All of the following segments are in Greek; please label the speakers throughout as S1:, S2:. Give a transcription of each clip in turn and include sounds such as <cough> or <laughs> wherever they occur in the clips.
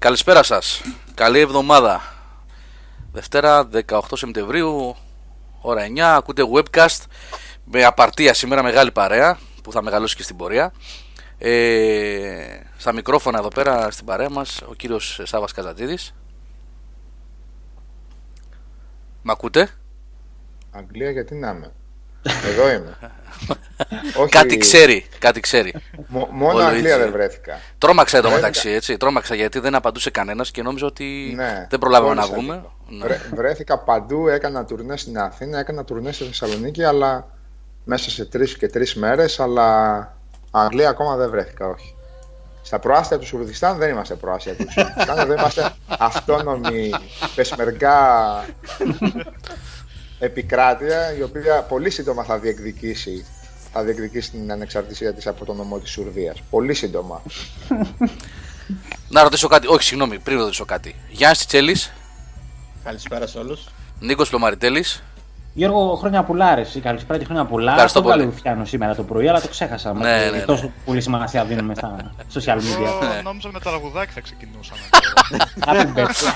S1: Καλησπέρα σας. Καλή εβδομάδα. Δευτέρα 18 Σεπτεμβρίου, ώρα 9, ακούτε webcast με απαρτία σήμερα μεγάλη παρέα που θα μεγαλώσει και στην πορεία. Ε, στα μικρόφωνα εδώ πέρα στην παρέα μας ο κύριος Σάβας Καζατζίδης. Μ' ακούτε;
S2: Αγγλία γιατί να είμαι; Εδώ είμαι. <laughs>
S1: Κάτι ξέρει, κάτι ξέρει.
S2: μόνο Αγγλία δεν βρέθηκα.
S1: Τρόμαξα εδώ μεταξύ, έτσι. Τρόμαξα γιατί δεν απαντούσε κανένας και νόμιζα ότι ναι, δεν προλάβαμε να βγούμε.
S2: Ναι. βρέθηκα παντού, έκανα τουρνέ στην Αθήνα, έκανα τουρνέ στη Θεσσαλονίκη, αλλά μέσα σε τρεις και τρεις μέρες, αλλά Αγγλία ακόμα δεν βρέθηκα, όχι. Στα προάστια του Σουρδιστάν δεν είμαστε προάστια του Σουρδιστάν, εδώ είμαστε <laughs> αυτόνομοι πεσμεργά επικράτεια η οποία πολύ σύντομα θα διεκδικήσει, θα διεκδικήσει την ανεξαρτησία της από τον νομό της Σουρδίας. Πολύ σύντομα.
S1: Να ρωτήσω κάτι, όχι συγγνώμη, πριν ρωτήσω κάτι. Γιάννης Τσιτσέλης.
S3: Καλησπέρα σε όλους.
S1: Νίκος Πλωμαριτέλης.
S4: Γιώργο, χρόνια πολλά, ρε. Καλησπέρα και χρόνια πολλά.
S1: Ευχαριστώ πολύ.
S4: Ρουφιάνο σήμερα το πρωί, αλλά το ξέχασα.
S1: Ναι, ναι, ναι.
S4: Τόσο πολύ σημασία δίνουμε στα social media.
S3: Εγώ νόμιζα με τα λαγουδάκια θα ξεκινούσαμε.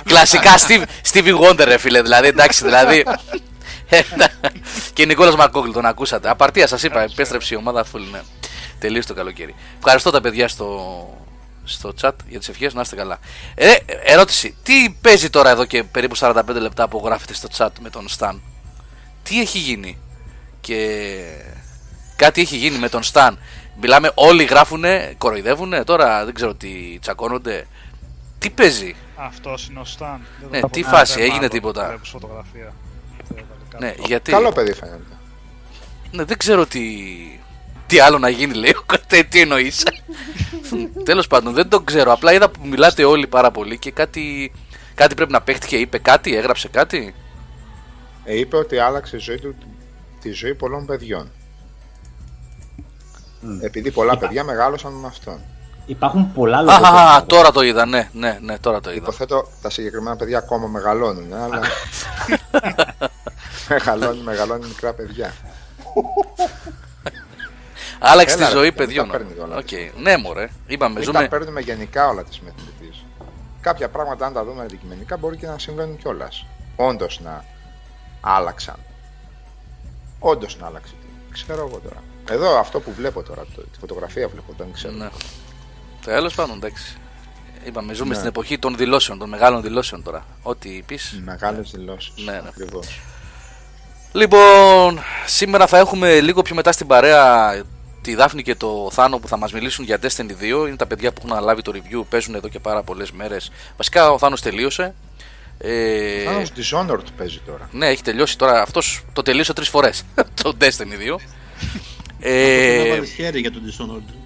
S3: <laughs>
S1: Κλασικά Stevie Wonder, ρε φίλε. Δηλαδή, εντάξει, δηλαδή. Και Νικόλας Μακόγλου, τον ακούσατε. Απαρτία σας είπα, επέστρεψε η ομάδα full, ναι. Τελείωσε το καλοκαίρι. Ευχαριστώ τα παιδιά στο, στο chat για τις ευχές, να είστε καλά. Ε, ερώτηση, τι παίζει τώρα εδώ και περίπου 45 λεπτά που γράφετε στο chat με τον Σταν. Τι έχει γίνει; Και κάτι έχει γίνει με τον Σταν. Μιλάμε, όλοι γράφουνε, κοροϊδεύουνε, τώρα δεν ξέρω τι τσακώνονται. Τι παίζει;
S3: Αυτός είναι ο Σταν.
S1: Ναι, τι φάση, έγινε τίποτα. Ναι, γιατί...
S2: Καλό παιδί φαίνεται.
S1: Ναι, δεν ξέρω τι, τι άλλο να γίνει, λέει. τι εννοείς. Τέλος πάντων, δεν το ξέρω. Απλά είδα που μιλάτε όλοι πάρα πολύ και κάτι, κάτι πρέπει να παίχτηκε. Είπε κάτι, έγραψε κάτι.
S2: Ε, είπε ότι άλλαξε ζωή του, τη ζωή πολλών παιδιών. Επειδή πολλά παιδιά μεγάλωσαν με αυτόν.
S4: Υπάρχουν πολλά λόγια.
S1: Α, τώρα το είδα, ναι, ναι, ναι, τώρα το είδα.
S2: Υποθέτω τα συγκεκριμένα παιδιά ακόμα μεγαλώνουν, ε, αλλά. <laughs> μεγαλώνει, μεγαλώνει μικρά παιδιά. <laughs>
S1: Άλλαξε τη ζωή παιδιών. Okay. Ναι, μωρέ. Είπαμε,
S2: ζούμε... τα παίρνουμε γενικά όλα τη μεθοδική. Κάποια πράγματα, αν τα δούμε αντικειμενικά, μπορεί και να συμβαίνουν κιόλας. Όντως να άλλαξαν. Όντως να άλλαξε. Ξέρω εγώ τώρα. Εδώ αυτό που βλέπω τώρα, τη φωτογραφία βλέπω, δεν ξέρω. Ναι.
S1: Τέλος πάντων, εντάξει. Είπαμε, ζούμε ναι. στην εποχή των δηλώσεων, των μεγάλων δηλώσεων τώρα. Ό,τι πεις.
S2: Μεγάλες δηλώσεις.
S1: Ναι, ναι. Ακριβώς. Λοιπόν, σήμερα θα έχουμε λίγο πιο μετά στην παρέα τη Δάφνη και το Θάνο που θα μας μιλήσουν για Destiny 2. Είναι τα παιδιά που έχουν αναλάβει το review, παίζουν εδώ και πάρα πολλές μέρες. Βασικά ο Θάνος τελείωσε.
S2: Ε... Ο Θάνος Dishonored παίζει τώρα.
S1: Ναι, έχει τελειώσει τώρα. Αυτός το τελείωσε τρεις φορές. <laughs> το Destiny 2.
S3: ε... βάλει χέρι για τον Dishonored.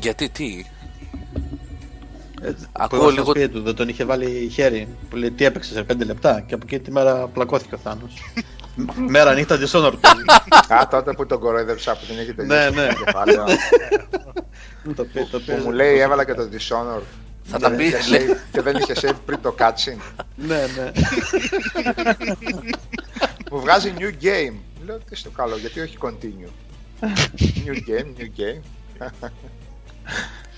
S1: Γιατί, τι;
S3: Ε, Ακούω λίγο. Σπίτι του, δεν τον είχε βάλει χέρι. Που λέει τι έπαιξες σε 5 λεπτά και από εκεί τη μέρα πλακώθηκε ο Θάνος. <laughs> Μέρα νύχτα Dishonored.
S2: Α, τότε που τον κοροϊδεύσα που την έχει τελειώσει.
S3: Ναι, ναι.
S2: Που μου λέει έβαλα και το Dishonored.
S1: Θα τα πει.
S2: Και δεν είχε save πριν το cutscene.
S3: Ναι, ναι.
S2: Μου βγάζει new game. Λέω τι στο καλό, γιατί όχι continue. <laughs> New game, new game.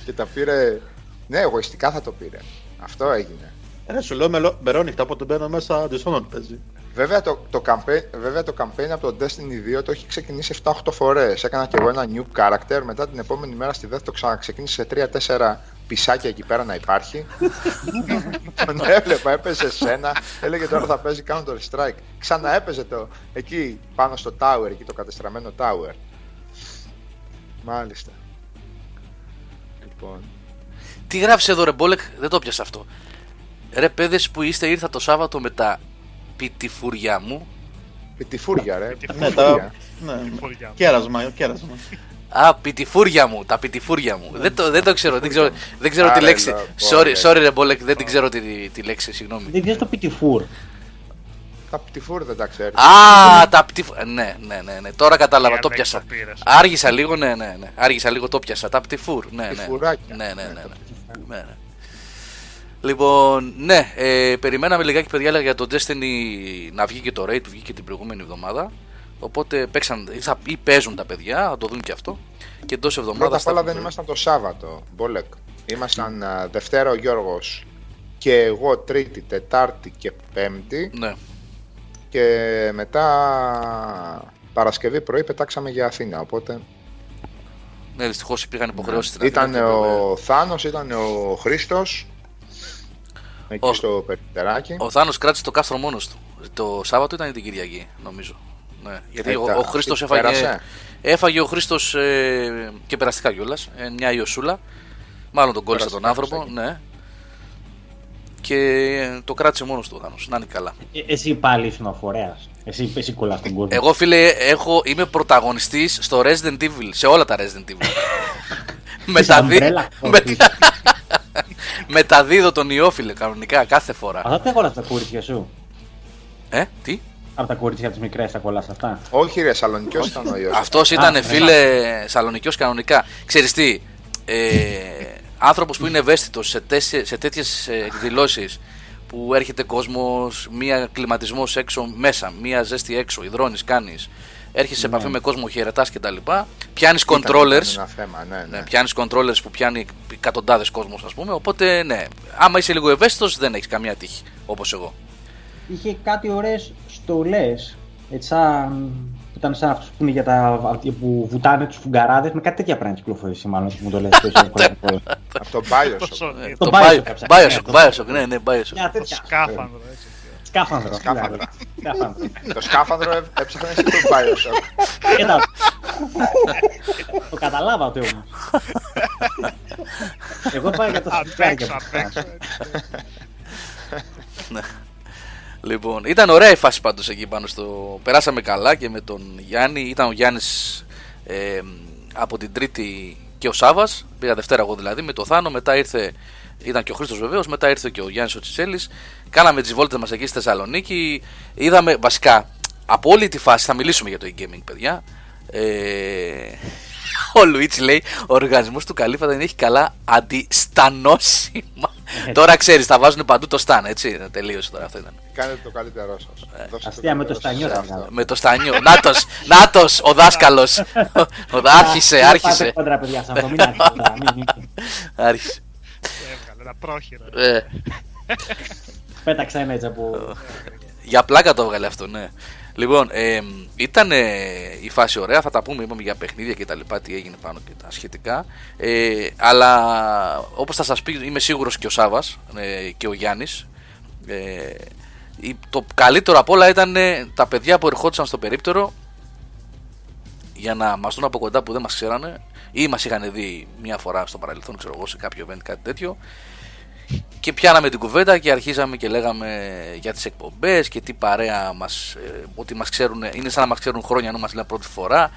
S2: Και τα πήρε. Ναι, εγωιστικά θα το πήρε. Αυτό έγινε.
S3: Ε, σου λέω μερόνυχτα από τον μπαίνω μέσα Dishonored παίζει.
S2: Βέβαια το, το, campaign, βέβαια το campaign από το Destiny 2 το έχει ξεκινήσει 7-8 φορές. Έκανα και εγώ ένα new character. Μετά την επόμενη μέρα στη δεύτερη το ξαναξεκίνησε σε 3-4 πισάκια εκεί πέρα να υπάρχει. Τον έβλεπα, έπαιζε σένα. Έλεγε τώρα θα παίζει Counter Strike. Ξαναέπαιζε το εκεί πάνω στο tower, εκεί το κατεστραμμένο tower. Μάλιστα. Λοιπόν.
S1: Τι γράφει εδώ, ρε Μπόλεκ, δεν το πιάσα αυτό. Ρε παιδες που είστε, ήρθα το Σάββατο με τα πιτιφούρια μου.
S2: Πιτιφούρια, ρε.
S3: Ναι, τα... ναι. Κέρασμα, κέρασμα.
S1: Α, πιτιφούρια μου, τα πιτιφούρια μου. δεν, το, δεν το ξέρω, δεν ξέρω, δεν ξέρω τη λέξη. Sorry, sorry, ρε Μπόλεκ, δεν την ξέρω τη, τη λέξη, συγγνώμη.
S4: Δεν ξέρει το πιτιφούρ.
S2: Τα πτυφούρ δεν τα ξέρεις.
S1: Α, τα πτυφούρ. Ναι, ναι, ναι, ναι. Τώρα κατάλαβα, το πιάσα. Άργησα λίγο, ναι, ναι, ναι. Άργησα λίγο, το πιάσα. Τα πτυφούρ. Ναι, ναι. Ναι, ναι, ναι. ναι. ναι. Λοιπόν, ναι, ε, περιμέναμε λιγάκι παιδιά για το Destiny να βγει και το Raid που βγήκε την προηγούμενη εβδομάδα. Οπότε παίξαν, ή παίζουν τα παιδιά, θα το δουν και αυτό. Και εντός εβδομάδας.
S2: Πρώτα απ' όλα δεν ήμασταν το Σάββατο, Μπολεκ. Ήμασταν α, Δευτέρα ο Γιώργος και εγώ Τρίτη, Τετάρτη και Πέμπτη
S1: Ναι.
S2: Και μετά Παρασκευή πρωί πετάξαμε για Αθήνα. Οπότε
S1: Ναι, δυστυχώς υπήρχαν υποχρεώσεις στην
S2: ήταν
S1: Αθήνα και βέβαια-
S2: ο Θάνος, ήταν ο Χρήστος εκεί
S1: Ο-
S2: στο περιπτεράκι.
S1: Ο Θάνος κράτησε το κάστρο μόνος του. Το Σάββατο ήταν ή την Κυριακή, νομίζω. Ναι. Γιατί
S2: Ε,
S1: ο,
S2: τα-
S1: ο Χρήστος
S2: αυτή
S1: έφαγε.
S2: πέρασε;
S1: Έφαγε ο Χρήστος ε, και περαστικά κιόλας. Ε, μια ιωσούλα. Μάλλον τον κόλλησε τον
S2: Πέρασε,
S1: άνθρωπο.
S2: πέρασε.
S1: Ναι. Και ε, το κράτησε μόνος του ο Θάνος. Να είναι καλά.
S4: Ε, εσύ πάλι ήσουν ο φορέας. Εσύ, εσύ κολλάς τον κόσμο.
S1: Εγώ φίλε, έχω, είμαι πρωταγωνιστής στο Resident Evil, σε όλα τα Resident Evil. <laughs> Μεταδί...
S4: Umbrella <laughs>
S1: μετα- Μεταδίδω τον ιό φίλε κανονικά κάθε φορά.
S4: Αυτά τα κολλάς τα κορίτσια σου.
S1: Ε, τι;
S4: Από τα κορίτσια τις μικρές τα κολλάς αυτά.
S2: Όχι ρε, Σαλονικιός ήταν ο Ιωσήφ.
S1: Αυτός ήταν
S4: ναι.
S1: φίλε Σαλονικιός κανονικά. Ξέρεις τι, ε, άνθρωπος που είναι ευαίσθητος σε, τέσσε- σε τέτοιες ε, εκδηλώσεις που έρχεται κόσμος, μία κλιματισμός έξω μέσα, μία ζέστη έξω, υδρώνεις, κάνεις, έρχεσαι σε επαφή με κόσμο, χαιρετάς κτλ. Πιάνεις
S2: Ήταν-
S1: controllers,
S2: ήταν ένα θέμα, ναι, ναι.
S1: Ναι, πιάνεις controllers που πιάνει εκατοντάδες κόσμος, ας πούμε. Οπότε, ναι, άμα είσαι λίγο ευαίσθητος, δεν έχεις καμία τύχη. Όπως εγώ.
S4: Είχε κάτι ωραίες στολές. Έτσι σαν... που ήταν σαν αυτούς που είναι για τα... αυτοί που βουτάνε τους φουγκαράδες με κάτι τέτοια πράγματα κυκλοφορήσει μάλλον που μου το λες. το <laughs> είσαι-
S2: Από τον Bioshock.
S5: Τόσο
S1: Ε,
S5: ωραίο.
S1: το
S4: Bioshock,
S1: Bio-
S4: ψάχνει,
S1: Bioshock,
S4: ναι, το-
S1: Bioshock, ναι, ναι, Bioshock.
S4: Μια
S5: Το
S4: τέτοια.
S5: σκάφανδρο, έτσι.
S4: Σκάφανδρο.
S2: Σκάφανδρο.
S4: δηλαδή. Σκάφανδρο.
S2: το σκάφανδρο έ- έψαχνε εσύ τον Bioshock.
S4: Κοίτα. Το καταλάβατε όμως. Εγώ πάω για το
S5: Απ'
S1: Λοιπόν, ήταν ωραία η φάση πάντως εκεί πάνω στο. Περάσαμε καλά και με τον Γιάννη. Ήταν ο Γιάννης ε, από την Τρίτη και ο Σάβας. Πήγα Δευτέρα εγώ δηλαδή με το Θάνο. Μετά ήρθε. Ήταν και ο Χρήστος βεβαίως, μετά ήρθε και ο Γιάννης ο Τσιτσέλης. Κάναμε τις βόλτες μας εκεί στη Θεσσαλονίκη. Είδαμε βασικά από όλη τη φάση, θα μιλήσουμε για το e-gaming παιδιά. Ε, <laughs> ο Λουίτς λέει: Ο οργανισμός του Καλύφα δεν έχει καλά αντιστανώσιμα. Τώρα ξέρεις, θα βάζουν παντού το σταν, έτσι. Τελείωσε τώρα αυτό ήταν.
S2: Κάνετε το καλύτερό σας.
S1: Ε,
S2: Δώστε
S4: Αστεία με το
S2: καλύτερό
S4: στανιό
S2: σας
S4: θα
S2: σε αυτό.
S4: βγάλω.
S1: Με το στανιό. Νάτος, νάτος, ο δάσκαλος. Ο, δα- άρχισε,
S4: Μην πάτε
S1: άρχισε.
S4: κόντρα, παιδιά, σαν αυτό, μην άρχισε τώρα, μην- μην-
S1: Άρχισε.
S5: Έβγαλε ένα πρόχειρο.
S1: Ε,
S4: Πέταξα ένα έτσι από...
S1: για πλάκα το έβγαλε αυτό, ναι. Λοιπόν, ε, ήταν η φάση ωραία, θα τα πούμε, είπαμε για παιχνίδια και τα λοιπά, τι έγινε πάνω και τα σχετικά. Ε, αλλά όπως θα σας πει, είμαι σίγουρος και ο Σάβας ε, και ο Γιάννης. Ε, η- το καλύτερο απ' όλα ήταν ε, τα παιδιά που ερχόντουσαν στο περίπτερο για να μας δουν από κοντά που δεν μας ξέρανε ή μας είχαν δει μια φορά στο παρελθόν, ξέρω εγώ, σε κάποιο event, κάτι τέτοιο και πιάναμε την κουβέντα και αρχίζαμε και λέγαμε για τις εκπομπές και τι παρέα μας, ε, ότι μας ξέρουν, είναι σαν να μας ξέρουν χρόνια ενώ μας λένε πρώτη φορά.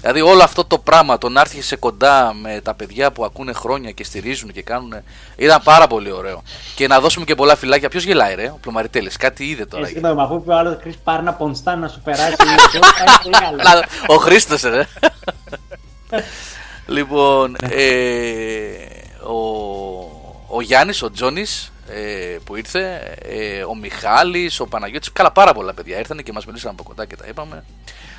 S1: Δηλαδή όλο αυτό το πράγμα, το να έρθει σε κοντά με τα παιδιά που ακούνε χρόνια και στηρίζουν και κάνουν, ήταν πάρα πολύ ωραίο. Και να δώσουμε και πολλά φυλάκια. Ποιος γελάει ρε, ο Πλωμαριτέλης, κάτι είδε τώρα.
S4: Ε, συγγνώμη, αφού είπε ο άλλος Chris πάρει ένα πονστάν να σου περάσει αυτό, θα είναι πολύ καλό.
S1: Αλλά ο Χρήστος ρε. <laughs> λοιπόν, ε, ο, ο Γιάννης, ο Τζόνης ε, που ήρθε, ε, ο Μιχάλης, ο Παναγιώτης, καλά πάρα πολλά παιδιά ήρθαν και μας μιλήσαν από κοντά και τα είπαμε.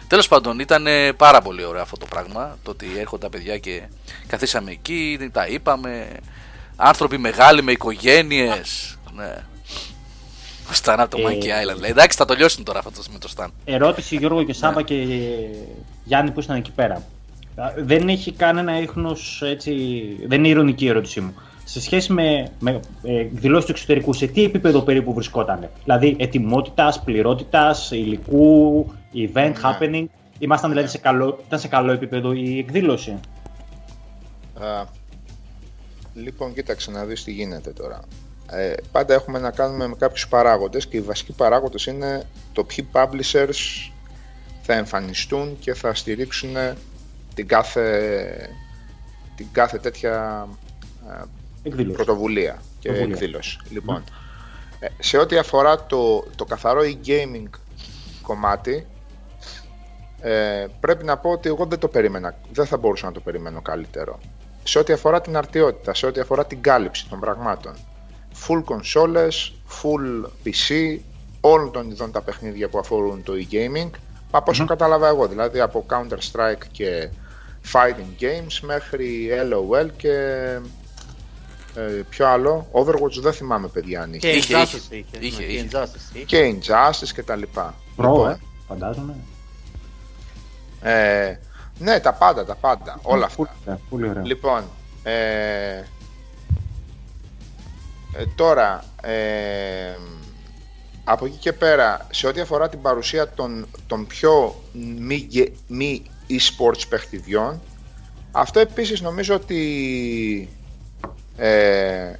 S1: Τέλος πάντων ήταν ε, πάρα πολύ ωραίο αυτό το πράγμα, το ότι έρχονται τα παιδιά και καθίσαμε εκεί, τα είπαμε, άνθρωποι μεγάλοι με οικογένειες, ναι. Ο Σταν από το
S4: Ε,
S1: Monkey Island. Λέει, εντάξει, θα το λιώσουν τώρα αυτό με το Σταν.
S4: Ερώτηση Γιώργο και Σάβα
S1: Ναι.
S4: και Γιάννη που ήσταν εκεί πέρα. Α, Δεν έχει κανένα ίχνος έτσι, δεν είναι ηρωνική η ερώτησή μου. Σε σχέση με, με ε, εκδηλώσεις του εξωτερικού, σε τι επίπεδο περίπου βρισκόταν. Δηλαδή ετοιμότητας, πληρότητας, υλικού, event,
S2: Ναι.
S4: happening. Ήμασταν δηλαδή σε καλό, ήταν σε καλό επίπεδο η εκδήλωση;
S2: Α, λοιπόν, κοίταξε να δεις τι γίνεται τώρα. Ε, πάντα έχουμε να κάνουμε με κάποιους παράγοντες και οι βασικοί παράγοντες είναι το ποιοι publishers θα εμφανιστούν και θα στηρίξουν την κάθε, την κάθε τέτοια ε,
S4: Εκδήλωση.
S2: πρωτοβουλία και
S4: Πρωτοβουλία.
S2: εκδήλωση. Λοιπόν, ε, σε ό,τι αφορά το, το καθαρό e-gaming κομμάτι, ε, πρέπει να πω ότι εγώ δεν το περίμενα, δεν θα μπορούσα να το περιμένω καλύτερο. Σε ό,τι αφορά την αρτιότητα, σε ό,τι αφορά την κάλυψη των πραγμάτων. Full consoles, full PC, όλων των ειδών τα παιχνίδια που αφορούν το e-gaming, από όσο κατάλαβα εγώ, δηλαδή από Counter-Strike και fighting games μέχρι LOL και Ε, ποιο άλλο, Overwatch δεν θυμάμαι παιδιά αν είχε.
S3: Και
S1: Είχε,
S3: Injustice
S1: είχε.
S3: είχε.
S1: Είχε,
S3: ναι,
S1: είχε.
S3: Και Injustice είχε.
S2: Και Injustice και τα λοιπά.
S4: Προ,
S2: Λοιπόν,
S4: ε, φαντάζομαι.
S2: ε, ναι, τα πάντα, τα πάντα, όλα αυτά.
S4: Πολύ ωραία, Πολύ ωραία.
S2: Λοιπόν, ε, ε, τώρα, ε, από εκεί και πέρα, σε ό,τι αφορά την παρουσία των, των πιο μη, γε- μη e-sports παιχνιδιών, αυτό επίσης νομίζω ότι ε,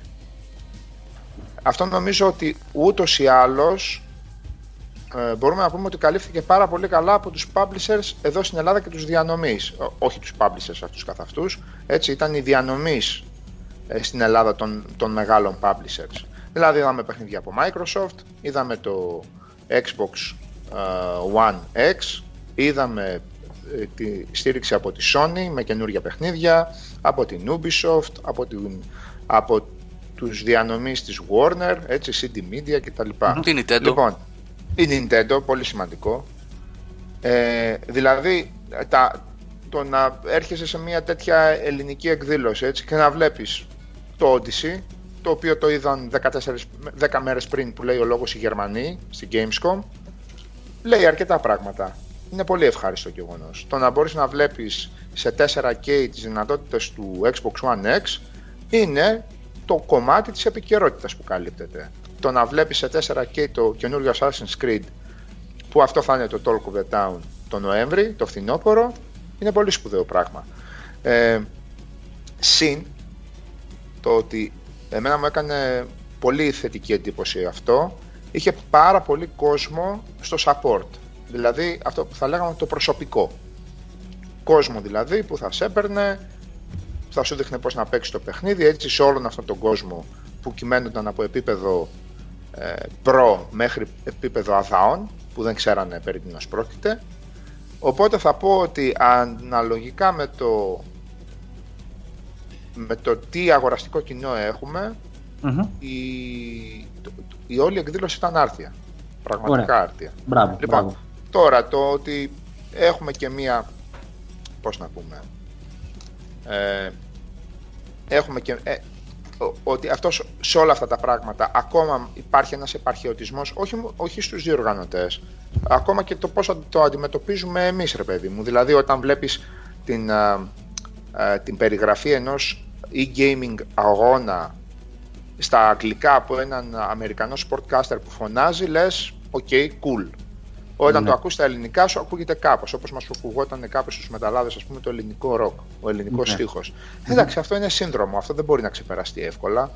S2: αυτό νομίζω ότι ούτως ή άλλως ε, μπορούμε να πούμε ότι καλύφθηκε πάρα πολύ καλά από τους publishers εδώ στην Ελλάδα και τους διανομής. Ό- όχι τους publishers αυτούς καθ' αυτούς, έτσι ήταν οι διανομής ε, στην Ελλάδα των, των μεγάλων publishers. Δηλαδή είδαμε παιχνίδια από Microsoft, είδαμε το Xbox ε, One X, είδαμε ε, τη στήριξη από τη Sony με καινούργια παιχνίδια, από την Ubisoft, από, την, από τους διανομείς της Warner, έτσι, CD Media κτλ.
S1: Την Nintendo;
S2: Λοιπόν, η Nintendo, πολύ σημαντικό. Ε, δηλαδή, τα, το να έρχεσαι σε μια τέτοια ελληνική εκδήλωση έτσι, και να βλέπεις το Odyssey, το οποίο το είδαν 14, 10 μέρες πριν που λέει ο λόγος οι Γερμανοί στη Gamescom, λέει αρκετά πράγματα. Είναι πολύ ευχάριστο γεγονός. Το να μπορείς να βλέπεις σε 4K τις δυνατότητες του Xbox One X είναι το κομμάτι της επικαιρότητας που καλύπτεται. Το να βλέπεις σε 4K το καινούριο Assassin's Creed που αυτό θα είναι το Talk of the Town το Νοέμβρη, το φθινόπωρο, είναι πολύ σπουδαίο πράγμα. Ε, συν το ότι εμένα μου έκανε πολύ θετική εντύπωση αυτό, είχε πάρα πολύ κόσμο στο support. Δηλαδή αυτό που θα λέγαμε το προσωπικό. Κόσμο δηλαδή που θα σε έπαιρνε, θα σου δείχνε πώς να παίξει το παιχνίδι, έτσι σε όλον αυτόν τον κόσμο που κυμαίνονταν από επίπεδο ε, προ μέχρι επίπεδο αδάων που δεν ξέρανε περί τίνος πρόκειται. Οπότε θα πω ότι αναλογικά με το, με το τι αγοραστικό κοινό έχουμε,
S4: Μμμ.
S2: η, το- η όλη εκδήλωση ήταν άρτια. Πραγματικά
S4: Ωραία.
S2: άρτια.
S4: Μπράβο,
S2: Λοιπόν,
S4: μπράβο.
S2: τώρα το ότι έχουμε και μία, πώς να πούμε, ε, έχουμε και, ε, ο- ότι αυτός σ- σε όλα αυτά τα πράγματα ακόμα υπάρχει ένας επαρχιωτισμός όχι, μο- όχι στους διοργανωτές ακόμα και το πώς αν- το αντιμετωπίζουμε εμείς ρε παιδί μου. Δηλαδή όταν βλέπεις την, α, α, την περιγραφή ενός e-gaming αγώνα στα αγγλικά από έναν Αμερικανό sportcaster που φωνάζει λες ok cool όταν
S4: Ναι.
S2: το ακούς στα ελληνικά σου ακούγεται κάπως όπως μας ακουγόταν κάπως στους μεταλλάδες ας πούμε το ελληνικό ροκ ο ελληνικός
S4: Ναι.
S2: στίχος εντάξει αυτό είναι σύνδρομο αυτό δεν μπορεί να ξεπεραστεί εύκολα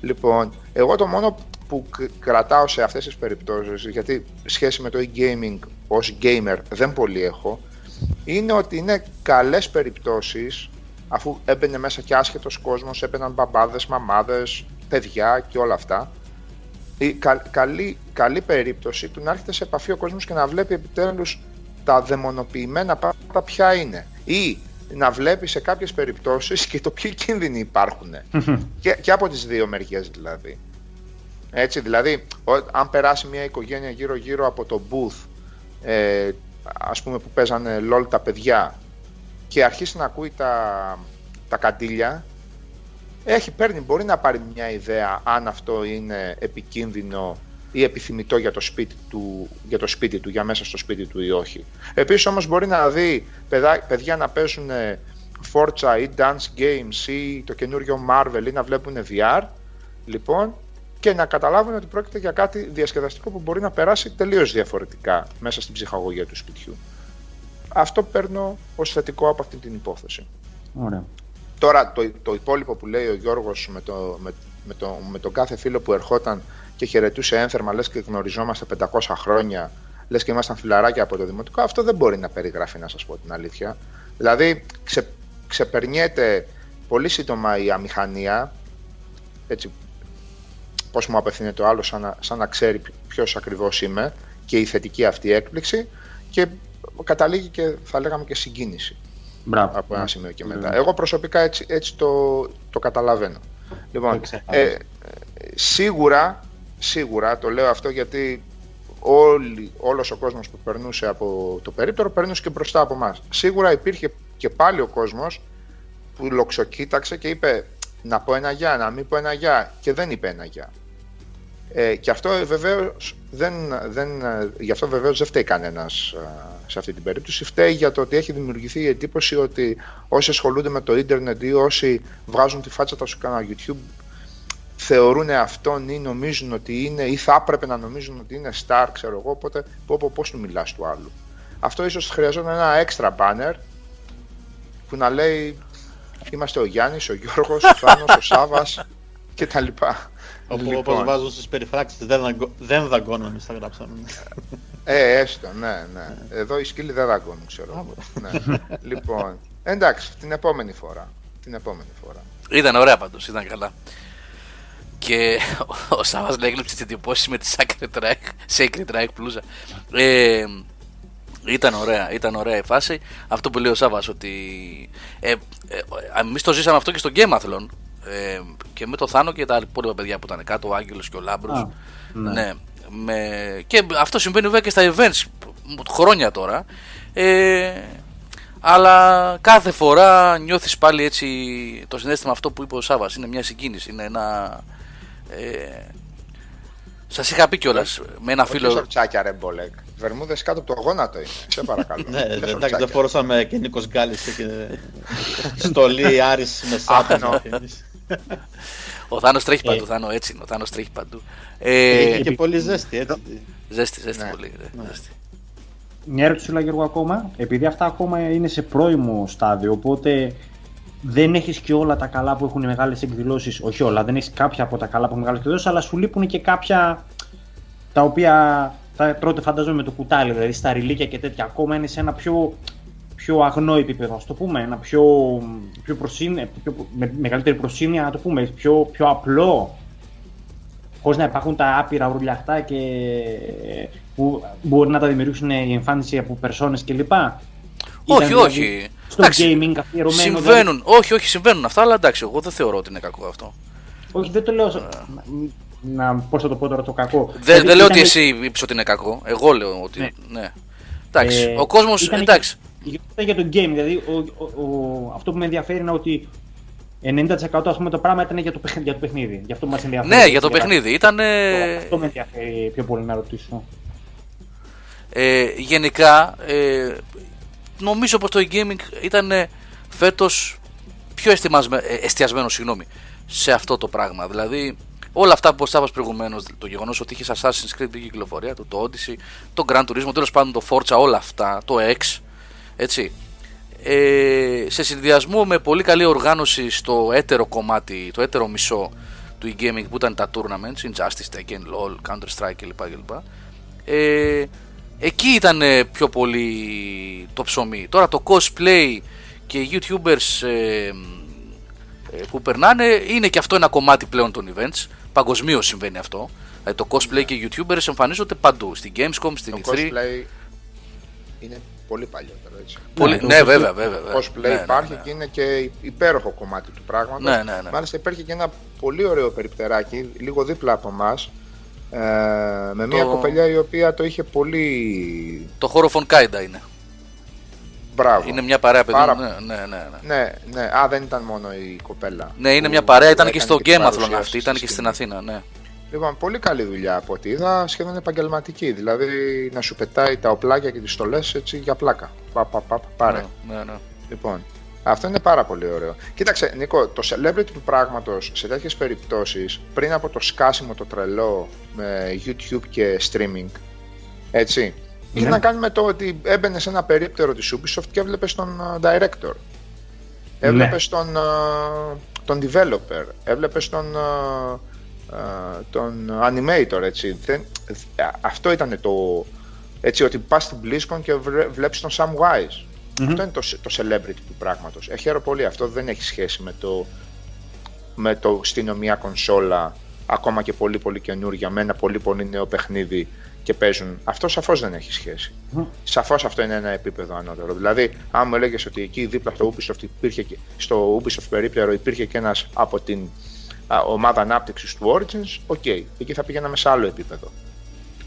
S2: λοιπόν εγώ το μόνο που κ- κρατάω σε αυτές τις περιπτώσεις γιατί σχέση με το e-gaming ως gamer δεν πολύ έχω είναι ότι είναι καλές περιπτώσεις αφού έμπαινε μέσα και άσχετος κόσμος, έμπαιναν μπαμπάδες, μαμάδες, παιδιά και όλα αυτά η κα- καλή, καλή περίπτωση του να έρχεται σε επαφή ο κόσμος και να βλέπει επιτέλους τα δαιμονοποιημένα πράγματα ποια είναι. Ή να βλέπει σε κάποιες περιπτώσεις και το ποιοι κίνδυνοι υπάρχουν. Και, και από τις δύο μεριές δηλαδή. Έτσι δηλαδή ο- αν περάσει μια οικογένεια γύρω γύρω από το booth ε, ας πούμε που παίζανε LOL τα παιδιά και αρχίσει να ακούει τα, τα καντήλια έχει παίρνει, μπορεί να πάρει μια ιδέα αν αυτό είναι επικίνδυνο ή επιθυμητό για το σπίτι του, για, το σπίτι του, για μέσα στο σπίτι του ή όχι. Επίσης όμως μπορεί να δει παιδά, παιδιά να παίζουν Forza ή Dance Games ή το καινούριο Marvel ή να βλέπουν VR λοιπόν και να καταλάβουν ότι πρόκειται για κάτι διασκεδαστικό που μπορεί να περάσει τελείως διαφορετικά μέσα στην ψυχαγωγία του σπιτιού. Αυτό παίρνω ως θετικό από αυτή την υπόθεση.
S4: Ωραία.
S2: Τώρα το, το υπόλοιπο που λέει ο Γιώργος με, το, με, με, το, με τον κάθε φίλο που ερχόταν και χαιρετούσε ένθερμα λες και γνωριζόμαστε 500 χρόνια λες και ήμασταν φιλαράκια από το δημοτικό αυτό δεν μπορεί να περιγράφει να σας πω την αλήθεια. Δηλαδή ξε, ξεπερνιέται πολύ σύντομα η αμηχανία έτσι πώς μου απευθύνεται ο άλλος σαν να, σαν να ξέρει ποιος ακριβώς είμαι και η θετική αυτή έκπληξη και καταλήγει και θα λέγαμε και συγκίνηση
S4: Μπράβο.
S2: από ένα σημείο και μετά.
S4: Μπράβο.
S2: Εγώ προσωπικά έτσι, έτσι το, το καταλαβαίνω. Λοιπόν,
S4: Το ξεκάθαρα.
S2: ε, ε, σίγουρα, σίγουρα το λέω αυτό γιατί όλοι, όλος ο κόσμος που περνούσε από το περίπτερο περνούσε και μπροστά από εμάς. Σίγουρα υπήρχε και πάλι ο κόσμος που λοξοκοίταξε και είπε να πω ένα γεια, να μην πω ένα γεια και δεν είπε ένα γεια. Ε, και αυτό βεβαίως δεν, δεν, ε, γι' αυτό βεβαίως δεν φταίει κανένας ε, σε αυτή την περίπτωση. Φταίει για το ότι έχει δημιουργηθεί η εντύπωση ότι όσοι ασχολούνται με το ίντερνετ ή όσοι βγάζουν τη φάτσα του στο κανάλι YouTube θεωρούν αυτόν ή νομίζουν ότι είναι ή θα έπρεπε να νομίζουν ότι είναι star, ξέρω εγώ, οπότε πω, πω, πώς του μιλάς του άλλου. Αυτό ίσως χρειαζόταν ένα έξτρα banner που να λέει είμαστε ο Γιάννης, ο Γιώργος, ο Θάνος, ο Σάβας κτλ.
S3: Όπου
S2: Λοιπόν.
S3: όπως βάζω στις περιφράξεις δεν, δαγκω- δεν δαγκώνω εμείς τα γράψαμε.
S2: Ε, έστω, ναι, ναι. Εδώ οι σκύλοι δεν δαγκώνουν, ξέρω εγώ. ναι. <laughs> λοιπόν, εντάξει, την επόμενη φορά. Την επόμενη φορά.
S1: Ήταν ωραία πάντως, ήταν καλά. Και ο Σάβα έγλειψε τι εντυπώσει με τη Sacred Reich, Sacred Reich πλούζα. Ε, ήταν ωραία, ήταν ωραία η φάση. Αυτό που λέει ο Σάβα ότι. Ε, ε, Εμείς το ζήσαμε αυτό και στο Gameathlon. Ε, και με το Θάνο και τα υπόλοιπα παιδιά που ήταν κάτω, ο Άγγελος και ο Λάμπρος.
S4: Α, ναι.
S1: ναι. Με... Και αυτό συμβαίνει βέβαια και στα events χρόνια τώρα. Ε, αλλά κάθε φορά νιώθεις πάλι έτσι το συνέστημα αυτό που είπε ο Σάβας. Είναι μια συγκίνηση, είναι ένα... Ε, σας είχα πει κιόλας με ένα
S2: Όχι
S1: φίλο...
S2: σορτσάκια ρε Μπολεκ. Βερμούδες κάτω από το γόνατο είναι. Σε παρακαλώ.
S3: Ναι,
S2: Δεν
S3: εντάξει,
S2: σορτσάκια.
S3: δεν φορούσαμε και Νίκος Γκάλης και στολή Άρης με
S2: Αχ,
S3: σάπα.
S2: ναι.
S1: Ο Θάνος τρέχει
S4: Ε.
S1: παντού, Θάνο έτσι είναι, ο Θάνος τρέχει παντού. Ε,
S3: Είχε και πολύ ζέστη, έτσι.
S1: ζέστη, ζέστη
S2: Ναι.
S1: πολύ. ρε, ζέστη.
S4: Μια ερώτηση σου Γιώργο ακόμα, επειδή αυτά ακόμα είναι σε πρώιμο στάδιο, οπότε δεν έχεις και όλα τα καλά που έχουν οι μεγάλες εκδηλώσεις, όχι όλα, δεν έχεις κάποια από τα καλά που έχουν οι μεγάλες εκδηλώσεις, αλλά σου λείπουν και κάποια τα οποία τα τρώτε φαντάζομαι με το κουτάλι, δηλαδή στα ρηλίκια και τέτοια, ακόμα είναι σε ένα πιο, πιο αγνό επίπεδο, ας το πούμε, ένα πιο, πιο, προσύνε, πιο με μεγαλύτερη προσύνεια, να το πούμε, πιο, πιο απλό, χωρίς να υπάρχουν τα άπειρα ουρλιαχτά και που μπορεί να τα δημιουργήσουν η εμφάνιση από περσόνες κλπ.
S1: Όχι,
S4: Ήταν
S1: όχι.
S4: δηλαδή Στο
S1: Εντάξει,
S4: gaming αφιερωμένο.
S1: Συμβαίνουν, όχι, όχι, συμβαίνουν αυτά, αλλά εντάξει, εγώ δεν θεωρώ ότι είναι κακό αυτό.
S4: Δηλαδή, όχι, δεν το λέω. σαν- Να, πώς θα το πω τώρα το κακό.
S1: Δεν,
S4: Δηλαδή,
S1: δεν λέω
S4: ήταν-
S1: ότι εσύ είπες ότι είναι κακό. Εγώ λέω ότι.
S4: Ναι.
S1: Ναι. Εντάξει,
S4: ε,
S1: ο κόσμος.
S4: ήταν
S1: Εντάξει.
S4: Για, ήταν για το game, δηλαδή ο, ο, ο- αυτό που με ενδιαφέρει είναι ότι 90% ας πούμε το πράγμα ήταν για το, παιχνίδι, για το παιχνίδι. Γι' αυτό μας ενδιαφέρει.
S1: Ναι, για το
S4: Έτσι,
S1: παιχνίδι. Ήταν.
S4: Αυτό με ενδιαφέρει πιο πολύ να ρωτήσω.
S1: Ε, γενικά, ε, νομίζω πως το e-gaming ήταν ε, φέτος πιο εστιασμένο, εστιασμένο συγγνώμη, σε αυτό το πράγμα. Δηλαδή, όλα αυτά που είπα προηγουμένως, το γεγονός ότι είχες Assassin's Creed την κυκλοφορία του, το Odyssey, το Gran Turismo, τέλος πάντων το Forza, όλα αυτά, το X, έτσι. Ε, σε συνδυασμό με πολύ καλή οργάνωση στο έτερο κομμάτι, το έτερο μισό του e-gaming που ήταν τα tournaments, Injustice, Tekken, LoL, Counter-Strike κλπ. κλπ. Ε, εκεί ήταν ε, πιο πολύ το ψωμί. Τώρα το cosplay και οι youtubers ε, ε, που περνάνε είναι και αυτό ένα κομμάτι πλέον των events. Παγκοσμίως συμβαίνει αυτό. Δηλαδή το cosplay και οι youtubers εμφανίζονται παντού. Στην Gamescom, στην
S2: Το
S1: E3.
S2: cosplay είναι πολύ παλιότερο έτσι.
S1: Πολύ...
S4: Ναι,
S1: Ναι,
S4: το
S1: ναι,
S4: cosplay-
S1: βέβαια, βέβαια. βέβαια.
S2: cosplay
S1: Ναι, ναι,
S2: υπάρχει
S1: ναι.
S2: και είναι και υπέροχο κομμάτι του πράγματος.
S1: Ναι, ναι, ναι.
S2: Μάλιστα υπήρχε και ένα πολύ ωραίο περιπτεράκι, λίγο δίπλα από εμάς, ε, με μια
S1: Το-
S2: κοπελιά η οποία το είχε πολύ
S1: Το χώρο Φον Κάιντα είναι.
S2: Μπράβο.
S1: Είναι μια παρέα παιδιών.
S2: Πάρα-
S1: Ναι, ναι, ναι, ναι.
S2: Ναι, ναι, α, δεν ήταν μόνο η κοπέλα.
S1: Ναι, είναι
S2: που
S1: μια παρέα, ήταν και
S2: έκανε
S1: στο
S2: την
S1: Game Athlon
S2: παρουσίαση
S1: αυτή, ήταν
S2: στη
S1: και στην
S2: σκηνή.
S1: Αθήνα, ναι.
S2: Λοιπόν, πολύ καλή δουλειά από ό,τι είδα, σχεδόν επαγγελματική. Δηλαδή να σου πετάει τα οπλάκια και τις στολές έτσι για πλάκα. Πα, πα, πα, πα, πάρε.
S1: Ναι, ναι, ναι.
S2: Λοιπόν, αυτό είναι πάρα πολύ ωραίο. Κοίταξε, Νίκο, το celebrity του πράγματος σε τέτοιες περιπτώσεις, πριν από το σκάσιμο το τρελό με YouTube και streaming, έτσι, είχε
S4: Ναι.
S2: να κάνει με το ότι έμπαινε σε ένα περίπτερο της Ubisoft και έβλεπες τον uh, director. Έβλεπες
S4: Ναι.
S2: τον, uh, τον developer, έβλεπες τον, uh, uh, τον animator, έτσι. Δεν, α- αυτό ήταν το. Έτσι, ότι πας στην BlizzCon και βρε- βλέπεις τον Sam Wise.
S4: Μμμ.
S2: Αυτό είναι το, το celebrity του πράγματος. Ε, χαίρομαι πολύ. Αυτό δεν έχει σχέση με το, με το στείλω μια κονσόλα ακόμα και πολύ πολύ καινούργια με ένα πολύ πολύ νέο παιχνίδι και παίζουν. Αυτό σαφώς δεν έχει σχέση.
S4: Μμ.
S2: Σαφώς αυτό είναι ένα επίπεδο ανώτερο. Δηλαδή, αν μου έλεγες ότι εκεί δίπλα στο Ubisoft, υπήρχε και, στο Ubisoft περίπτερο υπήρχε και ένας από την α, ομάδα ανάπτυξης του Origins, OK, εκεί θα πηγαίναμε σε άλλο επίπεδο.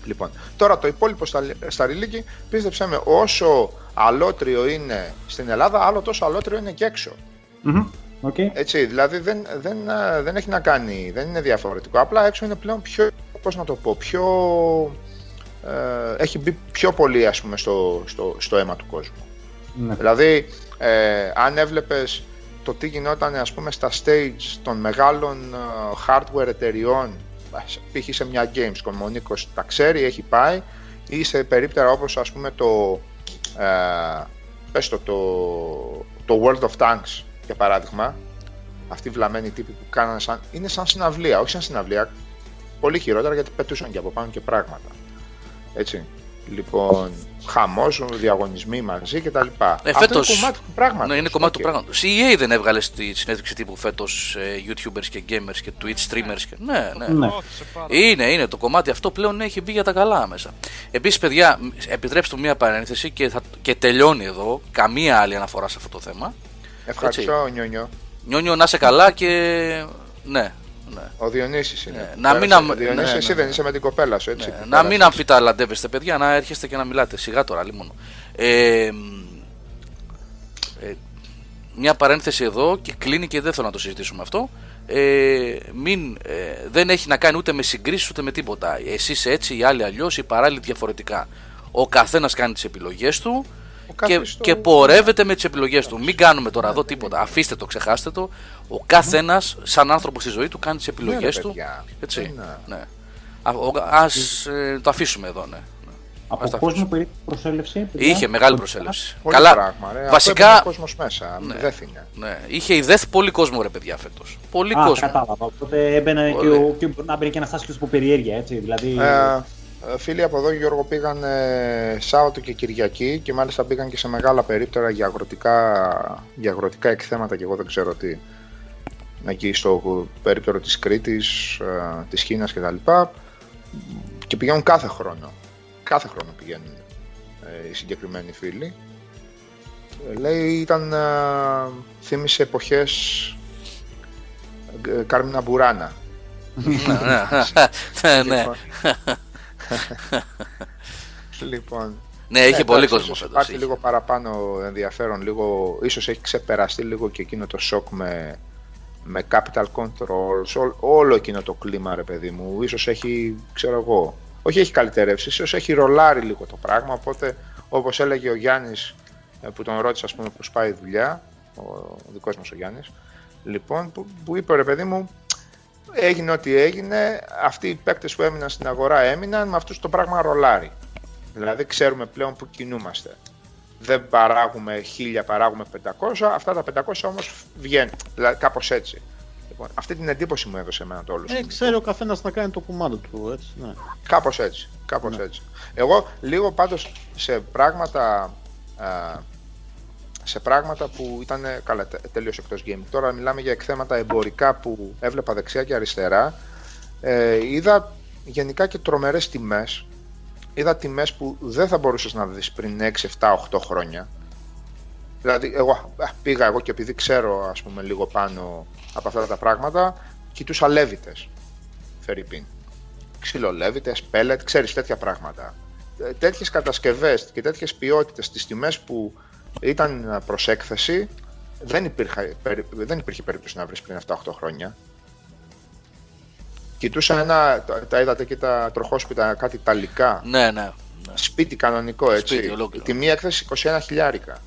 S2: Λοιπόν, τώρα το υπόλοιπο στα, στα ρηλίκη, πίστεψέ με, όσο αλλότριο είναι στην Ελλάδα, άλλο τόσο αλλότριο είναι και έξω.
S4: Μμμ. Okay.
S2: Έτσι, δηλαδή δεν, δεν, ε, δεν έχει να κάνει, δεν είναι διαφορετικό. Απλά έξω είναι πλέον πιο, πώς να το πω, πιο, ε, έχει μπει πιο πολύ ας πούμε στο, στο, στο αίμα του κόσμου.
S4: Ναι.
S2: Δηλαδή, ε, αν έβλεπες το τι γινόταν ας πούμε στα stage των μεγάλων ε, hardware εταιριών π.χ. σε μια Gamescom, ο Νίκος τα ξέρει, έχει πάει ή σε περίπτερα όπως ας πούμε το, ε, πες το, το, το World of Tanks για παράδειγμα αυτοί οι βλαμμένοι τύποι που κάνανε σαν, είναι σαν συναυλία, όχι σαν συναυλία πολύ χειρότερα γιατί πετούσαν και από πάνω και πράγματα έτσι Λοιπόν, χαμός, διαγωνισμοί μαζί κτλ.
S1: Ε,
S2: Αυτό
S1: φέτος-
S2: είναι κομμάτι του πράγματος.
S1: Ναι, είναι κομμάτι του πράγματος. Η EA δεν έβγαλε στη συνέντευξη τύπου φέτος YouTubers και gamers και Twitch streamers. Και... Ναι, ναι.
S4: Ναι.
S5: Όθησε πάρα
S1: Είναι, είναι. Το κομμάτι αυτό πλέον έχει μπει για τα καλά μέσα. Επίσης, παιδιά, μ, επιτρέψτε μου μία παρένθεση και, θα... και τελειώνει εδώ. Καμία άλλη αναφορά σε αυτό το θέμα.
S2: Ευχαριστώ, Νιόνιο.
S1: Νιόνιο να είσαι καλά και. Ναι, ναι.
S2: Ο Διονύσης είναι.
S1: Ναι, να μην
S2: Πέρασε.
S1: αμ-
S2: Διονύση,
S1: ναι,
S2: εσύ
S1: ναι,
S2: δεν
S1: ναι.
S2: είσαι με την κοπέλα σου, έτσι.
S1: Ναι,
S2: που
S1: να
S2: πέρασε.
S1: μην αμφιταλαντεύεστε, παιδιά, να έρχεστε και να μιλάτε. Σιγά τώρα, λίμωνο. Ε, μ, ε, μια παρένθεση εδώ και κλείνει και δεν θέλω να το συζητήσουμε αυτό. Ε, μην, ε, δεν έχει να κάνει ούτε με συγκρίσεις ούτε με τίποτα. Εσείς έτσι, οι άλλοι αλλιώς, οι παράλληλοι διαφορετικά. Ο καθένας κάνει τις επιλογές του
S2: Ο
S1: και,
S2: καθής το-
S1: και πορεύεται με τις επιλογές του. Μην κάνουμε τώρα εδώ τίποτα. Αφήστε το, ξεχάστε το. Ο καθένας, σαν άνθρωπος στη ζωή του, κάνει τις επιλογέ
S2: Ναι, ρε,
S1: του.
S2: παιδιά.
S1: Έτσι.
S2: Είναι.
S1: Ναι. Α ας, ε, το αφήσουμε εδώ, ναι. ναι.
S4: Από
S1: Ας τα
S4: κόσμο
S1: αφήσουμε.
S4: περίπου προσέλευση. παιδιά;
S1: Είχε μεγάλη προσέλευση.
S2: Πολύ
S1: Καλά.
S2: πράγμα, ρε. Αυτό
S1: βασικά.
S2: έμπαινε κόσμος μέσα.
S1: Ναι.
S2: Δεν είναι.
S1: Ναι, είχε η ΔΕΘ πολύ κόσμο ρε παιδιά φέτος. Πολύ
S4: Α,
S1: κόσμο.
S4: κατάλαβα. Οπότε έμπαινε και,
S1: Πολύ.
S4: ο, και μπορεί να μπαίνει και ένας άσχετος από περιέργεια, έτσι. Δηλαδή.
S2: Ε, ε, φίλοι από εδώ, Γιώργο, πήγαν ε, Σάββατο και Κυριακή και μάλιστα πήγαν και σε μεγάλα περίπτερα για αγροτικά, για αγροτικά εκθέματα και εγώ δεν ξέρω τι. Εκεί στο περίπτερο της Κρήτης, ε, της Κίνας κτλ. Και πηγαίνουν κάθε χρόνο. Κάθε χρόνο πηγαίνουν ε, οι συγκεκριμένοι φίλοι. Ε, λέει ήταν, ε, θύμισε εποχές ε, Κάρμινα Μπουράνα.
S1: ναι, ναι, ναι, ναι.
S2: Λοιπόν,
S1: Ναι, είχε
S2: Ε,
S1: πολύ
S2: εντάξει,
S1: κόσμο
S2: ίσως
S1: φέτος.
S2: Υπάρχει λίγο παραπάνω ενδιαφέρον, λίγο, ίσως έχει ξεπεραστεί λίγο και εκείνο το σοκ με, με capital controls, ό, όλο εκείνο το κλίμα ρε παιδί μου, ίσως έχει, ξέρω εγώ, όχι έχει καλυτερεύσεις, ίσως έχει ρολάρει λίγο το πράγμα, οπότε όπως έλεγε ο Γιάννης ε, που τον ρώτησε ας πούμε πώς πάει η δουλειά, ο, ο δικός μας ο Γιάννης, λοιπόν, που, που είπε ρε παιδί μου, έγινε ό,τι έγινε, αυτοί οι παίκτες που έμειναν στην αγορά έμειναν, με αυτούς το πράγμα ρολάρει. Δηλαδή ξέρουμε πλέον που κινούμαστε. Δεν παράγουμε 1000, παράγουμε 500. Αυτά τα 500 όμως βγαίνουν. Δηλαδή κάπως έτσι. Λοιπόν, αυτή την εντύπωση μου έδωσε εμένα το όλο.
S3: Ε,
S2: σκηνικό.
S3: ξέρει ο καθένας να κάνει το κουμάντο του, έτσι. Ναι.
S2: Κάπως έτσι. Κάπως
S3: Ναι.
S2: έτσι. Εγώ λίγο πάντως σε πράγματα, α, σε πράγματα που ήταν καλά, τε- τελείως εκτός gaming. Τώρα μιλάμε για εκθέματα εμπορικά που έβλεπα δεξιά και αριστερά. Ε, είδα γενικά και τρομερές τιμές. Είδα τιμές που δεν θα μπορούσες να δεις πριν 6, 7, 8 χρόνια. Δηλαδή, εγώ α, πήγα εγώ και επειδή ξέρω ας πούμε λίγο πάνω από αυτά τα πράγματα, κοιτούσα λέβητες, Φερρυπίν ξυλολέβητες, πέλετ, ξέρεις τέτοια πράγματα. Ε, Τέτοιες κατασκευές και τέτοιες ποιότητες στις τιμές που ήταν προς έκθεση δεν, υπήρχε, περι- δεν υπήρχε περίπτωση να βρεις πριν 7-8 χρόνια. Κοιτούσα ένα, τα- τα είδατε και τα τροχόσπιτα, κάτι ταλικά,
S1: Ναι, ναι.
S2: σπίτι κανονικό έτσι,
S1: Σπίτι ολόκληρο.
S2: τιμή έκθεση 21 χιλιάρικα.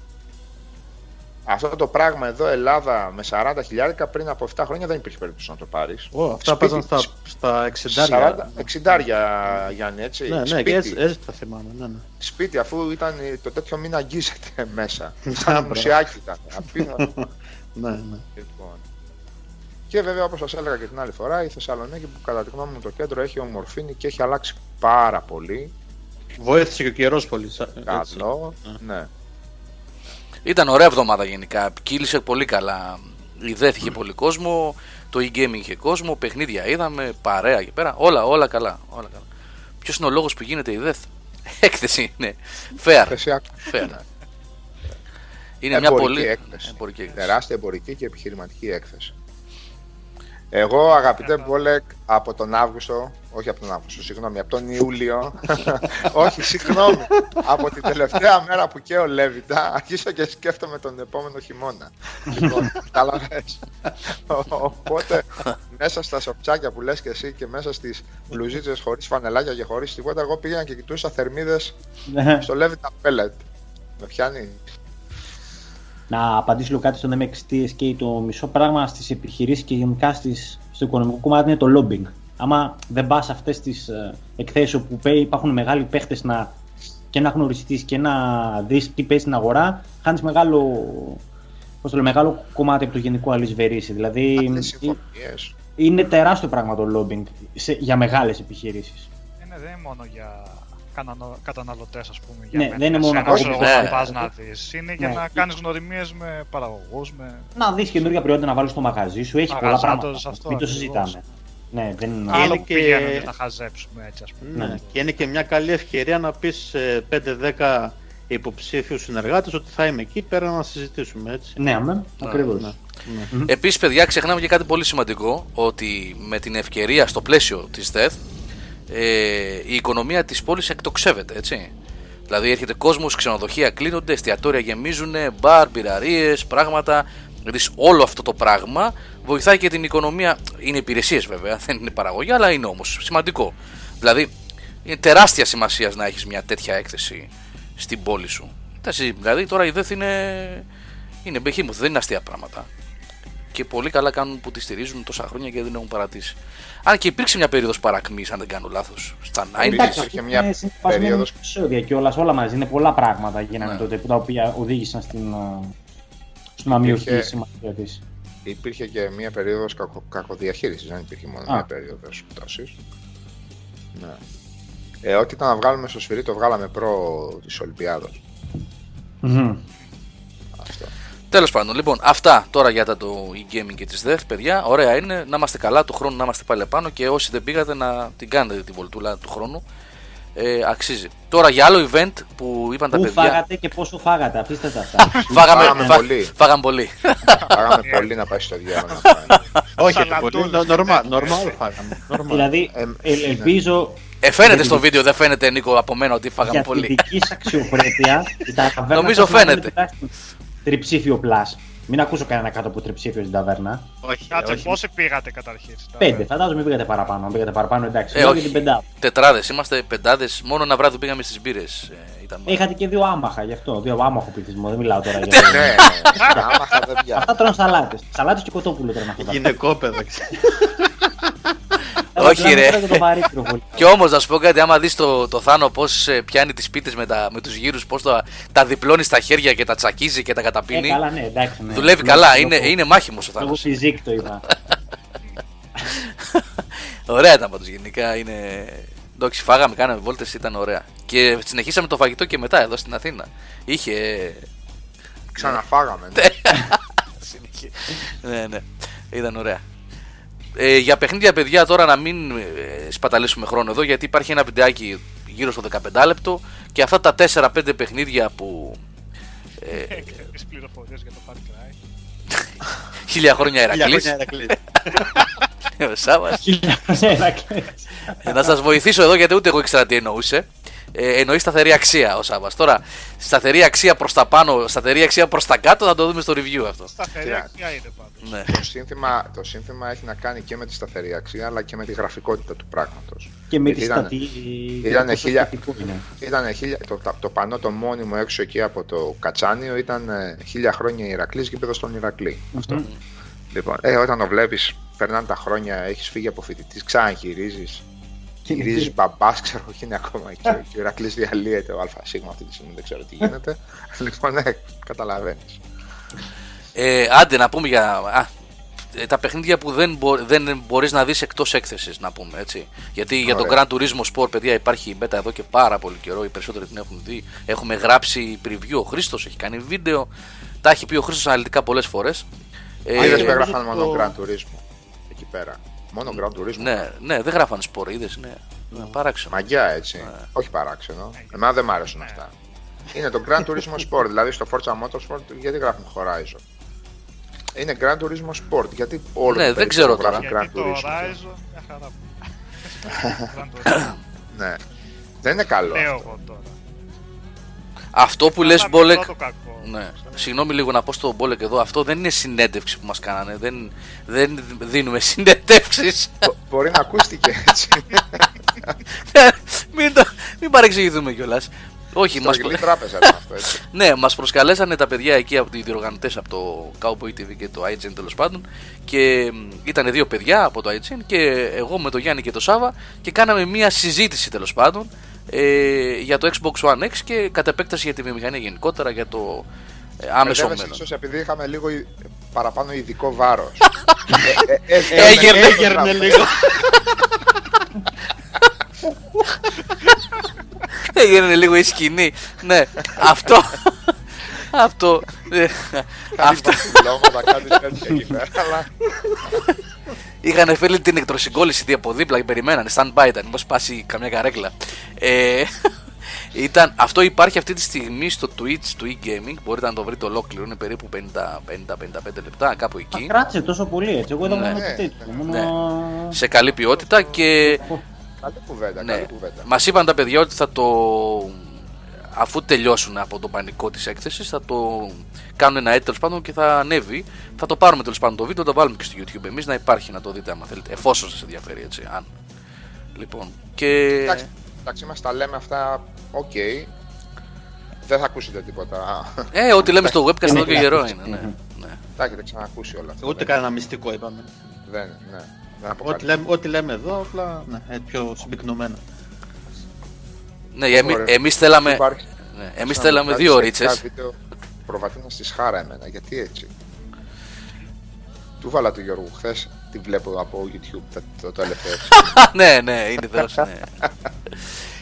S2: Αυτό το πράγμα εδώ Ελλάδα με 40 χιλιάρικα πριν από 7 χρόνια δεν υπήρχε περίπτωση να το πάρεις.
S3: Ω, αυτά
S2: Σπίτι-
S3: παίζαν στα, στα 60.
S2: 40, 60 Γιάννη, έτσι.
S3: Ναι, ναι,
S2: σπίτι,
S3: και έτσι, έτσι τα θυμάμαι. Ναι, ναι.
S2: σπίτι, αφού ήταν το τέτοιο μην αγγίζεται <laughs> μέσα. Σαν
S3: Μπράβο.
S2: μουσιάκι ήταν. Απίθανο. <laughs>
S3: ναι, ναι.
S2: λοιπόν. Και βέβαια, όπως σας έλεγα και την άλλη φορά, η Θεσσαλονίκη που κατά τη γνώμη μου το κέντρο έχει ομορφύνει και έχει αλλάξει πάρα πολύ.
S3: Βοήθησε και ο καιρός πολύ. σα- έτσι.
S2: Καλό. Ναι.
S1: Ήταν ωραία εβδομάδα γενικά. Κύλησε πολύ καλά. Η ΔΕΘ είχε πολύ κόσμο. Το e-gaming είχε κόσμο. Παιχνίδια είδαμε. Παρέα εκεί πέρα. Όλα, όλα καλά. Όλα καλά. Ποιος είναι ο λόγος που γίνεται η ΔΕΘ. <laughs> Έκθεση είναι. Fair.
S2: Θεσσιακό.
S1: Fair. Είναι μια
S2: Εμπορική
S1: πολύ.
S2: έκθεση.
S1: Εμπορική έκθεση.
S2: Τεράστια εμπορική και επιχειρηματική έκθεση. Εγώ αγαπητέ Μπόλεκ από τον Αύγουστο, όχι από τον Αύγουστο, συγγνώμη, από τον Ιούλιο, <laughs> όχι συγγνώμη, από την τελευταία μέρα που και ο Λέβιτα, αρχίσω και σκέφτομαι τον επόμενο χειμώνα. λοιπόν, <laughs> κατάλαβες. Οπότε, μέσα στα σοπτσάκια που λες και εσύ και μέσα στις μπλουζίτσες χωρίς φανελάκια και χωρίς τίποτα, εγώ πήγαινα και κοιτούσα θερμίδες
S4: Ναι.
S2: στο Λέβιτα Pellet. Με πιάνει.
S4: Να απαντήσω λίγο κάτι στον MXTSK. Το μισό πράγμα στις επιχειρήσεις και γενικά στις, στο οικονομικό κομμάτι είναι το lobbying. Άμα δεν πας σε αυτές τις ε, εκθέσεις όπου πέ- υπάρχουν μεγάλοι παίχτες να, και να γνωριστείς και να δεις τι παίζει στην αγορά, χάνεις μεγάλο, πώς το λέω, μεγάλο κομμάτι από το γενικό αλυσβερίσι. Δηλαδή
S2: Αυτές οι
S4: ε,
S2: συμφωνίες.
S4: είναι τεράστιο πράγμα το lobbying σε, για μεγάλες επιχειρήσεις.
S5: Είναι, δεν είναι μόνο για κανανο- καταναλωτές, ας πούμε. Για
S4: Ναι,
S5: μένα,
S4: δεν είναι μόνο
S5: εσένα,
S4: να
S5: ξέρω
S2: πάω-
S5: εγώ,
S1: Ναι.
S5: να πας να δεις. Είναι για
S4: Ναι.
S5: να κάνεις γνωριμίες με παραγωγούς, με...
S4: Να δεις καινούργια προϊόντα να βάλεις στο μαγαζί σου, έχει πολλά
S5: Μαγαζάτος,
S4: πράγματα.
S5: αυτό
S4: Μην το
S5: ακριβώς.
S4: συζητάμε. Ναι, δεν είναι.
S5: Άλλο
S3: είναι
S5: που
S3: και-
S5: πηγαίνουμε να χαζέψουμε έτσι, ας πούμε.
S3: Ναι. Και είναι και μια καλή ευκαιρία να πεις σε 5-10 υποψήφιους συνεργάτες ότι θα είμαι εκεί πέρα να συζητήσουμε έτσι.
S4: Ναι, αμέ, ακριβώς.
S3: Ναι. Ναι.
S1: Επίσης, παιδιά, ξεχνάμε και κάτι πολύ σημαντικό: ότι με την ευκαιρία στο πλαίσιο της ΔΕΘ ε, η οικονομία της πόλης εκτοξεύεται, έτσι. Δηλαδή, έρχεται κόσμος, ξενοδοχεία κλείνονται, εστιατόρια γεμίζουν, μπαρ, μπειραρίε, πράγματα. Δηλαδή, όλο αυτό το πράγμα βοηθάει και την οικονομία. Είναι υπηρεσίες βέβαια, δεν είναι παραγωγή, αλλά είναι όμως σημαντικό. Δηλαδή, είναι τεράστια σημασία να έχεις μια τέτοια έκθεση στην πόλη σου. Εντάξει, Δηλαδή, τώρα η ΔΕΘ είναι. Είναι behemoth, δεν είναι αστεία πράγματα και πολύ καλά κάνουν που τη στηρίζουν τόσα χρόνια και δεν έχουν παρατήσει. Αν και υπήρξε μια περίοδος παρακμής, αν δεν κάνω λάθος, στα 90s.
S2: Εντάξει, υπήρχε μια περίοδος-
S4: επεισόδια και όλα, όλα μαζί. Είναι πολλά πράγματα γίνανε
S1: Ναι.
S4: τότε που τα οποία οδήγησαν στην, ε, στο να μειωθεί η
S2: Υπήρχε-
S4: σημασία της.
S2: Υπήρχε και μια περίοδος κακο, κακοδιαχείρισης, δεν υπήρχε μόνο
S4: Α.
S2: μια περίοδος πτώσης. Ναι. Ε, ό,τι ήταν να βγάλουμε στο σφυρί το βγάλαμε προ της Ολυμπιάδος. Αυτό.
S1: Τέλος πάντων, λοιπόν, αυτά τώρα για τα το e-gaming και τη ΔΕΘ, παιδιά. Ωραία είναι να είμαστε καλά του χρόνου να είμαστε πάλι επάνω και όσοι δεν πήγατε να την κάνετε την βολτούλα του χρόνου. Ε, αξίζει. Τώρα για άλλο event που είπαν τα
S4: Πού
S1: παιδιά.
S4: φάγατε και πόσο φάγατε, αφήστε τα αυτά. <laughs>
S1: Φάγαμε,
S2: Φάγαμε
S1: φα-
S2: πολύ.
S1: φάγαμε πολύ.
S2: Φάγαμε <laughs> πολύ να πάει στο διάβολο. <laughs>
S3: Όχι,
S5: Σαλατούλα.
S3: πολύ. Νορμάλ, νορμάλ φάγαμε. Νορμάλ.
S4: δηλαδή,
S2: Ε,
S4: ε, ελπίζω
S1: Ε, φαίνεται στο βίντεο, δεν φαίνεται Νίκο από μένα ότι φάγαμε
S4: για τη
S1: πολύ.
S4: δική σας αξιοπρέπεια η ταβέρνα
S1: Νομίζω
S4: σας να είναι
S1: φαίνεται.
S4: Τουλάχιστον Τριψήφιο plus. Μην ακούσω κανένα κάτω από τριψήφιο στην ταβέρνα.
S3: Όχι,
S5: Κάτσε,
S3: όχι.
S5: πόσοι πήγατε καταρχήν. στα-
S4: Πέντε, φαντάζομαι μην πήγατε παραπάνω. Αν πήγατε παραπάνω, εντάξει.
S1: Ε,
S4: Λέω
S1: όχι.
S4: για την πεντάδα.
S1: Τετράδες, είμαστε πεντάδες. Μόνο ένα βράδυ πήγαμε στις μπύρες. Ε, ήταν
S4: Είχατε και δύο άμαχα γι' αυτό. Δύο άμαχο πληθυσμό. Δεν μιλάω τώρα <laughs> για.
S2: Ναι, ναι, άμα θα δεν πιάνει.
S4: Αυτά τρώνε σαλάτες. Σαλάτες και κοτόπουλο τρώνε αυτά.
S3: Γυναικόπαιδα, ξέρεις. <laughs>
S1: Όχι, ρε.
S4: Το βαρύ πυροβολικό. <laughs>
S1: Και όμως, να σου πω κάτι, άμα δεις το, το Θάνο πώς πιάνει τις πίτες με, τα, με τους γύρους, πώς τα, τα διπλώνει στα χέρια και τα τσακίζει και τα
S4: Ε,
S1: καταπίνει.
S4: καλά, ναι, εντάξει. Ναι.
S1: Δουλεύει
S4: Λόγω-
S1: καλά,
S4: λόγω-
S1: είναι, είναι μάχημος ο Θάνος.
S4: Λόγω φιζίκ το είπα. <laughs>
S1: ωραία ήταν πάντως γενικά. Είναι... Εντάξει, φάγαμε, κάναμε βόλτες, ήταν ωραία. Και συνεχίσαμε το φαγητό και μετά εδώ στην Αθήνα. Είχε.
S2: Ξαναφάγαμε. ναι. <laughs>
S1: Συνεχί- ναι, ναι. Ήταν ωραία. Ε, για παιχνίδια, παιδιά, τώρα να μην ε, σπαταλήσουμε χρόνο εδώ, γιατί υπάρχει ένα βιντεάκι γύρω στο 15 λεπτό και αυτά τα 4-5 παιχνίδια που. Ε,
S5: Τις πληροφορίες για το Far Cry. <laughs>
S1: χίλια χρόνια
S3: Χίλια
S1: Ερακλής.
S3: χρόνια Ερακλής. <laughs>
S1: Ε, Σάββας.
S4: Ερακλής.
S1: Ε, να σας βοηθήσω εδώ γιατί ούτε εγώ ήξερα τι εννοούσε. Ε, εννοείς σταθερή αξία ο Σάββας. Τώρα, σταθερή αξία προς τα πάνω, σταθερή αξία προς τα κάτω θα το δούμε στο review αυτό.
S5: Σταθερή
S2: Κοίτα.
S5: αξία είναι πάντως.
S1: Ναι.
S2: Το σύνθημα, το σύνθημα έχει να κάνει και με τη σταθερή αξία αλλά και με τη γραφικότητα του πράγματος.
S4: Και με τη
S2: Ήταν-
S4: στατή.
S2: ήτανε
S4: πόσο
S2: χίλια-
S4: στατικό είναι.
S2: Ήταν χίλια, το, τα- το πανό το μόνιμο έξω εκεί από το Κατσάνιο ήταν ε, χίλια χρόνια Ηρακλής γήπεδος στον Ηρακλή. Αυτό.
S4: Μμμ.
S2: Λοιπόν, ε, όταν το βλέπεις, περνάνε τα χρόνια, έχεις φύγει από φοιτητής, ξαναγυρίζεις.
S4: Και-
S2: Γυρίζει μπαμπάς, ξέρω εγώ, είναι ακόμα εκεί. Και ο Ηρακλής διαλύεται ο ΑΣ αυτή τη στιγμή, δεν ξέρω τι γίνεται. <laughs> λοιπόν, ναι, καταλαβαίνεις.
S1: Ε, άντε να πούμε για α, ε, τα παιχνίδια που δεν, μπο, δεν μπορείς να δεις εκτός έκθεσης να πούμε έτσι γιατί για τον
S2: Ωραία.
S1: Gran Turismo Sport παιδιά υπάρχει η beta εδώ και πάρα πολύ καιρό οι περισσότεροι την έχουν δει έχουμε γράψει preview ο Χρήστος έχει κάνει βίντεο τα έχει πει ο Χρήστος αναλυτικά πολλές φορές
S2: Ε, Είδε που
S3: νομίζω
S2: έγραφαν
S3: το-
S2: μόνο Grand Turismo εκεί πέρα. Μόνο Grand Turismo.
S1: ναι, ναι δεν γράφανε σπορ είδες ναι, ναι παράξενο
S2: Μαγιά έτσι. Όχι παράξενο. Εμένα δεν μ' άρεσαν αυτά. Είναι το Grand Turismo Sport, δηλαδή στο Forza Motorsport γιατί γράφουν Horizon; Είναι Gran Turismo Sport. Γιατί όλο
S1: Ναι,
S2: το
S1: δεν ξέρω
S2: περίπου
S1: τώρα.
S2: γράφει
S5: Γιατί
S2: Gran
S5: το
S2: Turismo.
S5: Horizon, μια χαρά. <laughs> Gran Turismo.
S2: Ναι. Δεν είναι καλό.
S5: Λέω
S2: αυτό.
S5: εγώ τώρα.
S1: Αυτό που λες
S5: Αλλά
S1: Μπόλεκ
S5: μικρό το κακό.
S1: Ναι. Συγγνώμη λίγο να πω στον Μπόλεκ εδώ, αυτό δεν είναι συνέντευξη που μας κάνανε. Δεν, δεν δίνουμε <laughs> συνέντευξεις.
S2: Μπο- Μπορεί να ακούστηκε έτσι.
S1: μην, το, μην παρεξηγηθούμε κιόλας. Όχι, μας,
S2: Στρογγυλή τράπεζα ήταν αυτό έτσι. <laughs>
S1: ναι, μας προσκαλέσανε τα παιδιά εκεί από οι διοργανωτές από το Cowboy TV και το IGN τέλος πάντων και ήταν δύο παιδιά από το IGN και εγώ με τον Γιάννη και τον Σάβα και κάναμε μια συζήτηση τέλος πάντων ε, για το Xbox One X και κατ' επέκταση για τη βιομηχανία γενικότερα για το ε, άμεσο
S2: Μπερδεύεσαι
S1: μέλλον.
S2: ίσως επειδή είχαμε λίγο ει- παραπάνω ειδικό βάρος. Ε, ε, ε,
S1: Έγερνε,
S2: ε,
S3: Έγερνε
S2: ε,
S3: λίγο.
S1: Έγινε λίγο η σκηνή. ναι, αυτό. Αυτό. ε,
S2: Κάτι
S1: αυτό.
S2: βασιλώματα, κάτι τέτοια εκεί πέρα, αλλά
S1: Είχαν φέρει την ηλεκτροσυγκόλληση τι από δίπλα και περιμένανε. Stand by ήταν, μήπως σπάσει καμιά καρέκλα. Ε, ήταν, αυτό υπάρχει αυτή τη στιγμή στο Twitch του e-gaming. Μπορείτε να το βρείτε ολόκληρο. Είναι περίπου 50-55 λεπτά, κάπου
S4: Μα
S1: εκεί.
S4: κράτησε τόσο πολύ έτσι. Εγώ είδα
S1: Ναι.
S4: μόνο
S2: Ναι,
S4: το τέτοιο.
S2: ναι.
S4: Μόνο...
S1: Σε καλή ποιότητα και
S2: καλή κουβέντα,
S1: ναι,
S2: καλή κουβέντα.
S1: μας είπαν τα παιδιά ότι θα το. Αφού τελειώσουν από τον πανικό της έκθεσης, θα το κάνουν ένα έτσι τέλος πάντων και θα ανέβει. Θα το πάρουμε τέλος πάντων το βίντεο, το βάλουμε και στο YouTube εμείς να υπάρχει να το δείτε άμα θέλετε. Εφόσον σας ενδιαφέρει έτσι. Αν. Λοιπόν. Και.
S2: Εντάξει, εντάξει, μας τα λέμε αυτά, οκ. Δεν θα ακούσετε τίποτα.
S1: Ε, ό,τι λέμε στο webcast
S4: Είναι
S1: εδώ και γερό είναι.
S4: κλασικό.
S1: Ναι.
S4: Μμμ.
S1: ναι.
S2: Τα έχετε ξανακούσει όλα αυτά.
S3: Ούτε
S2: δεν-
S3: κανένα μυστικό είπαμε.
S2: Δεν, ναι. Δεν
S3: Ό,τι
S2: αποκαλύπτω.
S3: λέμε, ό,τι λέμε εδώ, απλά ναι, έτσι πιο συμπυκνωμένα.
S1: Ναι, εμεί
S2: Ωραία.
S1: εμείς θέλαμε,
S2: Υπάρχει-
S1: ναι, εμείς
S2: να
S1: θέλαμε
S2: βγάλεις
S1: δύο
S2: ένα
S1: ρίτσες.
S2: βίντεο Προβατίνα στη σχάρα εμένα, γιατί έτσι. Του βάλα του Γιώργου χθες, τη βλέπω από YouTube το, το τελευταίο. <laughs>
S1: ναι, ναι, είναι δρόσης, ναι.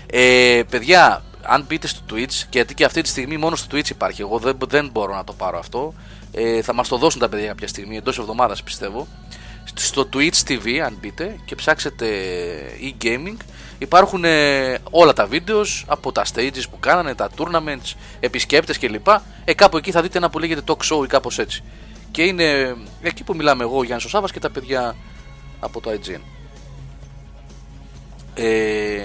S1: ε, παιδιά, αν μπείτε στο Twitch, γιατί και αυτή τη στιγμή μόνο στο Twitch υπάρχει, εγώ δεν, δεν μπορώ να το πάρω αυτό. Ε, θα μας το δώσουν τα παιδιά κάποια στιγμή, εντός εβδομάδας πιστεύω. Στο Twitch TV, αν μπείτε και ψάξετε e-gaming, υπάρχουν ε, όλα τα videos από τα stages που κάνανε, τα tournaments, επισκέπτες κλπ. Ε, κάπου εκεί θα δείτε ένα που λέγεται talk show ή κάπως έτσι. Και είναι εκεί που μιλάμε εγώ, ο Γιάννης ο Σάββας και τα παιδιά από το IGN. Ε,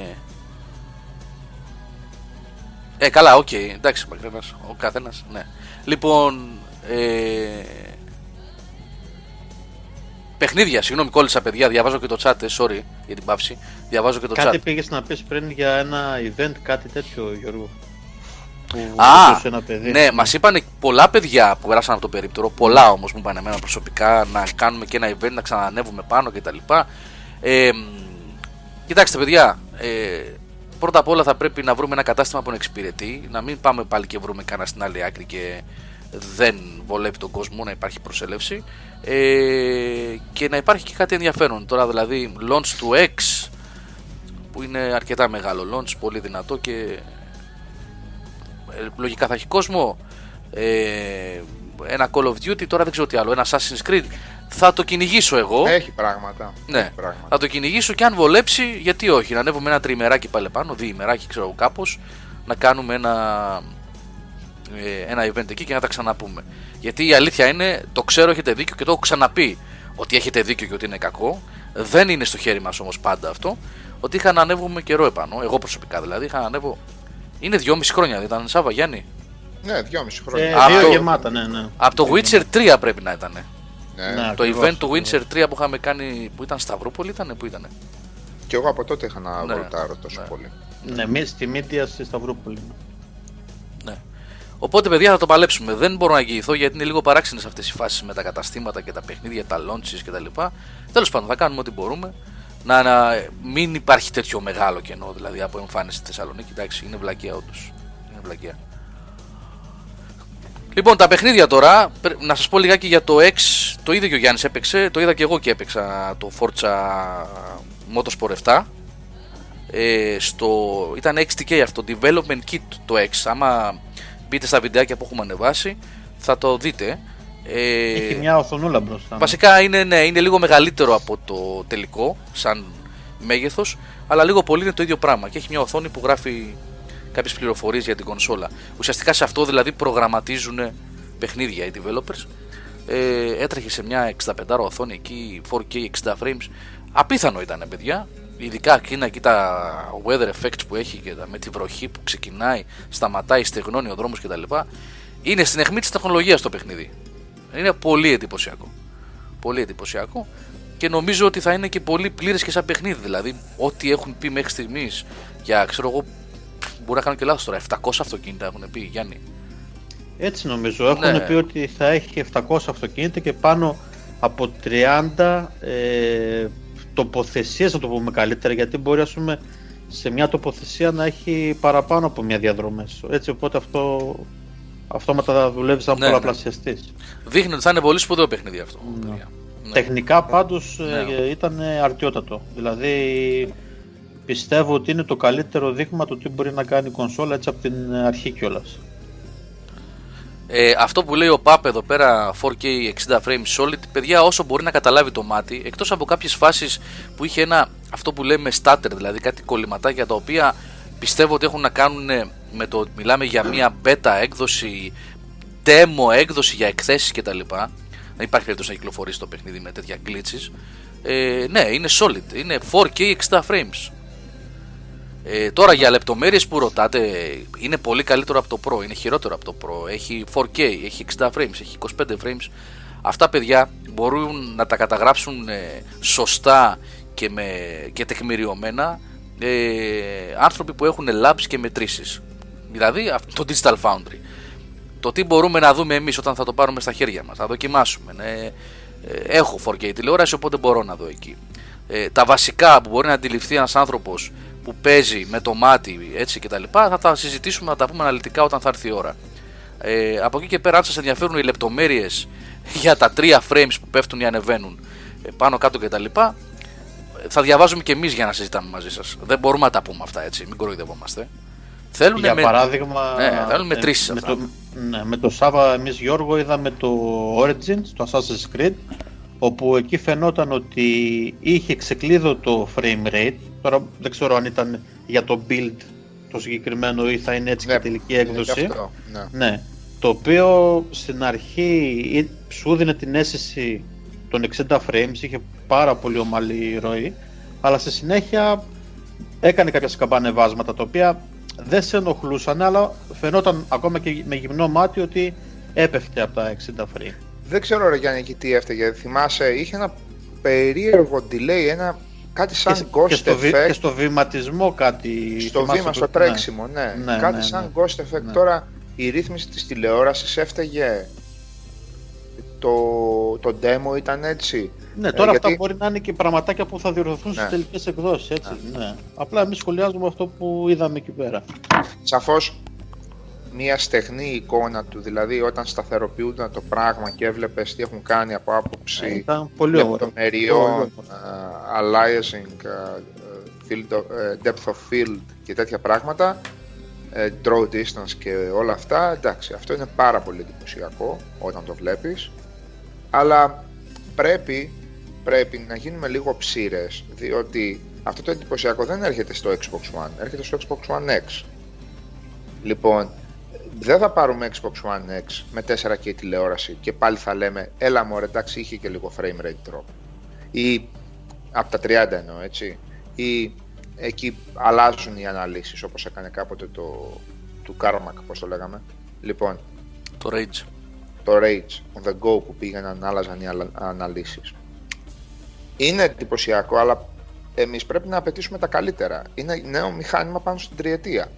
S1: ε καλά, οκ, εντάξει, μακρινάς, ο καθένας, ναι. Λοιπόν, ε, παιχνίδια, συγγνώμη, κόλλησα παιδιά, διαβάζω και το chat, ε, sorry για την παύση, διαβάζω και το
S3: Κάτι
S1: chat.
S3: πήγε να πεις πριν για ένα event, κάτι τέτοιο, Γιώργο. Που
S1: Α,
S3: ρωτούσε ένα παιδί.
S1: ναι, μας είπαν πολλά παιδιά που περάσαν από το περίπτερο, πολλά όμως μου είπαν εμένα προσωπικά να κάνουμε και ένα event, να ξανανεύουμε πάνω κτλ. Ε, μ, κοιτάξτε, παιδιά, ε, πρώτα απ' όλα θα πρέπει να βρούμε ένα κατάστημα που να εξυπηρετεί, να μην πάμε πάλι και βρούμε κανένα στην άλλη άκρη και δεν βολεύει τον κόσμο να υπάρχει προσέλευση ε, και να υπάρχει και κάτι ενδιαφέρον. Τώρα δηλαδή launch του X που είναι αρκετά μεγάλο launch, πολύ δυνατό και ε, λογικά θα έχει κόσμο. Ε, ένα Call of Duty, τώρα δεν ξέρω τι άλλο, ένα Assassin's Creed. Θα το κυνηγήσω εγώ.
S2: Έχει πράγματα.
S1: Ναι,
S2: Έχει πράγματα.
S1: θα το κυνηγήσω και αν βολέψει, γιατί όχι, να ανέβουμε ένα τριημεράκι πάλι πάνω, διημεράκι ξέρω εγώ κάπως, να κάνουμε ένα, ε, ένα event εκεί και να τα ξαναπούμε. Γιατί η αλήθεια είναι, το ξέρω έχετε δίκιο και το έχω ξαναπεί, ότι έχετε δίκιο και ότι είναι κακό. Δεν είναι στο χέρι μας όμως πάντα αυτό, ότι είχα να ανέβουμε καιρό επάνω, εγώ προσωπικά δηλαδή, είχα να ανέβω, είναι δυόμιση χρόνια, δεν ήταν Σάβα Γιάννη;
S2: Ναι, δυόμιση
S3: Ε,
S2: χρόνια.
S1: Α,
S3: δύο
S1: αυτό-
S3: γεμάτα, ναι, ναι.
S1: Από το Witcher 3 πρέπει να ήταν.
S2: Ναι.
S3: Ναι.
S1: Το
S3: Ακριβώς,
S1: event του
S3: ακριβώς.
S1: Witcher 3 που είχαμε κάνει, που ήταν Σταυρούπολη ήταν, που ήταν.
S2: Και εγώ από τότε είχα να
S1: Ναι.
S2: βολτάρω τόσο
S1: Ναι.
S2: πολύ.
S3: Ναι, μη στη Μύτια στη Σταυρούπολη.
S1: Ναι. Οπότε, παιδιά, θα το παλέψουμε. Δεν μπορώ να εγγυηθώ γιατί είναι λίγο παράξενες αυτές οι φάσεις με τα καταστήματα και τα παιχνίδια, τα launches κτλ. Τέλος πάντων, θα κάνουμε ό,τι μπορούμε. Να, να μην υπάρχει τέτοιο μεγάλο κενό δηλαδή από εμφάνιση στη Θεσσαλονίκη. Εντάξει, είναι βλακεία όντως. Είναι βλακεία. Λοιπόν, τα παιχνίδια τώρα, πρέ- να σας πω λιγάκι για το X, το είδε και ο Γιάννης έπαιξε, το είδα και εγώ και έπαιξα το Forza Motorsport 7. Ε, στο, ήταν XTK αυτό, Development Kit το X. Άμα μπείτε στα βιντεάκια που έχουμε ανεβάσει, θα το δείτε. Ε,
S3: Έχει μια οθονούλα μπροστά.
S1: Βασικά είναι, ναι, είναι λίγο μεγαλύτερο από το τελικό, σαν μέγεθος, αλλά λίγο πολύ είναι το ίδιο πράγμα και έχει μια οθόνη που γράφει κάποιες πληροφορίες για την κονσόλα. Ουσιαστικά σε αυτό δηλαδή προγραμματίζουν παιχνίδια οι developers ε, έτρεχε σε μια 65 οθόνη εκεί 4K 60 frames απίθανο ήταν παιδιά ειδικά εκείνα εκεί τα weather effects που έχει και τα, με τη βροχή που ξεκινάει σταματάει, στεγνώνει ο δρόμος κτλ. Είναι στην αιχμή της τεχνολογίας το παιχνίδι. Είναι πολύ εντυπωσιακό. Πολύ εντυπωσιακό και νομίζω ότι θα είναι και πολύ πλήρες και σαν παιχνίδι. Δηλαδή ό,τι έχουν πει μέχρι στιγμής για ξέρω εγώ μπορεί να κάνω και λάθος τώρα 700 αυτοκίνητα έχουν πει Γιάννη.
S3: Έτσι νομίζω. Έχουν ναι. πει ότι θα έχει 700 αυτοκίνητα και πάνω από 30 ε, τοποθεσίες, να το πούμε καλύτερα, γιατί μπορεί ας πούμε, σε μια τοποθεσία να έχει παραπάνω από μια διαδρομές. Έτσι, οπότε αυτό αυτόματα θα δουλεύεις σαν ναι, πολλαπλασιαστής.
S1: Ναι. Δείχνει ότι θα είναι πολύ σπουδαίο παιχνίδι αυτό.
S3: Ναι. ναι. Τεχνικά πάντως ναι. ε, ήταν αρτιότατο. Δηλαδή πιστεύω ότι είναι το καλύτερο δείγμα του τι μπορεί να κάνει η κονσόλα έτσι από την αρχή κιόλας.
S1: Ε, αυτό που λέει ο Παπ εδώ πέρα 4K 60 frames solid, παιδιά όσο μπορεί να καταλάβει το μάτι, εκτός από κάποιες φάσεις που είχε ένα αυτό που λέμε stutter, δηλαδή κάτι κολληματάκια τα οποία πιστεύω ότι έχουν να κάνουν με το μιλάμε για μια beta έκδοση, demo έκδοση για εκθέσεις κτλ. Δεν υπάρχει περίπτωση να κυκλοφορήσει το παιχνίδι με τέτοια glitches. Ε, ναι, είναι solid, είναι 4K 60 frames. Ε, τώρα για λεπτομέρειες που ρωτάτε, είναι πολύ καλύτερο από το Pro, είναι χειρότερο από το Pro. Έχει 4K, έχει 60 frames, έχει 25 frames. Αυτά παιδιά μπορούν να τα καταγράψουν ε, σωστά και, με, και τεκμηριωμένα ε, άνθρωποι που έχουν labs και μετρήσεις. Δηλαδή το Digital Foundry. Το τι μπορούμε να δούμε εμείς όταν θα το πάρουμε στα χέρια μας, θα δοκιμάσουμε. Ναι. Ε, έχω 4K τηλεόραση οπότε μπορώ να δω εκεί. Ε, τα βασικά που μπορεί να αντιληφθεί ένας άνθρωπος που παίζει με το μάτι έτσι και τα λοιπά θα τα συζητήσουμε, να τα πούμε αναλυτικά όταν θα έρθει η ώρα. Ε, από εκεί και πέρα αν σας ενδιαφέρουν οι λεπτομέρειες <laughs> για τα τρία frames που πέφτουν ή ανεβαίνουν ε, πάνω κάτω και τα λοιπά θα διαβάζουμε και εμείς για να συζητάμε μαζί σας. Δεν μπορούμε να τα πούμε αυτά έτσι, μην κοροϊδευόμαστε.
S3: Θέλουν για με... παράδειγμα,
S1: ναι, θέλουν μετρήσεις
S3: ε, με, το, ναι, με το Σάβα εμείς Γιώργο είδαμε το Origins, το Assassin's Creed όπου εκεί φαινόταν ότι είχε ξεκλείδω το frame rate. Τώρα δεν ξέρω αν ήταν για το build το συγκεκριμένο ή θα είναι έτσι ναι, και τελική έκδοση. Αυτό, ναι. ναι. Το οποίο στην αρχή σου δίνει την αίσθηση των 60 frames, είχε πάρα πολύ ομαλή ροή, αλλά στη συνέχεια έκανε κάποια σκαμπανεβάσματα τα οποία δεν σε ενοχλούσαν, αλλά φαινόταν ακόμα και με γυμνό μάτι ότι έπεφτε από τα 60 frames.
S2: Δεν ξέρω ρε Γιάννη τι έφταιγε. Θυμάσαι, είχε ένα περίεργο delay, ένα κάτι σαν και, ghost
S3: και στο,
S2: effect.
S3: Και στο βηματισμό κάτι.
S2: Στο βήμα, στο τρέξιμο, ναι. ναι. ναι κάτι ναι, σαν ναι. ghost effect. Ναι. Τώρα η ρύθμιση της τηλεόρασης έφταιγε το, το demo ήταν έτσι.
S3: Ναι, τώρα ε, αυτά μπορεί να είναι και πραγματάκια που θα διορθωθούν ναι. στις τελικές εκδόσεις. Έτσι. Ναι. Απλά εμείς σχολιάζουμε αυτό που είδαμε εκεί πέρα.
S2: Σαφώς μια στεγνή εικόνα του, δηλαδή όταν σταθεροποιούνταν το πράγμα και έβλεπες τι έχουν κάνει από άποψη
S3: ε,
S2: λεπτομεριών, uh, aliasing, uh, field of, uh, depth of field και τέτοια πράγματα, uh, draw distance και όλα αυτά, εντάξει, αυτό είναι πάρα πολύ εντυπωσιακό όταν το βλέπεις, αλλά πρέπει, πρέπει να γίνουμε λίγο ψήρες, διότι αυτό το εντυπωσιακό δεν έρχεται στο Xbox One, έρχεται στο Xbox One X. Λοιπόν, δεν θα πάρουμε Xbox One X με 4K τηλεόραση και πάλι θα λέμε έλα μου εντάξει είχε και λίγο frame rate drop. Ή από τα 30 εννοώ έτσι. Ή εκεί αλλάζουν οι αναλύσεις όπως έκανε κάποτε το του Carmack πώς το λέγαμε. Λοιπόν
S1: το Rage.
S2: το Rage on the go που πήγαιναν άλλαζαν οι αναλύσεις. Είναι εντυπωσιακό αλλά εμείς πρέπει να απαιτήσουμε τα καλύτερα. Είναι νέο μηχάνημα πάνω στην τριετία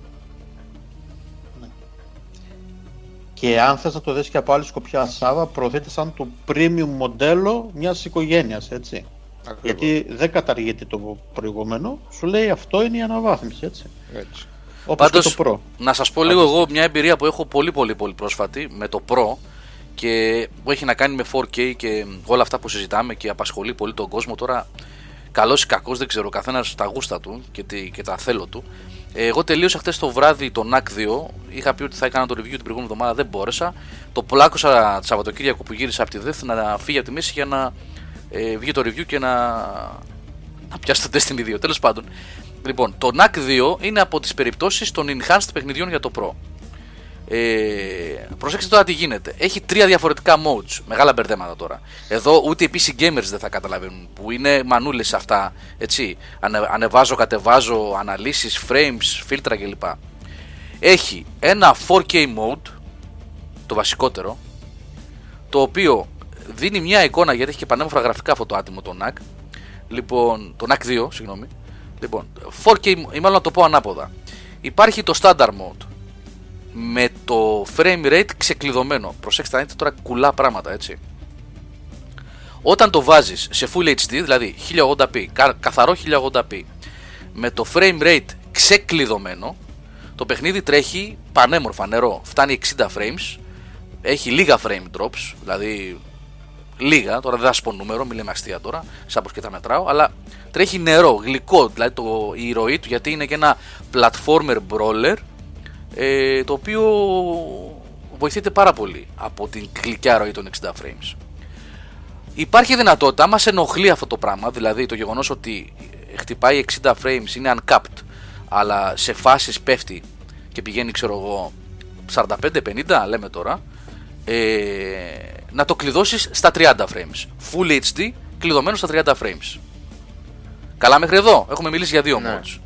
S3: Και αν θες να το δεις και από άλλη σκοπιά Σάβα, προωθείται σαν το premium μοντέλο μιας οικογένειας, έτσι. Γιατί δεν καταργείται το προηγούμενο, σου λέει αυτό είναι η αναβάθμιση, έτσι.
S2: έτσι.
S1: Όπως Πάντως, το Pro. να σας πω λίγο εγώ μια εμπειρία που έχω πολύ πολύ πολύ πρόσφατη με το Pro και που έχει να κάνει με 4K και όλα αυτά που συζητάμε και απασχολεί πολύ τον κόσμο τώρα καλός ή κακός, δεν ξέρω, καθένας τα γούστα του και, και τα θέλω του. Εγώ τελείωσα χθες το βράδυ το NAC 2. Είχα πει ότι θα έκανα το review την προηγούμενη εβδομάδα, δεν μπόρεσα. Το πλάκωσα το Σαββατοκύριακο που γύρισα από τη ΔΕΘ να φύγει από τη μέση για να ε, βγει το review και να, να πιάσει το Destiny 2. Τέλος πάντων. Λοιπόν, το NAC 2 είναι από τις περιπτώσεις των enhanced παιχνιδιών για το Pro. Ε, προσέξτε τώρα τι γίνεται. Έχει τρία διαφορετικά modes. Μεγάλα μπερδέματα τώρα. Εδώ ούτε οι PC gamers δεν θα καταλαβαίνουν. Που είναι μανούλες αυτά. Έτσι. Ανε, ανεβάζω, κατεβάζω, αναλύσεις, frames, φίλτρα κλπ. Έχει ένα 4K mode. Το βασικότερο. Το οποίο δίνει μια εικόνα γιατί έχει και πανέμορφα γραφικά αυτό το άτιμο το NAC. Λοιπόν, το NAC 2, συγγνώμη. Λοιπόν, 4K, ή μάλλον να το πω ανάποδα. Υπάρχει το standard mode με το frame rate ξεκλειδωμένο. Προσέξτε, θα δείτε τώρα κουλά πράγματα, έτσι. Όταν το βάζεις σε Full HD, δηλαδή 1080p, καθαρό 1080p, με το frame rate ξεκλειδωμένο, το παιχνίδι τρέχει πανέμορφα νερό. Φτάνει 60 frames, έχει λίγα frame drops, δηλαδή λίγα, τώρα δεν θα σου πω νούμερο, μην λέμε αστεία τώρα, σαν πως και τα μετράω, αλλά τρέχει νερό, γλυκό, δηλαδή το, η ροή του, γιατί είναι και ένα platformer brawler, ε, το οποίο βοηθείται πάρα πολύ από την γλυκιά ροή των 60 frames. Υπάρχει δυνατότητα, άμα σε ενοχλεί αυτό το πράγμα, δηλαδή το γεγονός ότι χτυπάει 60 frames είναι uncapped, αλλά σε φάσεις πέφτει και πηγαίνει ξέρω εγώ 45-50 λέμε τώρα, ε, να το κλειδώσεις στα 30 frames. Full HD κλειδωμένο στα 30 frames. Καλά μέχρι εδώ, έχουμε μιλήσει για δύο ναι. modes.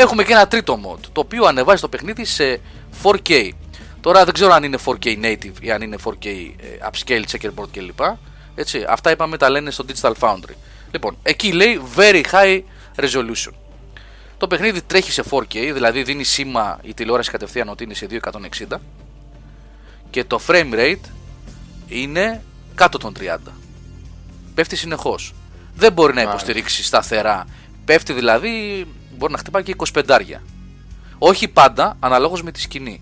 S1: Έχουμε και ένα τρίτο mod, το οποίο ανεβάζει το παιχνίδι σε 4K. Τώρα δεν ξέρω αν είναι 4K native ή αν είναι 4K ε, upscale, checkerboard κλπ. Έτσι, αυτά είπαμε τα λένε στο Digital Foundry. Λοιπόν, εκεί λέει very high resolution. Το παιχνίδι τρέχει σε 4K, δηλαδή δίνει σήμα η τηλεόραση κατευθείαν ότι είναι σε 260 και το frame rate είναι κάτω των 30. Πέφτει συνεχώς. Δεν μπορεί να υποστηρίξει σταθερά. Πέφτει δηλαδή μπορεί να χτυπάει και 25 Όχι πάντα, αναλόγως με τη σκηνή.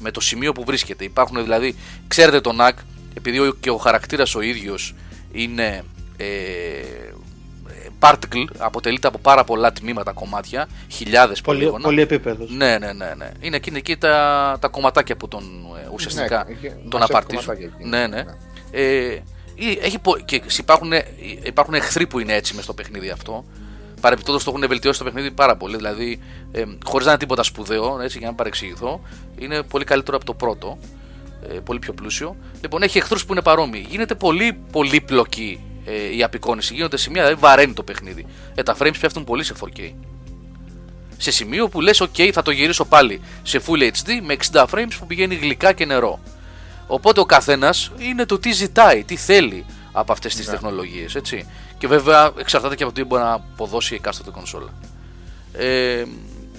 S1: Με το σημείο που βρίσκεται. Υπάρχουν δηλαδή, ξέρετε τον NAC, επειδή και ο χαρακτήρας ο ίδιος είναι ε, particle, αποτελείται από πάρα πολλά τμήματα, κομμάτια, χιλιάδες
S3: πολύγωνα. Πολύ επίπεδος.
S1: Ναι, ναι, ναι, ναι. Είναι εκεί, εκεί τα, τα κομματάκια που τον ε, ουσιαστικά ναι, τον απαρτίζουν. Ναι, ναι. ναι. Ε, έχει, και υπάρχουν, υπάρχουν εχθροί που είναι έτσι μες στο παιχνίδι αυτό παρεμπιπτόντως το έχουν βελτιώσει το παιχνίδι πάρα πολύ. Δηλαδή, ε, χωρίς να είναι τίποτα σπουδαίο, έτσι, για να παρεξηγηθώ, είναι πολύ καλύτερο από το πρώτο. Ε, πολύ πιο πλούσιο. Λοιπόν, έχει εχθρούς που είναι παρόμοιοι. Γίνεται πολύ πολύπλοκη ε, η απεικόνηση. Γίνονται σημεία, δηλαδή βαραίνει το παιχνίδι. Ε, τα frames πέφτουν πολύ σε 4K. Σε σημείο που λες, OK, θα το γυρίσω πάλι σε Full HD με 60 frames που πηγαίνει γλυκά και νερό. Οπότε ο καθένας είναι το τι ζητάει, τι θέλει από αυτές τις ναι. τεχνολογίες. Και βέβαια εξαρτάται και από τι μπορεί να αποδώσει η εκάστοτε κονσόλα.
S2: Ε,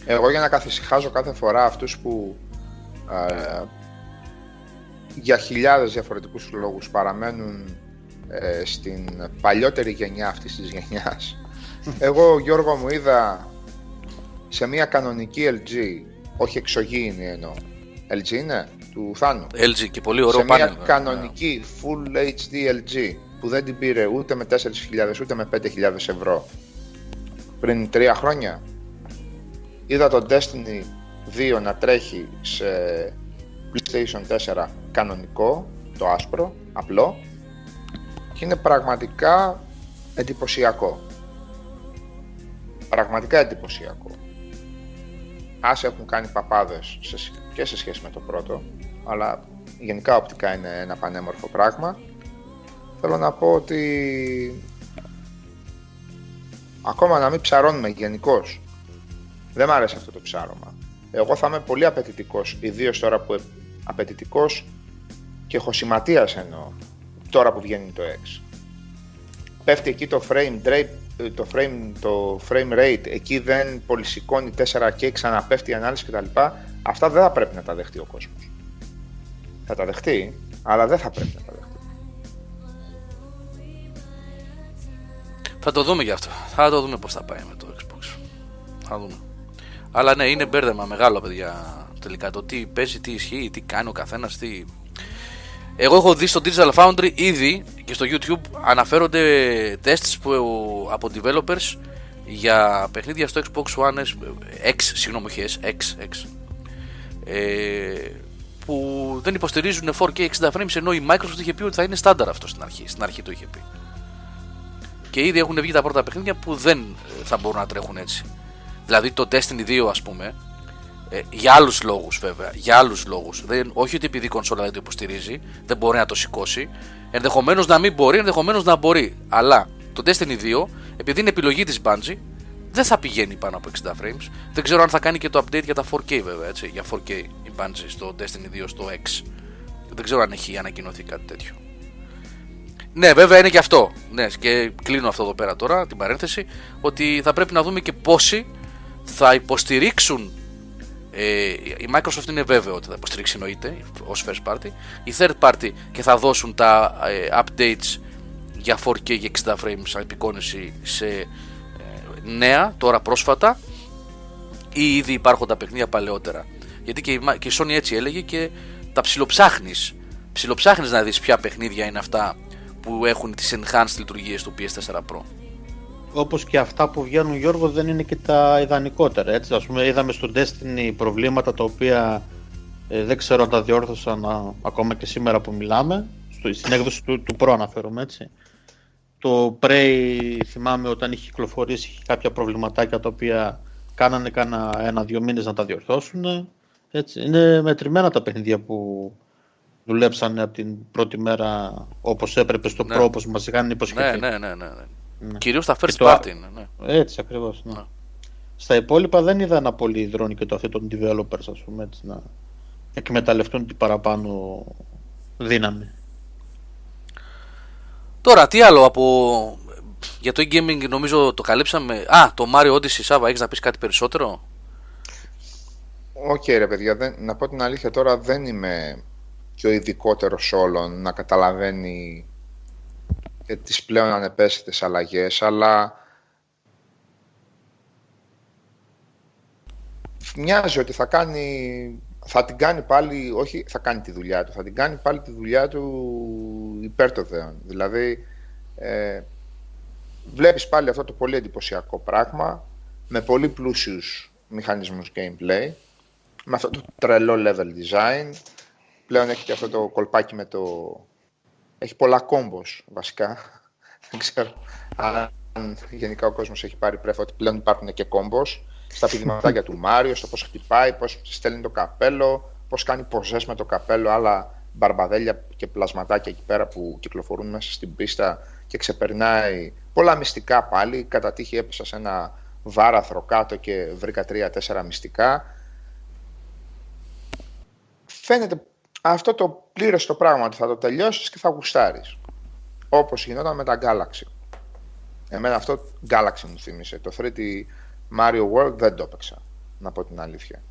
S2: Εγώ για να καθησυχάζω κάθε φορά αυτούς που ε, για χιλιάδες διαφορετικούς λόγους παραμένουν ε, στην παλιότερη γενιά αυτής της γενιάς. <laughs> Εγώ Γιώργο μου είδα σε μια κανονική LG, όχι εξωγήινη εννοώ, LG είναι, του Θάνου.
S1: LG και πολύ ωραίο
S2: Σε μια κανονική Full HD LG που δεν την πήρε ούτε με 4.000 ούτε με 5.000 ευρώ πριν τρία χρόνια. Είδα το Destiny 2 να τρέχει σε PlayStation 4 κανονικό, το άσπρο, απλό και είναι πραγματικά εντυπωσιακό. Πραγματικά εντυπωσιακό. Ας έχουν κάνει παπάδες και σε σχέση με το πρώτο, αλλά γενικά οπτικά είναι ένα πανέμορφο πράγμα θέλω να πω ότι ακόμα να μην ψαρώνουμε γενικώς. Δεν μ' αρέσει αυτό το ψάρωμα. Εγώ θα είμαι πολύ απαιτητικός, ιδίως τώρα που απαιτητικός και χωσηματίας εννοώ, τώρα που βγαίνει το X. Πέφτει εκεί το frame, rate, το frame, το frame rate, εκεί δεν πολυσηκώνει 4K, ξαναπέφτει η ανάλυση κτλ. Αυτά δεν θα πρέπει να τα δεχτεί ο κόσμος. Θα τα δεχτεί, αλλά δεν θα πρέπει να τα δεχτεί.
S1: Θα το δούμε γι' αυτό. Θα το δούμε πώς θα πάει με το Xbox. Θα δούμε. Αλλά ναι, είναι μπέρδεμα μεγάλο, παιδιά. Τελικά το τι παίζει, τι ισχύει, τι κάνει ο καθένας, τι. Εγώ έχω δει στο Digital Foundry ήδη και στο YouTube αναφέρονται tests που, από developers για παιχνίδια στο Xbox One X, συγγνώμη, X, X, X ε, που δεν υποστηρίζουν 4K 60 frames ενώ η Microsoft είχε πει ότι θα είναι στάνταρ αυτό στην αρχή. Στην αρχή το είχε πει. Και ήδη έχουν βγει τα πρώτα παιχνίδια που δεν ε, θα μπορούν να τρέχουν έτσι. Δηλαδή το Destiny 2 ας πούμε Ε, για άλλους λόγους βέβαια. Για άλλους λόγους. Όχι ότι επειδή η κονσόλα δεν το υποστηρίζει, δεν μπορεί να το σηκώσει. Ενδεχομένως να μην μπορεί, ενδεχομένως να μπορεί. Αλλά το Destiny 2, επειδή είναι επιλογή της Bungie, δεν θα πηγαίνει πάνω από 60 frames. Δεν ξέρω αν θα κάνει και το update για τα 4K βέβαια, έτσι, για 4K η Bungie στο Destiny 2 στο X. Δεν ξέρω αν έχει ανακοινωθεί κάτι τέτοιο. Ναι, βέβαια είναι και αυτό. Ναι, και κλείνω αυτό εδώ πέρα τώρα, την παρένθεση, ότι θα πρέπει να δούμε και πόσοι θα υποστηρίξουν. Ε, η Microsoft είναι βέβαιο ότι θα υποστηρίξει εννοείται ως first party. Η third party και θα δώσουν τα ε, updates για 4K και 60 frames επικόνηση σε ε, νέα, τώρα πρόσφατα ή ήδη υπάρχοντα παιχνίδια παλαιότερα. Γιατί και η, και η Sony έτσι έλεγε και τα ψιλοψάχνεις. Ψιλοψάχνεις να δεις ποια παιχνίδια είναι αυτά που έχουν τις enhanced λειτουργίες του PS4 Pro.
S3: Όπως και αυτά που βγαίνουν Γιώργο δεν είναι και τα ιδανικότερα έτσι. Ας πούμε είδαμε στο Destiny προβλήματα τα οποία ε, δεν ξέρω αν τα διόρθωσαν ακόμα και σήμερα που μιλάμε. Στο, στην έκδοση του, του Pro αναφέρομαι έτσι. Το Prey θυμάμαι όταν είχε κυκλοφορήσει είχε κάποια προβληματάκια τα οποία κάνανε κάνα ένα-δύο μήνες να τα διορθώσουν. Έτσι. Είναι μετρημένα τα παιχνίδια που δουλέψανε από την πρώτη μέρα όπως έπρεπε στο ναι. Pro όπως μας είχαν υποσχεθεί.
S1: Ναι, ναι, ναι. ναι. ναι. Κυρίως στα first party. Ναι,
S3: ναι. Έτσι ακριβώς. Ναι. ναι. Στα υπόλοιπα δεν είδα ένα πολύ δρόνι και το αυτή των developers ας πούμε έτσι, να εκμεταλλευτούν την παραπάνω δύναμη.
S1: Τώρα, τι άλλο από. Για το e-gaming νομίζω το καλύψαμε. Α, το Mario Odyssey, Σάβα, έχεις να πεις κάτι περισσότερο;
S2: OK, okay, ρε παιδιά, δεν, να πω την αλήθεια τώρα δεν είμαι και ο ειδικότερος όλων να καταλαβαίνει και τις πλέον ανεπαίσθητες αλλαγές, αλλά μοιάζει ότι θα κάνει θα την κάνει πάλι, όχι θα κάνει τη δουλειά του, θα την κάνει πάλι τη δουλειά του υπέρ των δέων. Δηλαδή, ε, βλέπεις πάλι αυτό το πολύ εντυπωσιακό πράγμα, με πολύ πλούσιους μηχανισμούς gameplay, με αυτό το τρελό level design, πλέον έχει και αυτό το κολπάκι με το... Έχει πολλά κόμπος βασικά, δεν ξέρω αν γενικά ο κόσμος έχει πάρει πρέφα ότι πλέον υπάρχουν και κόμπος στα πηδηματάκια του Μάριο, στο πώς χτυπάει, πώς στέλνει το καπέλο, πώς κάνει ποζές με το καπέλο, άλλα μπαρμπαδέλια και πλασματάκια εκεί πέρα που κυκλοφορούν μέσα στην πίστα και ξεπερνάει πολλά μυστικά πάλι. Κατά τύχη έπεσα σε ένα βάραθρο κάτω και βρήκα τρία-τέσσερα μυστικά. Φαίνεται αυτό το πλήρες το πράγμα ότι θα το τελειώσεις και θα γουστάρεις. Όπως γινόταν με τα Galaxy. Εμένα αυτό Galaxy μου θύμισε. Το 3D Mario World δεν το έπαιξα, να πω την αλήθεια.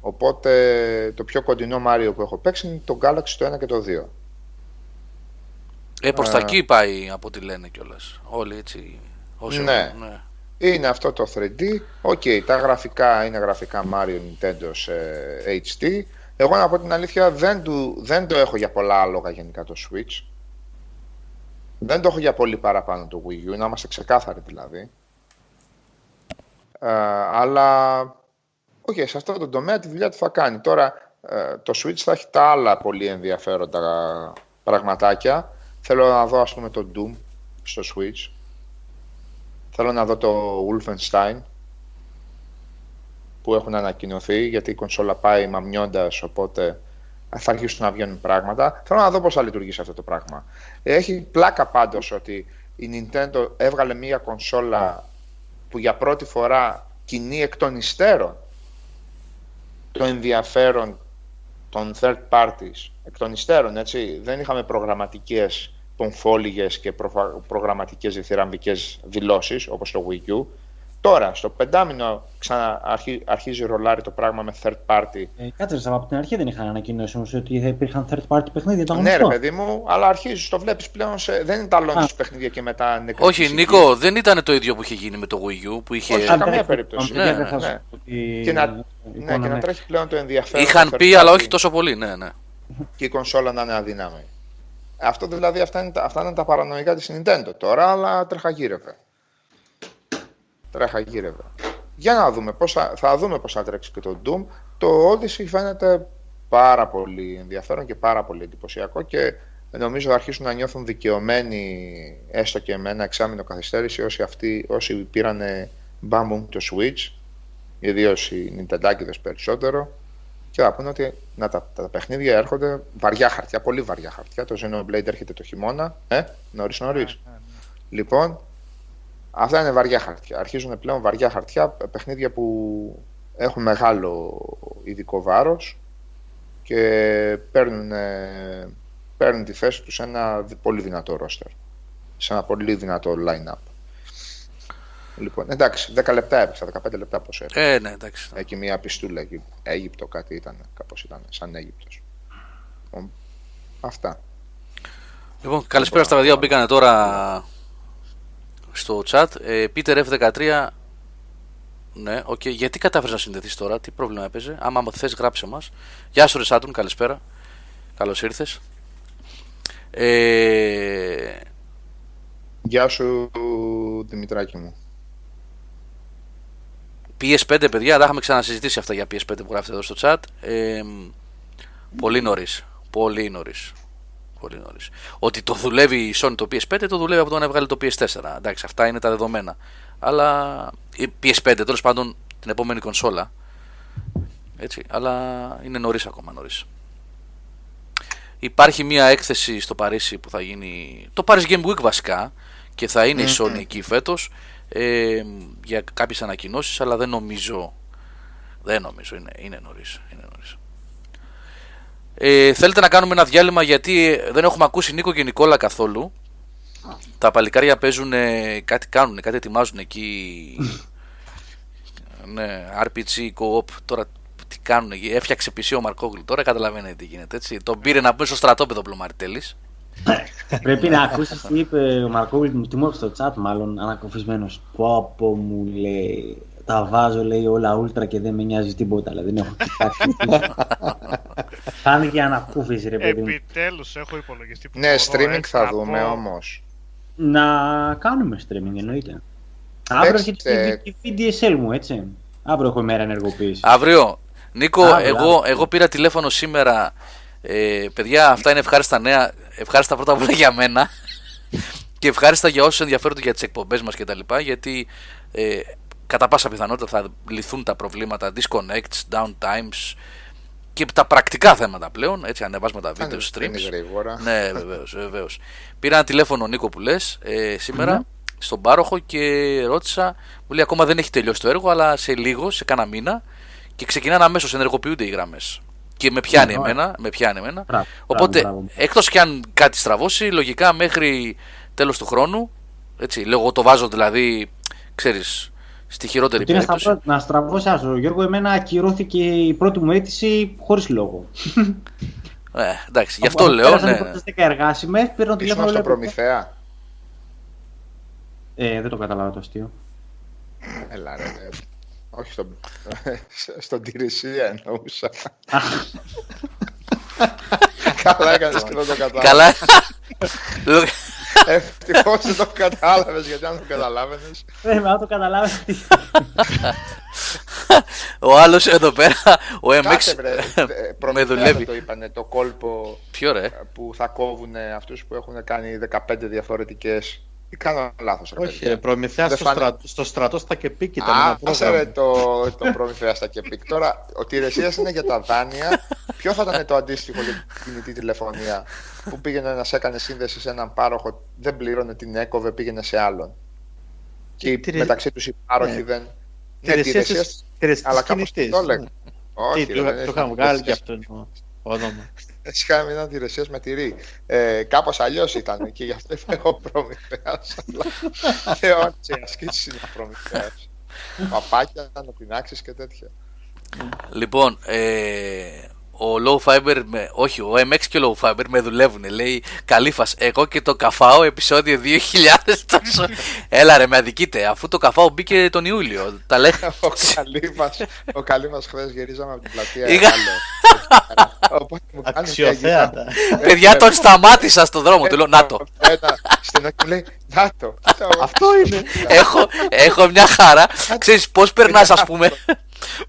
S2: Οπότε το πιο κοντινό Mario που έχω παίξει είναι το Galaxy το 1 και το 2.
S1: Ε, προς τα ε, εκεί πάει από ό,τι λένε κιόλας. Όλοι έτσι.
S2: Όσο ναι. ναι. Είναι αυτό το 3D. OK, okay, τα γραφικά είναι γραφικά Mario Nintendo σε HD. Εγώ να πω την αλήθεια δεν, του, δεν το έχω για πολλά άλογα γενικά το Switch. Δεν το έχω για πολύ παραπάνω το Wii U, να είμαστε ξεκάθαροι δηλαδή. Ε, αλλά, OK, okay, σε αυτό το τομέα τη δουλειά του θα κάνει. Τώρα, ε, το Switch θα έχει τα άλλα πολύ ενδιαφέροντα πραγματάκια. Θέλω να δω, ας πούμε, το Doom στο Switch. Θέλω να δω το Wolfenstein που έχουν ανακοινωθεί, γιατί η κονσόλα πάει μαμιώντας, οπότε θα αρχίσουν να βγαίνουν πράγματα. Θέλω να δω πώς θα λειτουργήσει αυτό το πράγμα. Έχει πλάκα πάντως ότι η Nintendo έβγαλε μία κονσόλα που για πρώτη φορά κινεί εκ των υστέρων το ενδιαφέρον των third parties, εκ των υστέρων, έτσι. Δεν είχαμε προγραμματικές πομφόλιγες και προγραμματικές διθυραμβικές δηλώσεις, όπως το Wii U. Τώρα, στο πεντάμινο ξαναρχίζει αρχίζει ρολάρι το πράγμα με third party.
S4: Ε, κάτσε, από την αρχή δεν είχαν ανακοινώσει όμως ότι θα υπήρχαν third party παιχνίδια. Το
S2: ναι, ρε παιδί μου, αλλά αρχίζεις, το βλέπεις πλέον. Σε... Δεν είναι τα launch παιχνίδια και μετά νεκρή.
S1: Όχι, Νίκο, δεν ήταν το ίδιο που είχε γίνει με το Wii U. Που είχε...
S2: Όχι, σε καμία περίπτωση. Ναι, ναι, ναι. Και, να, ναι, και να τρέχει πλέον το ενδιαφέρον.
S1: Είχαν πει, αλλά όχι τόσο πολύ, ναι, ναι.
S2: Και η κονσόλα να είναι αδύναμη. Αυτό δηλαδή, αυτά είναι, αυτά είναι τα παρανοϊκά της Nintendo τώρα, αλλά τρεχαγύρευε. Τρέχα γύρευε. Για να δούμε πώς θα, θα δούμε πώς θα τρέξει και το Doom. Το Odyssey φαίνεται πάρα πολύ ενδιαφέρον και πάρα πολύ εντυπωσιακό και νομίζω θα αρχίσουν να νιώθουν δικαιωμένοι έστω και με ένα εξάμεινο καθυστέρηση όσοι, αυτοί, όσοι πήραν μπάμπου το Switch ιδίως οι Nintendάκηδες περισσότερο, και θα πούνε ότι να, τα, τα, παιχνίδια έρχονται βαριά χαρτιά, πολύ βαριά χαρτιά. Το Xenoblade έρχεται το χειμώνα, ε, νωρίς νωρίς.
S5: Ναι, ναι, ναι.
S2: Λοιπόν, αυτά είναι βαριά χαρτιά. Αρχίζουν πλέον βαριά χαρτιά, παιχνίδια που έχουν μεγάλο ειδικό βάρος και παίρνουν, ε, παίρνουν τη θέση τους σε ένα δι- πολύ δυνατό roster. Σε ένα πολύ δυνατό line-up. Λοιπόν, εντάξει, 10 λεπτά έπαιξα, 15 λεπτά πώς έπαιξα.
S1: Ε, ναι, εντάξει.
S2: Εκεί μια πιστούλα εκεί. Αίγυπτο κάτι ήταν, κάπως ήταν, σαν Αίγυπτος. Λοιπόν, αυτά.
S1: Λοιπόν, καλησπέρα στα παιδιά που μπήκανε τώρα στο chat. Ε, Peter F13. Ναι, οκ. Γιατί κατάφερες να συνδεθείς τώρα, τι πρόβλημα έπαιζε; Άμα θες, γράψε μας. Γεια σου, Ρεσάτουν, καλησπέρα. Καλώς ήρθες. Ε,
S2: Γεια σου, Δημητράκη μου.
S1: PS5, παιδιά, τα είχαμε ξανασυζητήσει αυτά για PS5 που γράφετε εδώ στο chat. Ε, πολύ νωρίς. Πολύ νωρίς. Πολύ νωρίς. Ότι το δουλεύει η Sony το PS5 το δουλεύει από το να έβγαλε το PS4. Εντάξει, αυτά είναι τα δεδομένα. Αλλά η PS5 τέλος πάντων την επόμενη κονσόλα. Έτσι, αλλά είναι νωρίς ακόμα νωρίς. Υπάρχει μια έκθεση στο Παρίσι που θα γίνει. Το Paris Game Week βασικά και θα είναι η Sony εκεί φέτος ε, για κάποιες ανακοινώσεις αλλά δεν νομίζω δεν νομίζω είναι, είναι νωρίς, είναι νωρίς. Ε, θέλετε να κάνουμε ένα διάλειμμα γιατί ε, δεν έχουμε ακούσει Νίκο και Νικόλα καθόλου τα παλικάρια παίζουν ε, κάτι κάνουν, κάτι ετοιμάζουν εκεί <laughs> ναι, RPG, co-op τώρα τι κάνουν εκεί, έφτιαξε PC ο Μαρκόγλου τώρα καταλαβαίνετε τι γίνεται έτσι τον πήρε να μπει στο στρατόπεδο Πλωμαριτέλης <laughs>
S4: Πρέπει να ακούσεις τι είπε ο Μαρκόβιλ, τι μου είπε στο chat, μάλλον ανακοφισμένος. Πω πω μου λέει. Τα βάζω λέει όλα ούλτρα και δεν με νοιάζει τίποτα. Δηλαδή δεν έχω κοιτάξει. Φάνηκε <laughs> ανακούφιση, ρε παιδί μου.
S5: Επιτέλους έχω υπολογιστή που
S2: Ναι,
S5: μπορώ
S2: streaming
S5: έτσι
S2: θα
S5: να
S2: δούμε
S5: πω.
S2: όμως.
S4: Να κάνουμε streaming εννοείται. Αύριο
S2: Παίξτε.
S4: έρχεται και η VDSL μου, έτσι. Αύριο έχω ημέρα ενεργοποίησης.
S1: Αύριο. Νίκο,
S4: Αύριο,
S1: εγώ,
S4: αύριο.
S1: εγώ πήρα τηλέφωνο σήμερα. Ε, παιδιά, αυτά είναι ευχάριστα νέα. Ευχάριστα πρώτα απ' όλα για μένα. και ευχάριστα για όσους ενδιαφέρονται για τις εκπομπές μας κτλ. Γιατί ε, κατά πάσα πιθανότητα θα λυθούν τα προβλήματα disconnects, downtimes και τα πρακτικά θέματα πλέον. Έτσι, ανεβάσματα
S2: Θα
S1: βίντεο
S2: είναι- είναι
S1: streams.
S2: γρήγορα.
S1: Ναι, βεβαίως. Βεβαίως. Πήρα ένα τηλέφωνο Νίκο που λες ε, σήμερα στον πάροχο και ρώτησα. Μου λέει ακόμα δεν έχει τελειώσει το έργο, αλλά σε λίγο, σε κάνα μήνα και ξεκινάνε αμέσως, ενεργοποιούνται οι γραμμές. Και με πιάνει
S4: Ναι, ωραία.
S1: εμένα. Με πιάνει εμένα.
S4: Μπράβο,
S1: Οπότε,
S4: μπράβο, μπράβο.
S1: εκτός κι αν κάτι στραβώσει, λογικά μέχρι τέλος του χρόνου. Έτσι, λέω, εγώ το βάζω δηλαδή, ξέρεις, στη χειρότερη
S4: Ότι είναι
S1: περίπτωση.
S4: σταυρό- να στραβώσει άσο. Γιώργο, εμένα ακυρώθηκε η πρώτη μου αίτηση χωρίς λόγο. <laughs>
S1: Ε, εντάξει, γι' αυτό
S4: Από-
S1: λέω.
S4: πέρασαν
S1: Ναι.
S4: οι πρώτες 10 εργάσιμες, παίρνω τηλέφωνο.
S2: Ήσουν στο
S4: λέω,
S2: Προμηθέα;
S4: Ε, δεν το καταλάβα το αστείο.
S2: Έλα ρε. ε, Όχι στον... <laughs> στον Τηρησία εννοούσα. <laughs> Καλά έκανες και δεν το κατάλαβες.
S1: Καλά. Λέω,
S2: Ευτυχώς δεν το κατάλαβες, γιατί αν το καταλάβαινες...
S4: Ε, μα αν το καταλάβεις.
S1: ο άλλος εδώ πέρα, ο MX.
S2: Κάτε βρε, ε,
S1: με
S2: Προμηθέα
S1: δουλεύει.
S2: το είπανε, το κόλπο
S1: Ποιο ρε;
S2: που θα κόβουν αυτούς που έχουν κάνει 15 διαφορετικές... Ή κάνω λάθος ρε
S3: Όχι,
S2: παιδιά.
S3: ρε, Προμηθέα
S2: Δεν
S3: στο,
S2: φάνε-
S3: στρατό, στο στρατό στα Κεπίκ ήταν
S2: Α,
S3: ένα
S2: άσε ρε
S3: πρόγραμμα.
S2: το, το προμηθεία στα Κεπίκ. Τώρα, ο Τηρεσίας είναι για τα δάνεια. <laughs> Ποιο θα ήταν το αντίστοιχο για την κινητή τηλεφωνία που πήγαινε να σε έκανε σύνδεση σε έναν πάροχο, δεν πλήρωνε, την έκοβε, πήγαινε σε άλλον; Και οι-
S3: Τηρε-
S2: μεταξύ τους οι πάροχοι
S3: Ναι.
S2: δεν. Ναι,
S3: Τηρεσίας
S2: Τηρεσίας,
S3: της- Τηρεσίας
S2: αλλά
S3: της
S2: κάπως
S3: κινητής,
S2: το έλεγα.
S3: ναι.
S2: Όχι,
S3: Τι,
S2: ρε,
S3: το
S2: δεν
S3: το
S2: έχει
S3: είχαμε βγάλει και
S2: Τηρεσίας.
S3: αυτό είναι το όνομα. <laughs>
S2: Έτσι κάναμε έναν Τηρεσία με τυρί. Ε, Κάπως αλλιώς ήταν και γι' αυτό είπα εγώ προμηθεία. Αλλά <laughs> λέω σε ασκήσει είναι προμηθεία. Παπάκια, ανοπινάξει και τέτοια.
S1: Λοιπόν, ε, ο Low Fiber, με, όχι, ο MX και ο Low Fiber με δουλεύουν. Λέει Καλήφας, εγώ και το καφάο επεισόδιο 2000 τόσο. Έλα ρε, με αδικείτε, αφού το καφάο μπήκε τον Ιούλιο. Τα λέγα.
S2: Ο Καλύμας, ο Καλύμας χθες γυρίζαμε από την πλατεία
S1: Είχα-
S2: Εγάλεο. Οπότε μου κάνει μια
S3: Αξιοθέατα.
S1: Παιδιά, τον σταμάτησα στον δρόμο του. Λέω, να το.
S2: Ένα στην άκρη μου λέει, να το. Κοίτα, εγώ,
S3: Αυτό είναι.
S1: έχω, έχω μια χαρά. Ξέρεις πώς περνάς ας πούμε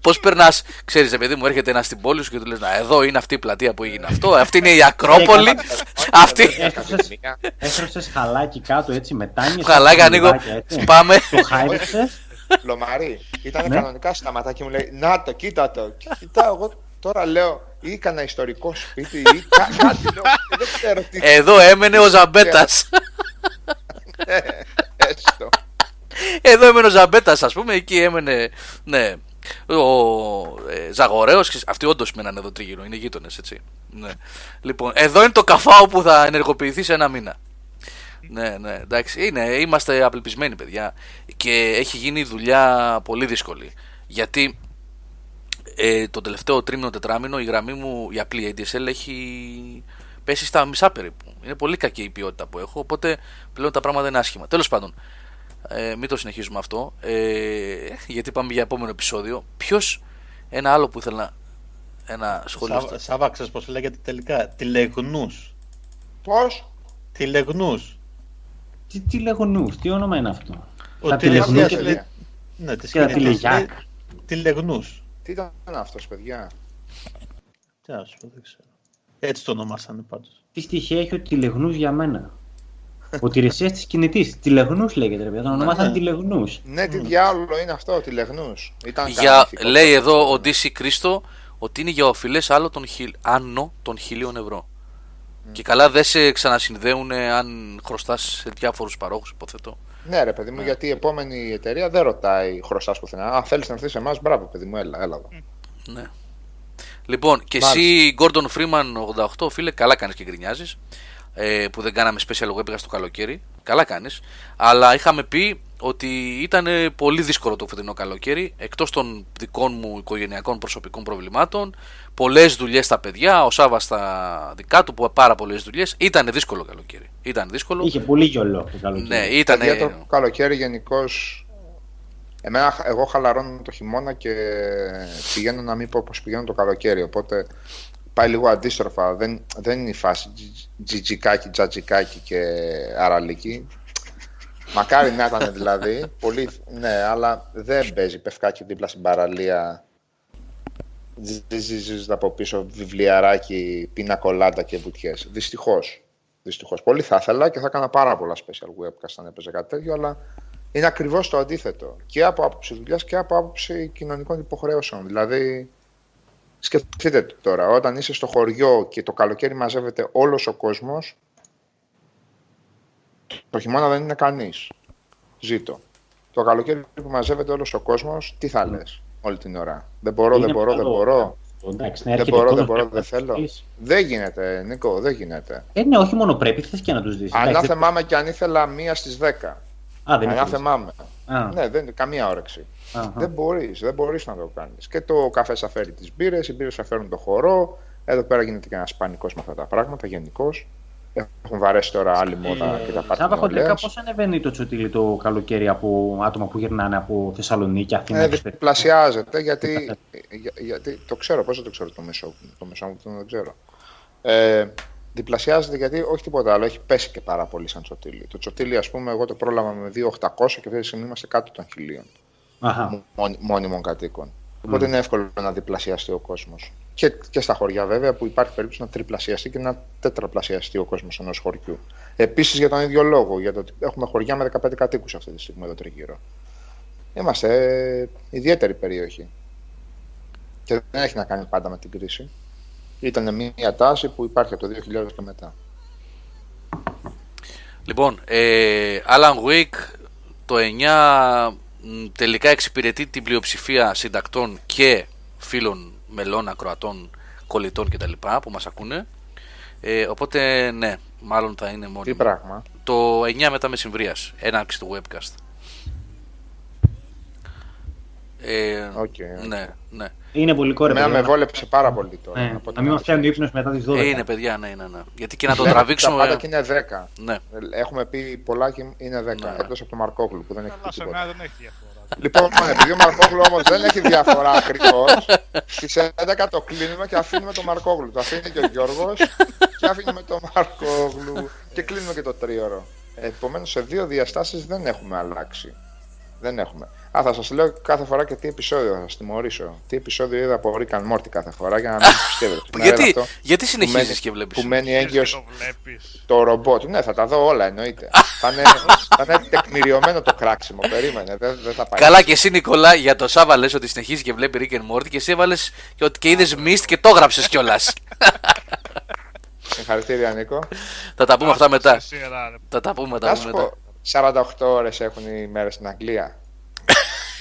S1: Πώς περνάς, ξέρεις επειδή μου έρχεται ένας στην πόλη σου και του λες Να εδώ είναι αυτή η πλατεία που έγινε αυτό Αυτή είναι η Ακρόπολη Αυτή <laughs>
S4: Έφρωσε χαλάκι κάτω έτσι με τάνιες.
S1: Χαλάκι ανοίγω
S4: κουλουράκια, έτσι.
S1: Πάμε
S4: Το χάιδεψες.
S2: Λομαρί. Ήταν
S4: Ναι.
S2: κανονικά σταματά και μου λέει Να το, κοίτα το. Και κοιτάω εγώ τώρα λέω ή κανένα ιστορικό σπίτι ή κα- κάτι λέω. Δεν ξέρω τι.
S1: Εδώ έμενε ο Ζαμπέτας.
S2: Έστω.
S1: Εδώ έμενε ο Ζαμπέτας, ας πούμε, εκεί έμενε. Ναι. Ο ε, Ζαγορέος. Αυτοί όντως μέναν εδώ τριγύρω, είναι γείτονες, έτσι. Ναι. Λοιπόν, εδώ είναι το καφάο που θα ενεργοποιηθεί σε ένα μήνα. Ναι, ναι, εντάξει. Είναι, είμαστε απελπισμένοι, παιδιά. Και έχει γίνει δουλειά πολύ δύσκολη. Γιατί ε, το τελευταίο τρίμηνο, τετράμινο η γραμμή μου, η απλή ADSL έχει πέσει στα μισά περίπου. Είναι πολύ κακή η ποιότητα που έχω, οπότε πλέον τα πράγματα είναι άσχημα. Τέλος πάντων, ε, μην το συνεχίζουμε αυτό, ε, γιατί πάμε για επόμενο επεισόδιο. Ποιος, ένα άλλο που ήθελα να. Ένα σχόλιο.
S3: Σάβα, Σάβα, ξέρεις πώς λέγεται τελικά; Τηλεγνούς.
S2: Πώς;
S3: Τηλεγνούς.
S4: Τι, τι λέγονους, τι όνομα είναι αυτό;
S3: Ο
S4: Τα
S3: τηλεγνούς
S2: τηλεγνούς.
S3: λέει- Ναι, της
S4: Και τα
S3: κινητής
S4: τηλεγιάκ.
S3: λέει Τηλεγνούς.
S2: Τι ήταν αυτός παιδιά;
S3: Τι να σου πω, δεν ξέρω. Έτσι το ονομάσανε πάντως.
S4: Τι στοιχεία έχει ο τηλεγνούς για μένα; Ο τηρεσίας της κινητής. Τηλεγνούς λέγεται ρε παιδιά, τον ονομάσανε
S3: ναι.
S4: τηλεγνούς.
S2: Ναι, τι διάολο είναι αυτό, τηλεγνούς. Ήταν
S1: Για,
S2: κανονικό.
S1: λέει εδώ ο DC Κρίστο ότι είναι για οφειλές άνω των, χιλ, άνω των χιλίων ευρώ. Και καλά δεν σε ξανασυνδέουν αν χρωστάς σε διάφορους παρόχους, υποθέτω.
S2: Ναι, ρε παιδί μου, γιατί η επόμενη εταιρεία δεν ρωτάει χρωστάς πουθενά. Αν θέλεις να έρθεις σε εμάς, μπράβο, παιδί μου, έλα, έλα εδώ.
S1: Ναι. Λοιπόν, και εσύ, Gordon Freeman 88, φίλε, καλά κάνεις και γκρινιάζεις. Ε, που δεν κάναμε special webcast το καλοκαίρι. Καλά κάνεις. Αλλά είχαμε πει ότι ήταν πολύ δύσκολο το φετινό καλοκαίρι. Εκτός των δικών μου οικογενειακών προσωπικών προβλημάτων. Πολλές δουλειές στα παιδιά. Ο Σάβα στα δικά του που πάρα πολλές δουλειές. Ήταν δύσκολο καλοκαίρι. Ήταν δύσκολο.
S4: Είχε πολύ γιολό το καλοκαίρι.
S1: Ναι, ήταν.
S2: Για το καλοκαίρι γενικώς. Εμένα, εγώ χαλαρώνω το χειμώνα και πηγαίνω να μην πω πως πηγαίνω το καλοκαίρι. Οπότε πάει λίγο αντίστροφα. Δεν, δεν είναι η φάση τζι- τζιτζικάκι, τζατζικάκι και αραλίκι. Μακάρι να ήταν δηλαδή. Πολύ, ναι, αλλά δεν παίζει πευκάκι δίπλα στην παραλία. Ζζζζζ από πίσω βιβλιαράκι, πίνα κολάντα και βουτιές. Δυστυχώς. Δυστυχώς. Πολύ θα ήθελα και θα έκανα πάρα πολλά special webcast αν έπαιζε κάτι τέτοιο, αλλά είναι ακριβώς το αντίθετο. Και από άποψη δουλειάς και από άποψη κοινωνικών υποχρεώσεων. Δηλαδή, σκεφτείτε το τώρα, όταν είσαι στο χωριό και το καλοκαίρι μαζεύεται όλος ο κόσμος, το χειμώνα δεν είναι κανείς. Ζήτω. Το καλοκαίρι που μαζεύεται όλος ο κόσμος, τι θα λες όλη την ώρα. Δεν μπορώ,
S4: Είναι
S2: δεν μπορώ, δεν
S4: καλό.
S2: μπορώ.
S4: Εντάξει, να
S2: Δεν
S4: έρχεται
S2: μπορώ,
S4: κόσμος
S2: δεν μπορώ,
S4: πρέπει
S2: δεν
S4: να
S2: θέλω.
S4: τους δεις.
S2: Δεν γίνεται, Νίκο, δεν γίνεται.
S4: Ε, ναι, όχι μόνο πρέπει, θες και να τους δεις.
S2: Αν
S4: Εντάξει,
S2: θυμάμαι και αν ήθελα μία στις 10.
S4: Α, δεν
S2: Αν
S4: ήθελες.
S2: θυμάμαι.
S4: Α,
S2: Ναι, δεν καμία όρεξη.
S4: Αχα.
S2: Δεν μπορείς, δεν μπορείς να το κάνεις. Και το καφέ θα φέρει τις μπύρες, οι μπύρες θα φέρουν το χορό. Εδώ πέρα γίνεται και ένας πανικός με αυτά τα πράγματα γενικώς. Έχουν βαρέσει τώρα άλλη μόδα και τα
S4: Σάβα,
S2: πάρτι
S4: χοντρικά
S2: νεολαίας.
S4: πώς ανεβαίνει το τσοτήλι το καλοκαίρι από άτομα που γυρνάνε από Θεσσαλονίκη, Αθήνα,
S2: Ε,
S4: εξωτερικό.
S2: διπλασιάζεται γιατί, για- γιατί το ξέρω, πώς δεν το ξέρω το μισό, το μισό μου δεν ξέρω. Ε, διπλασιάζεται γιατί όχι τίποτα άλλο, έχει πέσει και πάρα πολύ σαν τσοτήλι. Το τσοτήλι ας πούμε εγώ το πρόλαβα με 2.800 και αυτή τη στιγμή είμαστε κάτω των χιλίων
S4: Αχα.
S2: μόνι- μόνιμων κατοίκων. Οπότε είναι εύκολο να διπλασιαστεί ο κόσμος. Και, και στα χωριά βέβαια που υπάρχει περίπτωση να τριπλασιαστεί και να τέτραπλασιαστεί ο κόσμος ενός χωριού. Επίσης για τον ίδιο λόγο, για το ότι έχουμε χωριά με 15 κατοίκους αυτή τη στιγμή εδώ τριγύρω. Είμαστε ε, ιδιαίτερη περιοχή. Και δεν έχει να κάνει πάντα με την κρίση. Ήταν μια τάση που υπάρχει από το 2000 και μετά.
S1: Λοιπόν, ε, Alan Wake το 9 μ, τελικά εξυπηρετεί την πλειοψηφία συντακτών και φίλων μελών, ακροατών, κολλητών κτλ. που μας ακούνε. Ε, οπότε ναι, μάλλον θα είναι
S2: Τι
S1: μόνιμο.
S2: πράγμα.
S1: Το 9 μετά μεσημβρίας, έναρξη του webcast. Ε,
S2: Οκ.
S1: Ναι, ναι.
S4: Είναι πολύ κόρε,
S2: Εμένα με
S4: παιδιά.
S2: βόλεψε πάρα πολύ τώρα.
S4: Ναι,
S2: να πω την
S4: να μην μας
S2: αλήθεια.
S4: πιάνει ο ύπνος μετά τις 12.
S1: Ε, είναι παιδιά, ναι, ναι, ναι. Γιατί και να το
S2: Λέμε Τα
S1: τραβήξουμε.
S2: πάντα και είναι 10.
S1: Ναι.
S2: Έχουμε πει πολλά και είναι 10.
S1: Ναι.
S2: Εκτός από το Μαρκόγλου που δεν έχει πει
S5: Αλλά σε
S2: τίποτα.
S5: μένα δεν έχει διαφορά.
S2: Λοιπόν, επειδή ο Μαρκόγλου όμως δεν έχει διαφορά ακριβώς, στις 11 το κλείνουμε και αφήνουμε το Μαρκόγλου. Το αφήνει και ο Γιώργος και αφήνουμε το Μαρκόγλου και κλείνουμε και το τρίωρο. Επομένως, σε δύο διαστάσεις δεν έχουμε αλλάξει. Δεν έχουμε. Α, θα σας λέω κάθε φορά και τι επεισόδιο θα σας τιμωρήσω. Τι επεισόδιο είδα από Rick and Morty κάθε φορά για να μην πιστεύετε. Σήμερα
S1: γιατί,
S2: είδα αυτό
S1: γιατί
S2: που μένει-
S1: συνεχίζει και βλέπεις.
S2: Που μένει
S5: Ξέρεις
S2: έγκυος
S5: και το βλέπεις.
S2: το ρομπότ. Ναι, θα τα δω όλα εννοείται. θα, είναι, θα είναι τεκμηριωμένο το κράξιμο. Περίμενε, δεν, δεν θα πάει.
S1: Καλά και εσύ Νικόλα για το Σάβα λες ότι συνεχίζει και βλέπει Rick and Morty και εσύ έβαλες και ότι και είδες Mist και το έγραψες κιόλας.
S2: Συγχαρητήρια, Νίκο.
S1: θα τα πούμε αυτά μετά.
S5: Σε σειρά, ρε.
S1: Θα τα πούμε, τα
S2: Να
S1: πούμε
S2: σου
S1: μετά.
S2: πω, 48 ώρες έχουν οι μέρες στην Αγγλία.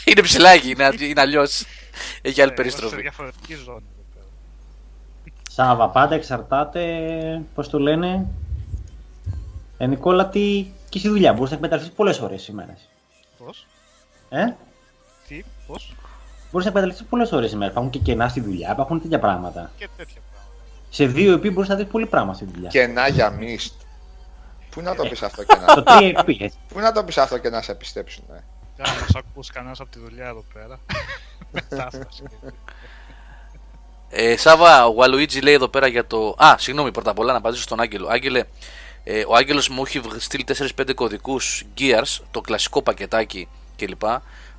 S1: Είναι ψηλάκι, είναι, είναι αλλιώς. Έχει άλλη
S5: Ε, είμαστε Σε
S1: περιστροφή.
S5: διαφορετική ζώνη. εδώ πέρα.
S4: Σάβα, πάντα εξαρτάται, πώς το λένε. Ε, Νικόλα, τι και στη δουλειά μπορείς να εκμεταλλευτείς πολλές ώρες ημέρα.
S5: Πώς,
S4: Ε;
S5: τι, πώς;
S4: Μπορείς να εκμεταλλευτείς πολλές ώρες ημέρα. Υπάρχουν και κενά στη δουλειά, υπάρχουν τέτοια πράγματα.
S5: και τέτοια πράγματα.
S4: Σε δύο επί μπορείς να δεις πολύ πράγμα στη δουλειά.
S2: Κενά για μίστ. Πού να το πεις αυτό και
S4: Το
S2: να,
S4: τρία επί, έτσι.
S2: πού να το πεις αυτό και να σε πιστέψουν. ε;
S5: Για να μας ακούσει κανένας από τη δουλειά εδώ πέρα. <laughs> Μετά στα σκέφτεται.
S1: Ε, Σάβα, ο Γουαλουίτζι λέει εδώ πέρα για το. Α, συγγνώμη πρώτα απ' όλα να απαντήσω στον Άγγελο. Άγγελε, ε, ο Άγγελος μου έχει βγ- στείλει 4-5 κωδικούς Gears, το κλασικό πακετάκι κλπ.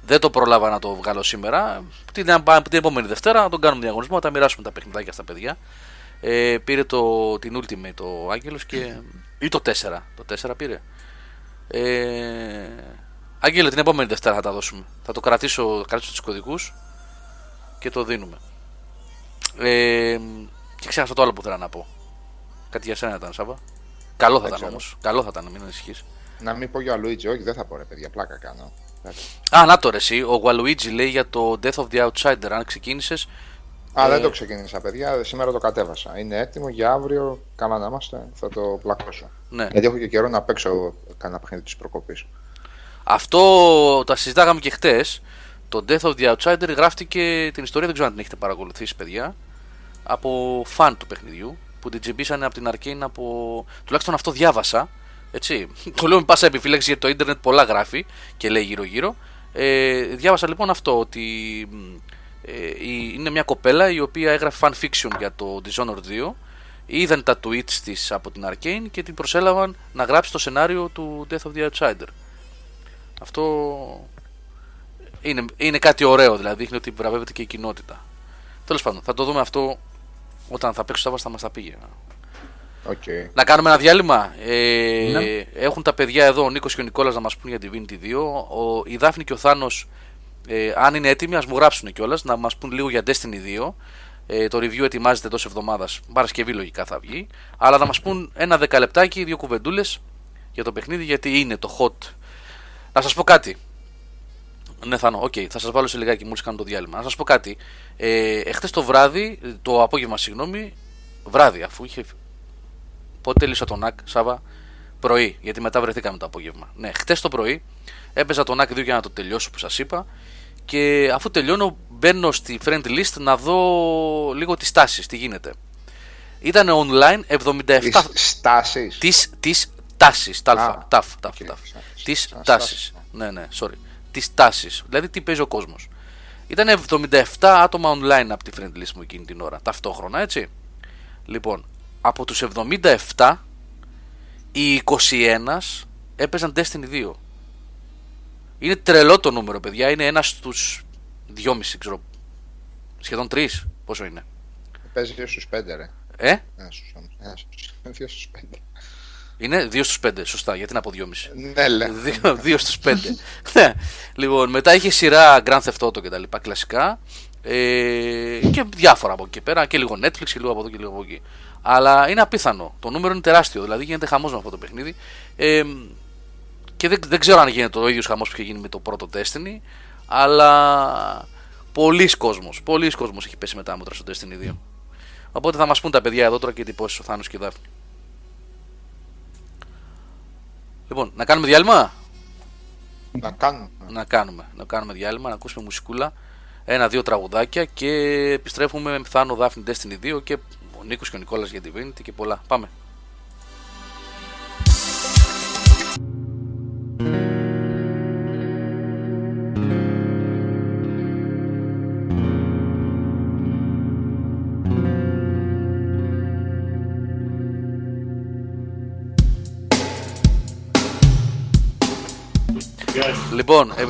S1: Δεν το προλάβα να το βγάλω σήμερα. Την, την επόμενη Δευτέρα να τον κάνουμε διαγωνισμό, να τα μοιράσουμε τα παιχνιδάκια στα παιδιά. Ε, πήρε το, την Ultimate ο Άγγελος και. ή το 4. Το 4 πήρε. Ε, Άγγελε, την επόμενη Δευτέρα θα τα δώσουμε. Θα το κρατήσω, κρατήσω τους κωδικούς και το δίνουμε. Ε, και ξέχασα το άλλο που θέλω να πω. Κάτι για σένα ήταν, Σάβα. Καλό θα
S2: Δεν
S1: ήταν
S2: ξέρω.
S1: όμως. Καλό θα ήταν, μην ανησυχείς.
S2: Να μην πω για ο Λουίτζι, όχι, δεν θα πω ρε παιδιά, πλάκα κάνω. Εντάξει.
S1: Α, να το ρε, εσύ. Ο Γουαλουίτζι λέει για το Death of the Outsider. Αν ξεκίνησες.
S2: Α,
S1: Ε,
S2: δεν το ξεκίνησα, παιδιά. Σήμερα το κατέβασα. Είναι έτοιμο για αύριο. Καλά να είμαστε. Θα το πλακώσω.
S1: Ναι.
S2: Γιατί έχω και καιρό να παίξω κανένα παιχνίδι της προκοπής.
S1: Αυτό τα συζητάγαμε και χτες. Το Death of the Outsider γράφτηκε την ιστορία, δεν ξέρω αν την έχετε παρακολουθήσει, παιδιά. Από φαν του παιχνιδιού που την τζιμπήσανε από την Arcane από. Τουλάχιστον αυτό διάβασα. Έτσι. <laughs> Το λέω με πάσα επιφύλαξη γιατί το ίντερνετ πολλά γράφει και λέει γύρω-γύρω. Ε, διάβασα λοιπόν αυτό ότι μ, ε, η- είναι μια κοπέλα η οποία έγραφε fan fiction για το Dishonored 2 είδαν τα tweets της από την Arcane και την προσέλαβαν να γράψει το σενάριο του Death of the Outsider. Αυτό είναι, είναι κάτι ωραίο, δηλαδή δείχνει ότι βραβεύεται και η κοινότητα. Τέλος πάντων, θα το δούμε αυτό όταν θα παίξει ο Σάββας, θα μας τα πει, ε.
S2: Οκ.
S1: Να κάνουμε ένα διάλειμμα. Ε,
S4: Ναι.
S1: Έχουν τα παιδιά εδώ, ο Νίκος και ο Νικόλας να μας πούν για Divinity 2. Ο, η Δάφνη και ο Θάνος, ε, αν είναι έτοιμοι, ας μου γράψουν κιόλας, να μας πούν λίγο για Destiny 2. Ε, το review ετοιμάζεται τέλος εβδομάδας. Παρασκευή λογικά θα βγει. Αλλά να μας <laughs> πούν ένα δεκαλεπτάκι, δύο κουβεντούλες για το παιχνίδι, γιατί είναι το hot. Να σας πω κάτι. Ναι, Θάνο, οκ, θα σας βάλω σε λιγάκι μόλις κάνω το διάλειμμα. Να σας πω κάτι. Ε, εχθές το βράδυ, το απόγευμα, συγγνώμη, βράδυ, αφού είχε. Πότε τέλειωσα τον Knack, Σάβα, πρωί, γιατί μετά βρεθήκαμε το απόγευμα. Ναι, χτες το πρωί έπαιζα τον Knack 2 για να το τελειώσω που σας είπα. Και αφού τελειώνω, μπαίνω στη friend list να δω λίγο τις τάσεις, τι γίνεται. Ήταν online 77
S2: Τις στάσεις.
S1: της, της τάσης, ταλφα,
S2: Α,
S1: ταφ, ταφ,
S2: οκ.
S1: ταφ.
S2: Σαν-
S1: Της
S2: σαν
S1: τάσης.
S2: στάσεις.
S1: Ναι, ναι, sorry. Της τάσης. Δηλαδή τι παίζει ο κόσμος. Ήταν 77 άτομα online από τη friend list μου εκείνη την ώρα, ταυτόχρονα, έτσι. Λοιπόν, από τους 77, οι 21 έπαιζαν Destiny 2. Είναι τρελό το νούμερο, παιδιά. Είναι ένας στους 2,5, ξέρω. Σχεδόν 3. Πόσο είναι;
S2: Παίζει 2 στους 5 ρε.
S1: Ε,
S2: Ένας στους όμως. Ένας στους- δύο στους 5.
S1: Είναι 2 στους 5. Σωστά, γιατί να πω 2,5.
S2: Ναι, λέ. <laughs>
S1: Δύο, δύο στους πέντε. ναι. Λοιπόν, μετά είχε σειρά Grand Theft Auto και τα λοιπά κλασικά. Ε, και διάφορα από εκεί και πέρα. Και λίγο Netflix και λίγο από εδώ και λίγο από εκεί. Αλλά είναι απίθανο. Το νούμερο είναι τεράστιο. Δηλαδή γίνεται χαμός με αυτό το παιχνίδι. Ε, και δεν, δεν ξέρω αν γίνεται ο ίδιος χαμός που είχε γίνει με το πρώτο Destiny. Αλλά πολλοί κόσμος, πολλοί κόσμος έχει πέσει μετά μούτρα στο Destiny 2. Οπότε θα μας πούν τα παιδιά εδώ τώρα και τυπώσεις ο Θάνος και η Δάφνη. Λοιπόν, να κάνουμε διάλειμμα;
S2: Να κάνουμε.
S1: Να κάνουμε, να κάνουμε διάλειμμα, να ακούσουμε μουσικούλα. Ένα-δύο τραγουδάκια και επιστρέφουμε με Θάνο Δάφνη Destiny 2 και ο Νίκος και ο Νικόλας για Divinity και πολλά. Πάμε. Λοιπόν, ε,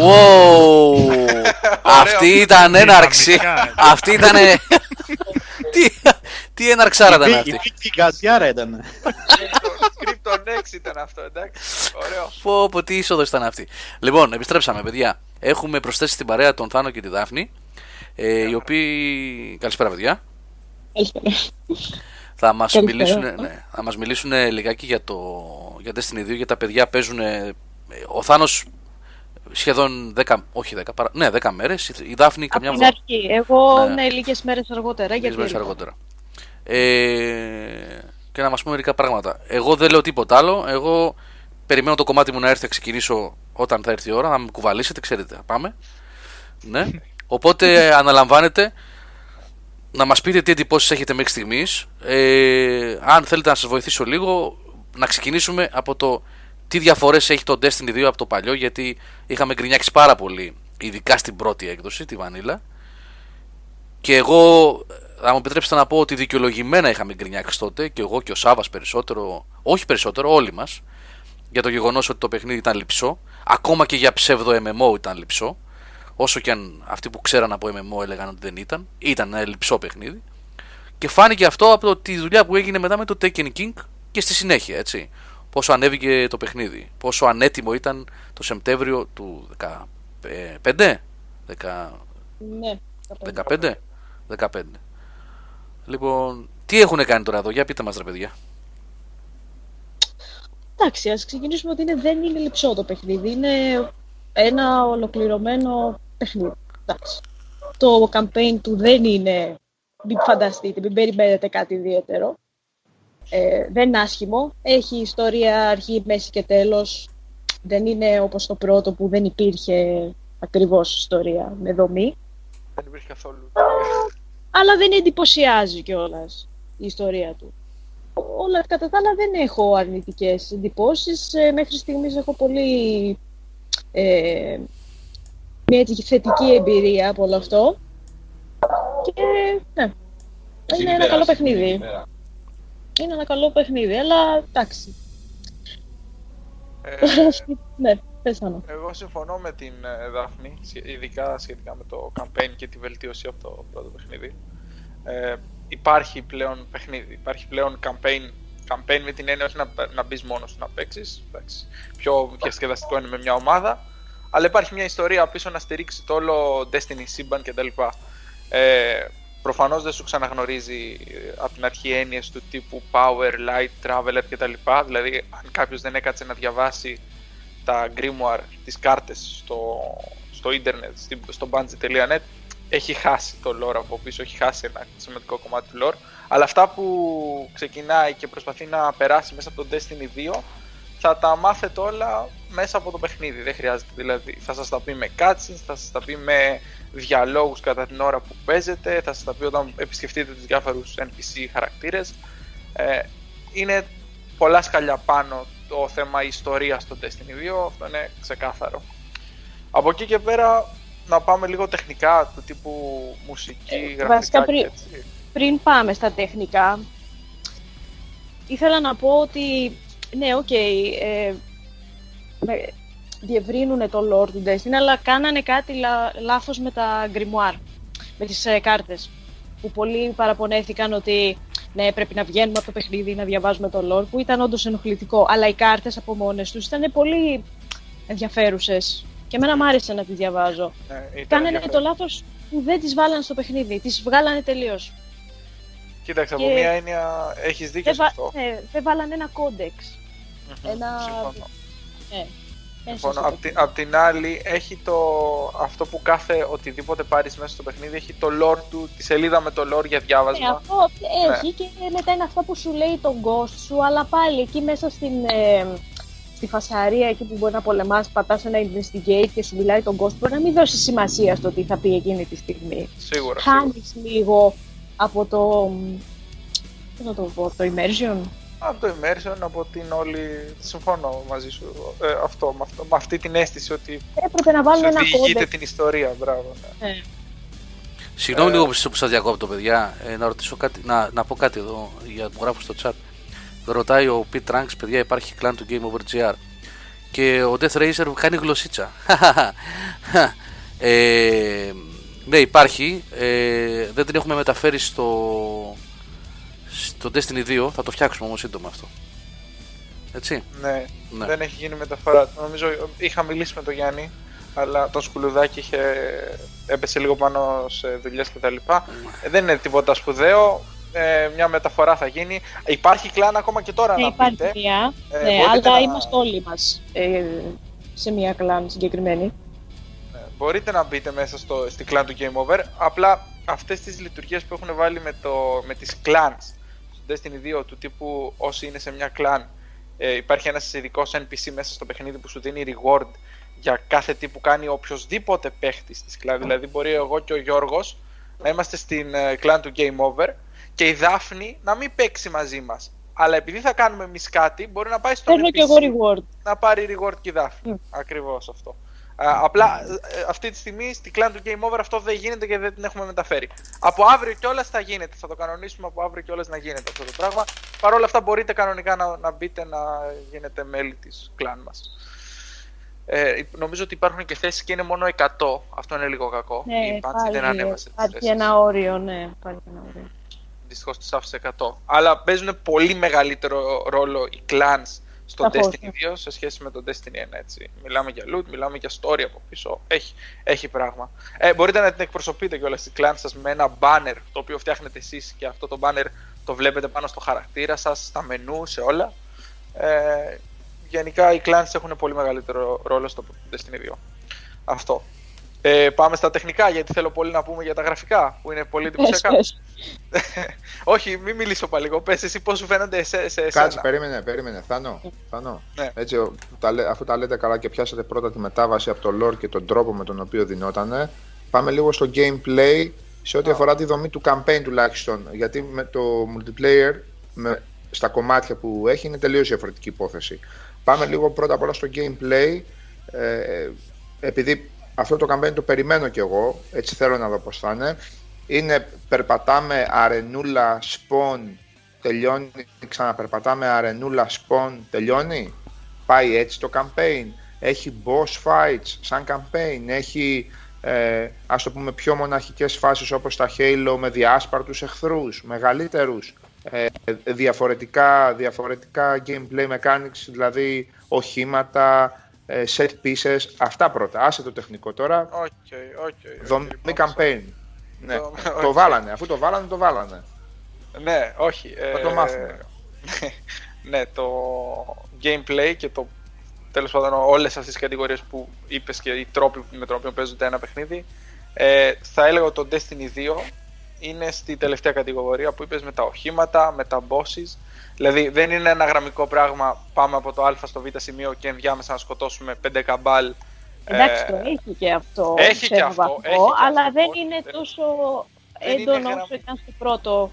S1: Wow! Αυτή ήταν έναρξη.
S5: Δυναμικά, ε.
S1: Αυτή ήταν. <laughs> τι, τι έναρξάρα ήταν
S3: Η
S1: αυτή;
S3: Βίκη Γκαζιάρα ήταν.
S6: Krypton X ήταν αυτό, εντάξει. Ωραίο.
S1: Πω, πω, τι είσοδος ήταν αυτή. Λοιπόν, επιστρέψαμε, παιδιά. Έχουμε προσθέσει στην παρέα τον Θάνο και τη Δάφνη. Ε, οι οποίοι. Καλησπέρα, παιδιά.
S7: Καλησπέρα.
S1: Θα μας
S7: Καλησπέρα.
S1: μιλήσουν, ναι, θα μας μιλήσουν λιγάκι για το για Destiny 2, για τα παιδιά παίζουν. Ο Θάνος σχεδόν 10, όχι 10, παρά, ναι, 10 μέρες, η- η Δάφνη
S7: Από
S1: καμιά
S7: την
S1: εβδομάδα.
S7: αρχή. Εγώ,
S1: Ναι.
S7: ναι, λίγες μέρες αργότερα.
S1: Λίγες
S7: Γιατί
S1: μέρες
S7: έλειπα.
S1: αργότερα. Ε, και να μας πούμε μερικά πράγματα. Εγώ δεν λέω τίποτα άλλο. Εγώ περιμένω το κομμάτι μου να έρθει να ξεκινήσω όταν θα έρθει η ώρα, να με κουβαλήσετε, ξέρετε. Πάμε. Ναι. <laughs> Οπότε αναλαμβάνετε να μας πείτε τι εντυπώσεις έχετε μέχρι στιγμής. Ε, αν θέλετε να σας βοηθήσω λίγο, να ξεκινήσουμε από το τι διαφορές έχει το Destiny 2 από το παλιό, γιατί είχαμε γκρινιάξει πάρα πολύ, ειδικά στην πρώτη έκδοση, τη Βανίλα. Και εγώ, θα μου επιτρέψετε να πω ότι δικαιολογημένα είχαμε γκρινιάξει τότε, και εγώ και ο Σάβας περισσότερο, όχι περισσότερο, όλοι μας, για το γεγονός ότι το παιχνίδι ήταν λυψό, ακόμα και για ψεύδο MMO ήταν λυψό, όσο και αν αυτοί που ξέραν από MMO έλεγαν ότι δεν ήταν, ήταν ένα λυψό παιχνίδι. Και φάνηκε αυτό από το, τη δουλειά που έγινε μετά με το Taken King και στη συνέχεια, έτσι. Πόσο ανέβηκε το παιχνίδι, πόσο ανέτοιμο ήταν το Σεπτέμβριο του 15, 10,
S7: Ναι.
S1: 15. 15. Λοιπόν, τι έχουν κάνει τώρα εδώ, για πείτε μας ρε παιδιά.
S7: Εντάξει, ας ξεκινήσουμε ότι είναι, δεν είναι λυψό το παιχνίδι. Είναι ένα ολοκληρωμένο παιχνίδι. Εντάξει. Το campaign του δεν είναι, μην φανταστείτε, μην περιμένετε κάτι ιδιαίτερο. Ε, δεν είναι άσχημο. Έχει ιστορία αρχή, μέση και τέλος. Δεν είναι όπως το πρώτο που δεν υπήρχε ακριβώς ιστορία με δομή.
S6: Δεν υπήρχε καθόλου.
S7: αλλά δεν εντυπωσιάζει κιόλας η ιστορία του. Όλα κατά τα άλλα δεν έχω αρνητικές εντυπώσεις. Ε, μέχρι στιγμής έχω πολύ ε, μια έτσι θετική εμπειρία από όλο αυτό. Και ναι, είναι ένα καλό παιχνίδι. Είναι ένα καλό παιχνίδι, αλλά εντάξει.
S6: Ε, <laughs>
S7: ναι, πες Θάνο.
S6: εγώ συμφωνώ με την ε, Δάφνη, σχε- ειδικά σχετικά με το campaign και τη βελτίωση από το πρώτο παιχνίδι. Ε, υπάρχει πλέον παιχνίδι, υπάρχει πλέον campaign, campaign με την έννοια όχι να, να μπεις μόνος σου να παίξεις. Πιο διασκεδαστικό είναι με μια ομάδα. Αλλά υπάρχει μια ιστορία πίσω να στηρίξει το όλο Destiny σύμπαν κτλ. Ε, Προφανώς δεν σου ξαναγνωρίζει ε, από την αρχή έννοιες του τύπου Power, Light, Traveler κτλ. Δηλαδή, αν κάποιος δεν έκατσε να διαβάσει τα grimoire, τις κάρτες στο, στο ίντερνετ, στη- στο bungie.net έχει χάσει το lore από πίσω, έχει χάσει ένα σημαντικό κομμάτι του lore αλλά αυτά που ξεκινάει και προσπαθεί να περάσει μέσα από το Destiny 2 θα τα μάθετε όλα μέσα από το παιχνίδι, δεν χρειάζεται δηλαδή θα σας τα πει με cutscenes, θα σας τα πει με διαλόγους κατά την ώρα που παίζετε, θα σας τα πει όταν επισκεφτείτε τους διάφορους NPC χαρακτήρες ε, είναι πολλά σκαλιά πάνω το θέμα ιστορία στο Destiny 2, αυτό είναι ξεκάθαρο. Από εκεί και πέρα να πάμε λίγο τεχνικά του τύπου μουσική,
S7: Ε,
S6: γραφικά
S7: βασικά
S6: και
S7: πριν-
S6: έτσι.
S7: πριν πάμε στα τεχνικά, ήθελα να πω ότι, ναι, οκ, ε, με- διευρύνουν το lore του Destiny, αλλά κάνανε κάτι λα- λάθος με τα grimoire, με τις ε, κάρτες. Που πολλοί παραπονέθηκαν ότι ναι, πρέπει να βγαίνουμε από το παιχνίδι να διαβάζουμε το lore, που ήταν όντως ενοχλητικό. Αλλά οι κάρτες από μόνες τους ήταν πολύ ενδιαφέρουσες. Και εμένα μ' άρεσε να τις διαβάζω.
S6: Ναι, ήταν
S7: Κάνανε
S6: ενδιαφέρον.
S7: το λάθος που δεν τις βάλανε στο παιχνίδι. Τις βγάλανε τελείως.
S6: Κοίταξε, από
S7: και-
S6: μία έννοια έχεις δίκιο
S7: Δεν,
S6: σε
S7: βα...
S6: αυτό.
S7: ναι, δεν βάλανε ένα codex.
S6: Μμμ,
S7: ένα-
S6: Συμφωνώ.
S7: Ναι. Μέσα
S6: Συμφωνώ.
S7: στο
S6: Απ' την, απ' την άλλη, έχει το, αυτό που κάθε οτιδήποτε πάρεις μέσα στο παιχνίδι έχει το lore του, τη σελίδα με το lore για
S7: Ναι,
S6: διάβασμα.
S7: αυτό έχει και μετά είναι αυτά που σου λέει το ghost σου, αλλά πάλι εκεί μέσα στην, ε, στη φασαρία, εκεί που μπορεί να πολεμάς, πατάς ένα investigate και σου μιλάει το ghost, μπορεί να μην δώσει σημασία στο τι θα πει εκείνη τη στιγμή.
S6: Σίγουρα, σίγουρα.
S7: Χάνεις λίγο από το, μ, πώς να το πω, το immersion.
S6: Από το immersion, από την όλη. Συμφωνώ μαζί σου. Ε, αυτό, με αυτό, με αυτή την αίσθηση ότι
S7: Έπρεπε να
S6: σου
S7: βάλουμε ένα
S6: διηγείται
S7: codex.
S6: την ιστορία. Μπράβο. Ναι.
S7: Ναι.
S1: Συγγνώμη
S6: Ε,
S1: λίγο που σας- που σας διακόπτω, παιδιά. Ε, να, ρωτήσω κάτι, να, να πω κάτι εδώ για που γράφω στο chat. Ρωτάει ο Pete Ranks, παιδιά, υπάρχει clan του Game Over GR. και ο Death Racer κάνει γλωσσίτσα. <laughs> ε, ναι, υπάρχει. Ε, δεν την έχουμε μεταφέρει στο, στο Destiny 2. Θα το φτιάξουμε όμως σύντομα αυτό. Έτσι;
S6: Ναι,
S1: Ναι.
S6: δεν έχει γίνει μεταφορά. Νομίζω είχα μιλήσει με τον Γιάννη, αλλά το σκουλουδάκι είχε, έπεσε λίγο πάνω σε δουλειές κτλ. Ε, δεν είναι τίποτα σπουδαίο. Ε, μια μεταφορά θα γίνει. Υπάρχει κλάν ακόμα και τώρα
S7: Ναι,
S6: να
S7: υπάρχει
S6: μπείτε.
S7: μία.
S6: Ε,
S7: ναι,
S6: μπορείτε
S7: αλλά
S6: να-
S7: είμαστε όλοι μας ε, σε μία κλάν συγκεκριμένη.
S6: Ε, Μπορείτε να μπείτε μέσα στο, στη clan του Game Over. Απλά αυτές τις λειτουργίες που έχουν βάλει με, το, με τις clans στο Destiny 2 του τύπου όσοι είναι σε μια clan ε, υπάρχει ένας ειδικός NPC μέσα στο παιχνίδι που σου δίνει reward για κάθε τι που κάνει οποιοδήποτε παίχτης της clan. Δηλαδή μπορεί εγώ και ο Γιώργος να είμαστε στην ε, clan του Game Over και η Δάφνη να μην παίξει μαζί μας. Αλλά επειδή θα κάνουμε εμείς κάτι, μπορεί να πάει στο
S7: Παίρνω και εγώ reward.
S6: να πάρει reward και η Δάφνη.
S7: Mm.
S6: Ακριβώς αυτό. Α, απλά ε, αυτή τη στιγμή στη clan του Game Over αυτό δεν γίνεται και δεν την έχουμε μεταφέρει. Από αύριο κιόλας θα γίνεται. Θα το κανονίσουμε από αύριο κιόλας να γίνεται αυτό το πράγμα. Παρ' όλα αυτά μπορείτε κανονικά να, να μπείτε να γίνετε μέλη της clan μας. Ε, νομίζω ότι υπάρχουν και θέσεις και είναι μόνο 100. Αυτό είναι λίγο κακό.
S7: Ναι,
S6: η Bungie δεν ανέβασε τις
S7: υπάρχει
S6: θέσεις.
S7: ένα όριο, ναι. Υπάρχει ένα όριο.
S6: Δυστυχώς τις άφησε 100. Αλλά παίζουν πολύ μεγαλύτερο ρόλο οι clans στο
S7: Σαφώς,
S6: Destiny 2 σε σχέση με το Destiny 1. Έτσι. Μιλάμε για loot, μιλάμε για story από πίσω. Έχει, έχει πράγμα. Ε, μπορείτε να την εκπροσωπείτε κιόλας στη clan σας με ένα banner το οποίο φτιάχνετε εσείς και αυτό το banner το βλέπετε πάνω στο χαρακτήρα σας, στα μενού, σε όλα. Ε, γενικά οι clans έχουν πολύ μεγαλύτερο ρόλο στο Destiny 2. Αυτό. Ε, πάμε στα τεχνικά γιατί θέλω πολύ να πούμε για τα γραφικά που είναι πολύ
S7: Πες,
S6: εντυπωσιακά.
S7: πες. <laughs>
S6: Όχι, μην μιλήσω πάλι λίγο. Πες εσύ πώς σου φαίνονται σε, σε εσένα.
S2: Κάτσε, περίμενε, περίμενε. Θάνο, Θάνο.
S6: Ναι.
S2: Έτσι, ο- που τα λέ- αφού τα λέτε καλά και πιάσατε πρώτα τη μετάβαση από το lore και τον τρόπο με τον οποίο δινότανε, πάμε λίγο στο gameplay σε ό,τι αφορά τη δομή του campaign τουλάχιστον. Γιατί με το multiplayer, με, στα κομμάτια που έχει, είναι τελείως διαφορετική υπόθεση. Πάμε λίγο πρώτα απ' όλα στο gameplay. Ε, επειδή αυτό το campaign το περιμένω κι εγώ, έτσι θέλω να δω πώς θα είναι. Είναι περπατάμε αρενούλα, spawn, τελειώνει, ξαναπερπατάμε αρενούλα, spawn, τελειώνει. Πάει έτσι το campaign. Έχει boss fights σαν campaign. Έχει, ε, ας το πούμε, πιο μοναχικές φάσεις όπως τα Halo με διάσπαρτους εχθρούς, μεγαλύτερους. Ε, διαφορετικά, διαφορετικά gameplay mechanics, δηλαδή οχήματα, ε, set pieces, αυτά πρώτα. Άσε το τεχνικό τώρα.
S6: OK, OK, OK.
S2: Δομή
S6: Λοιπόν,
S2: campaign. Ναι,
S6: Το-
S2: το
S6: οκ.
S2: βάλανε. Αφού το βάλανε, το βάλανε.
S6: Ναι, όχι. ε,
S2: Θα το μάθουμε. <laughs>
S6: ναι, το gameplay και το τέλος πάντων όλες αυτές τις κατηγορίες που είπες και οι τρόποι με τον οποίο παίζονται ένα παιχνίδι ε, θα έλεγα ότι το Destiny 2 είναι στη τελευταία κατηγορία που είπες με τα οχήματα, με τα bosses δηλαδή δεν είναι ένα γραμμικό πράγμα πάμε από το α στο β σημείο και ενδιάμεσα να σκοτώσουμε 5 Cabal
S7: Εντάξει,
S6: ε,
S7: το έχει και αυτό
S6: έχει
S7: σε
S6: και
S7: έναν
S6: αυτό,
S7: βαθμό,
S6: έχει και
S7: αλλά
S6: αυτό,
S7: δεν
S6: όχι,
S7: είναι
S6: δεν-
S7: τόσο
S6: δεν είναι
S7: έντονο
S6: γραμ-
S7: όσο ήταν στο πρώτο.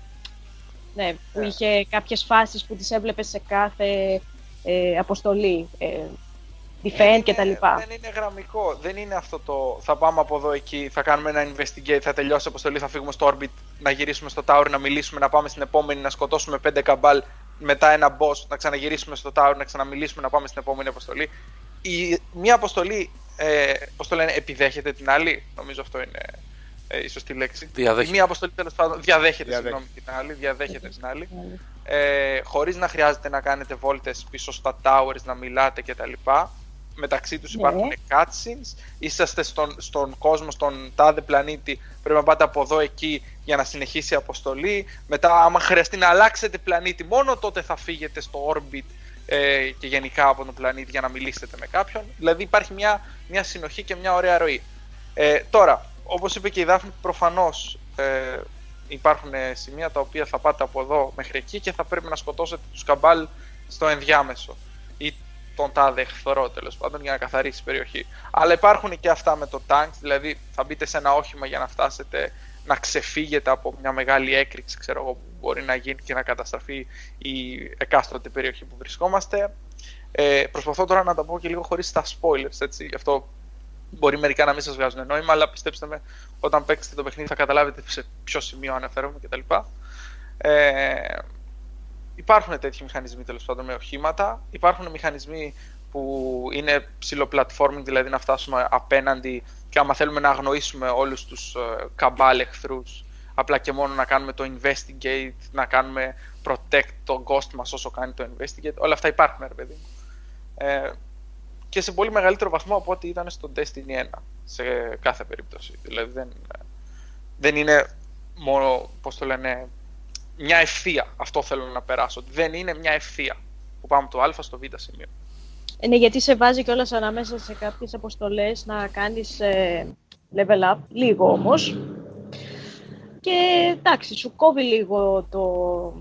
S7: Ναι, που
S6: Ναι.
S7: είχε κάποιες φάσεις που τις έβλεπες σε κάθε ε, αποστολή. Ε, defend και τα λοιπά.
S6: Δεν είναι γραμμικό. Δεν είναι αυτό το. Θα πάμε από εδώ εκεί, θα κάνουμε ένα investigate, θα τελειώσει η αποστολή, θα φύγουμε στο orbit, να γυρίσουμε στο tower, να μιλήσουμε, να πάμε στην επόμενη, να σκοτώσουμε πέντε καμπάλ, μετά ένα boss, να ξαναγυρίσουμε στο tower, να ξαναμιλήσουμε, να πάμε στην επόμενη αποστολή. Η, μία αποστολή, ε, πώς το λένε, επιδέχεται την άλλη. Νομίζω αυτό είναι ε, η σωστή λέξη.
S1: Διαδέχεται.
S6: Η μία αποστολή τέλος πάντων διαδέχεται,
S2: Διαδέχεται.
S6: συγγνώμη, την άλλη, διαδέχεται την άλλη
S7: Ναι.
S6: ε, χωρίς να χρειάζεται να κάνετε βόλτες πίσω στα towers, να μιλάτε κτλ. Μεταξύ τους
S7: Ναι.
S6: υπάρχουν cutscenes, είσαστε στον, στον κόσμο, στον τάδε πλανήτη, πρέπει να πάτε από εδώ εκεί για να συνεχίσει η αποστολή. Μετά άμα χρειαστεί να αλλάξετε πλανήτη, μόνο τότε θα φύγετε στο orbit ε, και γενικά από τον πλανήτη για να μιλήσετε με κάποιον. Δηλαδή υπάρχει μια, μια συνοχή και μια ωραία ροή. Ε, τώρα, όπως είπε και η Δάφνη, προφανώς ε, υπάρχουν ε, σημεία τα οποία θα πάτε από εδώ μέχρι εκεί και θα πρέπει να σκοτώσετε τους καμπάλ στο ενδιάμεσο ή τον τάδε εχθρό τέλος πάντων για να καθαρίσει η περιοχή. Αλλά υπάρχουν και αυτά με το tank, δηλαδή θα μπείτε σε ένα όχημα για να φτάσετε να ξεφύγετε από μια μεγάλη έκρηξη ξέρω εγώ, που μπορεί να γίνει και να καταστραφεί η εκάστοτε περιοχή που βρισκόμαστε. Ε, προσπαθώ τώρα να τα πω και λίγο χωρίς τα spoilers, έτσι, γι' αυτό μπορεί μερικά να μην σας βγάζουν νόημα, αλλά πιστέψτε με, όταν παίξετε το παιχνίδι θα καταλάβετε σε ποιο σημείο αναφέρομαι κτλ. Ε, υπάρχουν τέτοιοι μηχανισμοί τέλος πάντων με οχήματα. Υπάρχουν μηχανισμοί που είναι ψηλοπλατφόρμινγκ, δηλαδή να φτάσουμε απέναντι και άμα θέλουμε να αγνοήσουμε όλους τους ε, καμπάλ εχθρούς, απλά και μόνο να κάνουμε το investigate, να κάνουμε protect το ghost μας όσο κάνει το investigate, όλα αυτά υπάρχουν, ρε παιδί μου. Ε, και σε πολύ μεγαλύτερο βαθμό από ό,τι ήταν στο Destiny 1, σε κάθε περίπτωση. Δηλαδή δεν, δεν είναι μόνο, πώς το λένε, μια ευθεία. Αυτό θέλω να περάσω. Δεν είναι μια ευθεία που πάμε από το α στο β σημείο.
S7: Ε, ναι, γιατί σε βάζει κιόλας ανάμεσα σε κάποιες αποστολές να κάνεις ε, level up, λίγο όμως. Και εντάξει, σου κόβει λίγο το...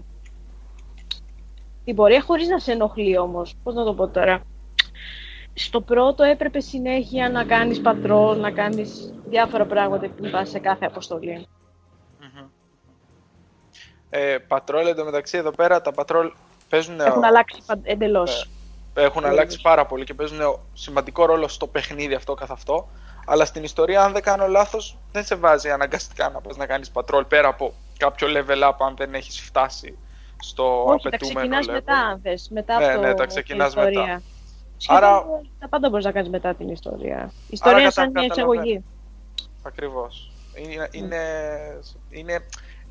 S7: την πορεία χωρίς να σε ενοχλεί όμως. Πώς να το πω τώρα. Στο πρώτο έπρεπε συνέχεια να κάνεις πατρόλ, να κάνεις διάφορα πράγματα που πας σε κάθε αποστολή.
S6: Ε, πατρόλ εντωμεταξύ εδώ πέρα τα πατρόλ παίζουν.
S7: Έχουν αλλάξει εντελώς.
S6: Ε, έχουν αλλάξει πάρα πολύ και παίζουν σημαντικό ρόλο στο παιχνίδι αυτό καθ' αυτό. Αλλά στην ιστορία, αν δεν κάνω λάθος, δεν σε βάζει αναγκαστικά να πας να κάνεις πατρόλ πέρα από κάποιο level up αν δεν έχεις φτάσει στο
S7: Όχι,
S6: απαιτούμενο
S7: τα ξεκινάς
S6: level.
S7: μετά, αν θες, μετά
S6: Ναι,
S7: από
S6: ναι, τα
S7: την
S6: ξεκινάς
S7: ιστορία.
S6: μετά.
S7: Σχεδόν
S6: Άρα-
S7: τα πάντα μπορείς να κάνεις μετά την ιστορία. Η ιστορία είναι
S6: κατα-
S7: σαν μια
S6: καταλαβαίνω.
S7: εισαγωγή.
S6: Ακριβώς. Είναι, είναι, είναι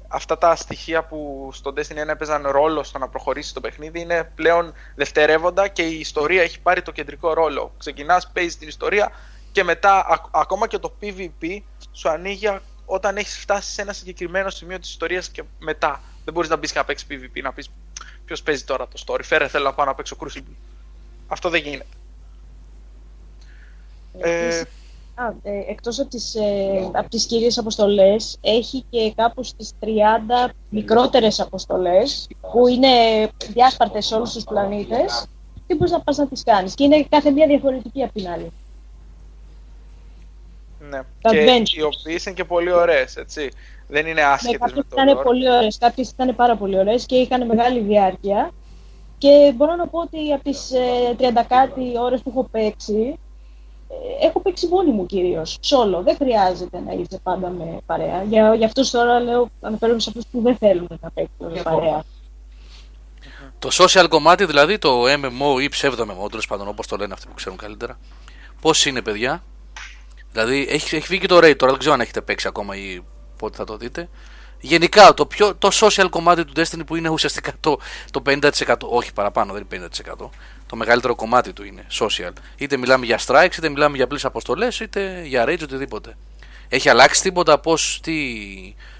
S6: αυτά τα στοιχεία που στο Destiny 1 έπαιζαν ρόλο στο να προχωρήσει το παιχνίδι είναι πλέον δευτερεύοντα και η ιστορία έχει πάρει το κεντρικό ρόλο. Ξεκινάς, παίζεις την ιστορία και μετά α- ακόμα και το PvP σου ανοίγει α- όταν έχεις φτάσει σε ένα συγκεκριμένο σημείο της ιστορίας και μετά. Δεν μπορείς να μπεις και να παίξεις PvP, να πεις ποιος παίζει τώρα το story, φέρε θέλω να πάω να παίξω Crucible. Αυτό δεν γίνεται. Ε,
S7: Επίσης, α, ε, εκτός από τις, ε, από τις κύριες αποστολές, έχει και κάπου στις 30 μικρότερες αποστολές, που είναι διάσπαρτες σε όλους τους πλανήτες, και μπορείς να πας να τις κάνεις. Και είναι κάθε μία διαφορετική από την άλλη.
S6: Ναι.
S7: Τα
S6: και
S7: adventures.
S6: οι οποίες είναι και πολύ ωραίες, έτσι. Δεν είναι
S7: Ναι,
S6: άσχετες με
S7: κάποιες
S6: το
S7: ήταν
S6: lore.
S7: πολύ ωραίες, κάποιες ήταν πάρα πολύ ωραίες και είχαν μεγάλη διάρκεια. Και μπορώ να πω ότι από τις ε, 30 κάτι ώρες που έχω παίξει, ε, έχω παίξει μόνη μου κυρίως, solo. Δεν χρειάζεται να είσαι πάντα με παρέα. Για, για αυτούς τώρα λέω, αναφέρομαι σε αυτούς που δεν θέλουν να παίξουν με παρέα.
S1: Το social κομμάτι, δηλαδή το MMO ή ψεύδο MMO, τέλος πάντων όπως το λένε αυτοί που ξέρουν καλύτερα. Πώς είναι, παιδιά; Δηλαδή, έχει, έχει βγει και το Raid τώρα, δεν ξέρω αν έχετε παίξει ακόμα ή πότε θα το δείτε. Γενικά, το, πιο, το social κομμάτι του Destiny που είναι ουσιαστικά το, το 50%, όχι παραπάνω, δεν είναι 50%. Το μεγαλύτερο κομμάτι του είναι social. Είτε μιλάμε για strikes, είτε μιλάμε για απλές αποστολές, είτε για raids, οτιδήποτε. Έχει αλλάξει τίποτα, πώς, τι,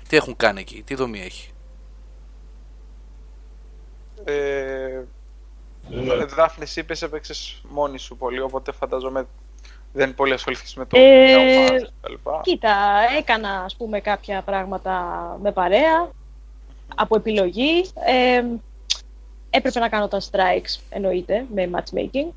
S1: τι έχουν κάνει εκεί, τι δομή έχει;
S6: Ε, Δάφνης, εσύ είπες έπαιξες μόνη σου πολύ, οπότε φανταζόμαι δεν πολύ ασχοληθείς με το
S7: Ε,
S6: ε... κτλ.
S7: Κοίτα, έκανα ας πούμε κάποια πράγματα με παρέα, από επιλογή. Ε, έπρεπε να κάνω τα strikes, εννοείται, με matchmaking.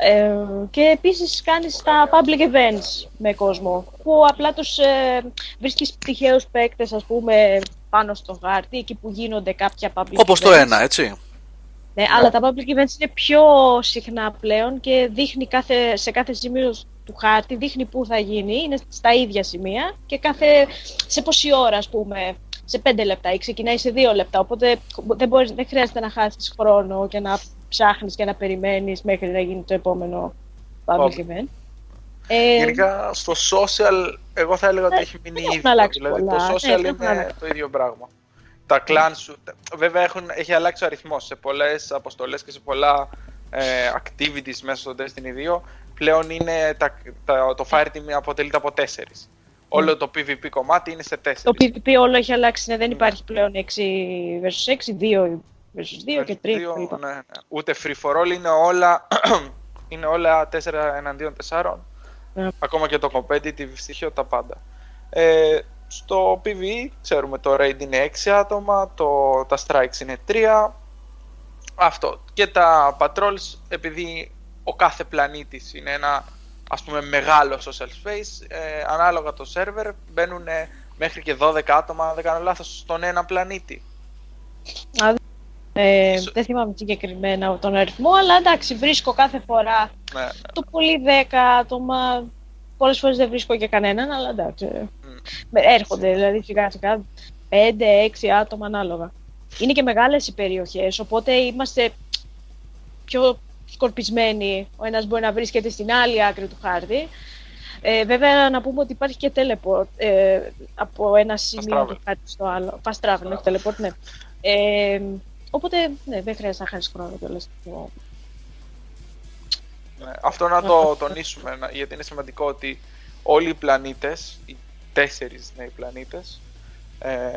S7: Ε, και επίσης κάνεις τα public events με κόσμο, που απλά τους ε, βρίσκεις τυχαίους παίκτες, ας πούμε, πάνω στο χάρτη, εκεί που γίνονται κάποια public
S1: Όπως το
S7: events.
S1: ένα, έτσι.
S7: Ναι, αλλά τα public events είναι πιο συχνά πλέον και δείχνει κάθε, σε κάθε σημείο του χάρτη, δείχνει πού θα γίνει, είναι στα ίδια σημεία και κάθε, σε πόση ώρα, ας πούμε, σε πέντε λεπτά ή ξεκινάει σε δύο λεπτά, οπότε δεν, μπορείς, δεν χρειάζεται να χάσεις χρόνο και να ψάχνεις και να περιμένεις μέχρι να γίνει το επόμενο public
S6: Public.
S7: event. Ε,
S6: Γενικά στο social, εγώ θα έλεγα ότι
S7: Ε,
S6: έχει μείνει
S7: δεν έχουν
S6: ίδιο.
S7: αλλάξει
S6: Δηλαδή
S7: πολλά.
S6: το
S7: Ναι,
S6: social
S7: δεν έχουν
S6: είναι
S7: αλλάξει.
S6: το ίδιο πράγμα. Τα clans σου, βέβαια έχουν, έχει αλλάξει ο αριθμός σε πολλές αποστολές και σε πολλά ε, activities μέσα στο Destiny 2. Πλέον είναι τα, τα, το Fire Team αποτελείται από τέσσερις. Όλο το PvP κομμάτι είναι σε
S7: Ναι. το
S6: τέσσερις.
S7: PvP όλο έχει αλλάξει, ναι, δεν υπάρχει πλέον 6 vs 6, 2 vs 2 και 3
S6: Δύο,
S7: κλπ.
S6: ναι, ναι. Ούτε free for all είναι όλα, <clears throat> είναι όλα 4 εναντίον 4.
S7: Ναι.
S6: Ακόμα και το competitive στοιχείο, τα πάντα. Ε, στο PvE ξέρουμε το raid είναι 6 άτομα, το, τα strikes είναι 3. Αυτό. Και τα patrols, επειδή ο κάθε πλανήτης είναι ένα ας πούμε μεγάλο social space, ε, ανάλογα το server μπαίνουν μέχρι και 12 άτομα, αν δεν κάνω λάθος, στον ένα πλανήτη.
S7: Α, Ε,
S6: Ίσο-
S7: δεν θυμάμαι συγκεκριμένα τον αριθμό, αλλά εντάξει, βρίσκω κάθε φορά
S6: Ναι, ναι.
S7: το πολύ 10 άτομα. Πολλές φορές δεν βρίσκω και κανέναν, αλλά εντάξει. ε, με- Έρχονται δηλαδή σιγά σιγά 5-6 άτομα ανάλογα. Είναι και μεγάλες οι περιοχές, οπότε είμαστε πιο σκορπισμένοι. Ο ένας μπορεί να βρίσκεται στην άλλη άκρη του χάρτη. Ε, βέβαια, να πούμε ότι υπάρχει και teleport ε, από ένα σημείο
S6: travel.
S7: του χάρτη στο άλλο. Fast travel, όχι teleport, ναι. Ε, οπότε, ναι, δεν χρειάζεται να χάσεις χρόνο κιόλας.
S6: Ναι, αυτό να το τονίσουμε, να- γιατί είναι σημαντικό ότι όλοι οι πλανήτες, οι τέσσερις νέοι πλανήτες, ε,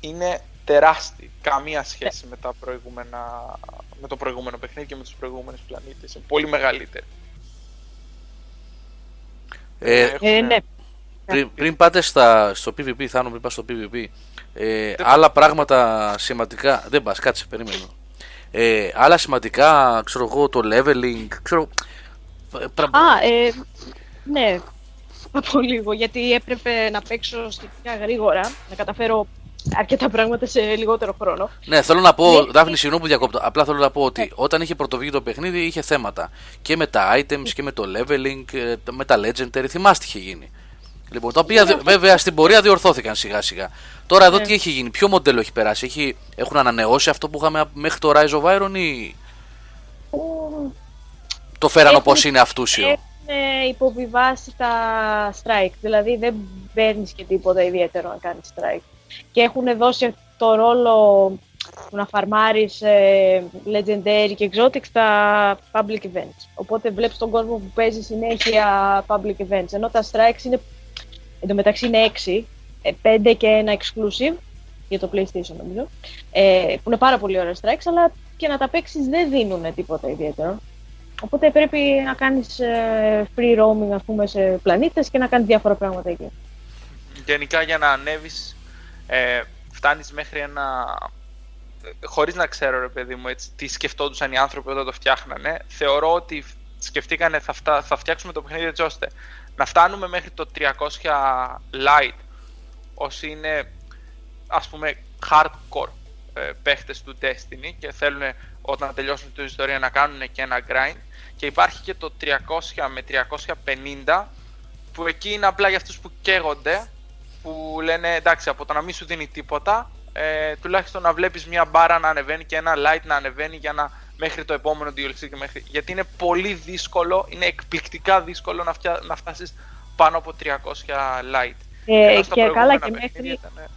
S6: είναι τεράστιοι. Καμία σχέση με, τα προηγούμενα, με το προηγούμενο παιχνίδι και με τους προηγούμενους πλανήτες. Είναι πολύ μεγαλύτεροι.
S1: Ε,
S6: Έχουν-
S7: Ε, ναι.
S1: πριν, πριν πάτε στα, στο PvP, Θάνο, πριν πας στο PvP, ε, άλλα πράγματα σημαντικά. Δεν πας, κάτσε, περίμενε. Ε, άλλα σημαντικά, ξέρω εγώ, το leveling, ξέρω. ε, πρα-
S7: Α, ε, ναι. Από λίγο, γιατί έπρεπε να παίξω σχετικά γρήγορα, να καταφέρω αρκετά πράγματα σε λιγότερο χρόνο.
S1: Ναι, θέλω να πω,
S7: Ναι.
S1: Δάφνη, συγγνώμη που διακόπτω. Απλά θέλω να πω ότι όταν είχε πρωτοβγεί το παιχνίδι είχε θέματα. Και με τα items και με το leveling, ε, με τα legendary. Θυμάστε τι είχε γίνει. Λοιπόν, τα οποία δε- βέβαια στην πορεία διορθώθηκαν σιγά σιγά. Τώρα εδώ
S7: Ναι.
S1: τι έχει γίνει, ποιο μοντέλο έχει περάσει, έχει, έχουν ανανεώσει αυτό που είχαμε μέχρι το Rise of Iron ή το φέραν
S7: Έχουν-
S1: όπως είναι αυτούσιο.
S7: Έχουν υποβιβάσει τα strike, δηλαδή δεν παίρνεις και τίποτα ιδιαίτερο να κάνεις strike. Και έχουν δώσει το ρόλο του να φαρμάρεις ε, legendary και exotic στα public events. Οπότε βλέπεις τον κόσμο που παίζει συνέχεια public events, ενώ τα strikes είναι, εντωμεταξύ είναι 6, 5 και ένα exclusive για το PlayStation νομίζω, ε, που είναι πάρα πολύ ωραία strikes, αλλά και να τα παίξεις δεν δίνουν τίποτα ιδιαίτερο. Οπότε πρέπει να κάνεις ε, free roaming ας πούμε, σε πλανήτες και να κάνεις διάφορα πράγματα εκεί.
S6: Γενικά για να ανέβεις ε, φτάνεις μέχρι ένα... ε, Χωρίς να ξέρω ρε παιδί μου έτσι, τι σκεφτόντουσαν οι άνθρωποι όταν το φτιάχνανε, θεωρώ ότι σκεφτήκανε θα, φτά, θα φτιάξουμε το παιχνίδι έτσι ώστε να φτάνουμε μέχρι το 300 light όσοι είναι ας πούμε hardcore ε, παίχτες του Destiny και θέλουν όταν τελειώσουν την ιστορία να κάνουν και ένα grind. Και υπάρχει και το 300 με 350 που εκεί είναι απλά για αυτούς που καίγονται που λένε εντάξει από το να μην σου δίνει τίποτα ε, τουλάχιστον να βλέπεις μια μπάρα να ανεβαίνει και ένα light να ανεβαίνει για να μέχρι το επόμενο DLC και μέχρι... γιατί είναι πολύ δύσκολο, είναι εκπληκτικά δύσκολο να, φτια... να φτάσεις πάνω από 300 light.
S7: Ε,
S6: Ενώ στα
S7: και καλά
S6: προηγούμενα
S7: και
S6: παιχνίδια
S7: μέχρι,
S6: ήταν,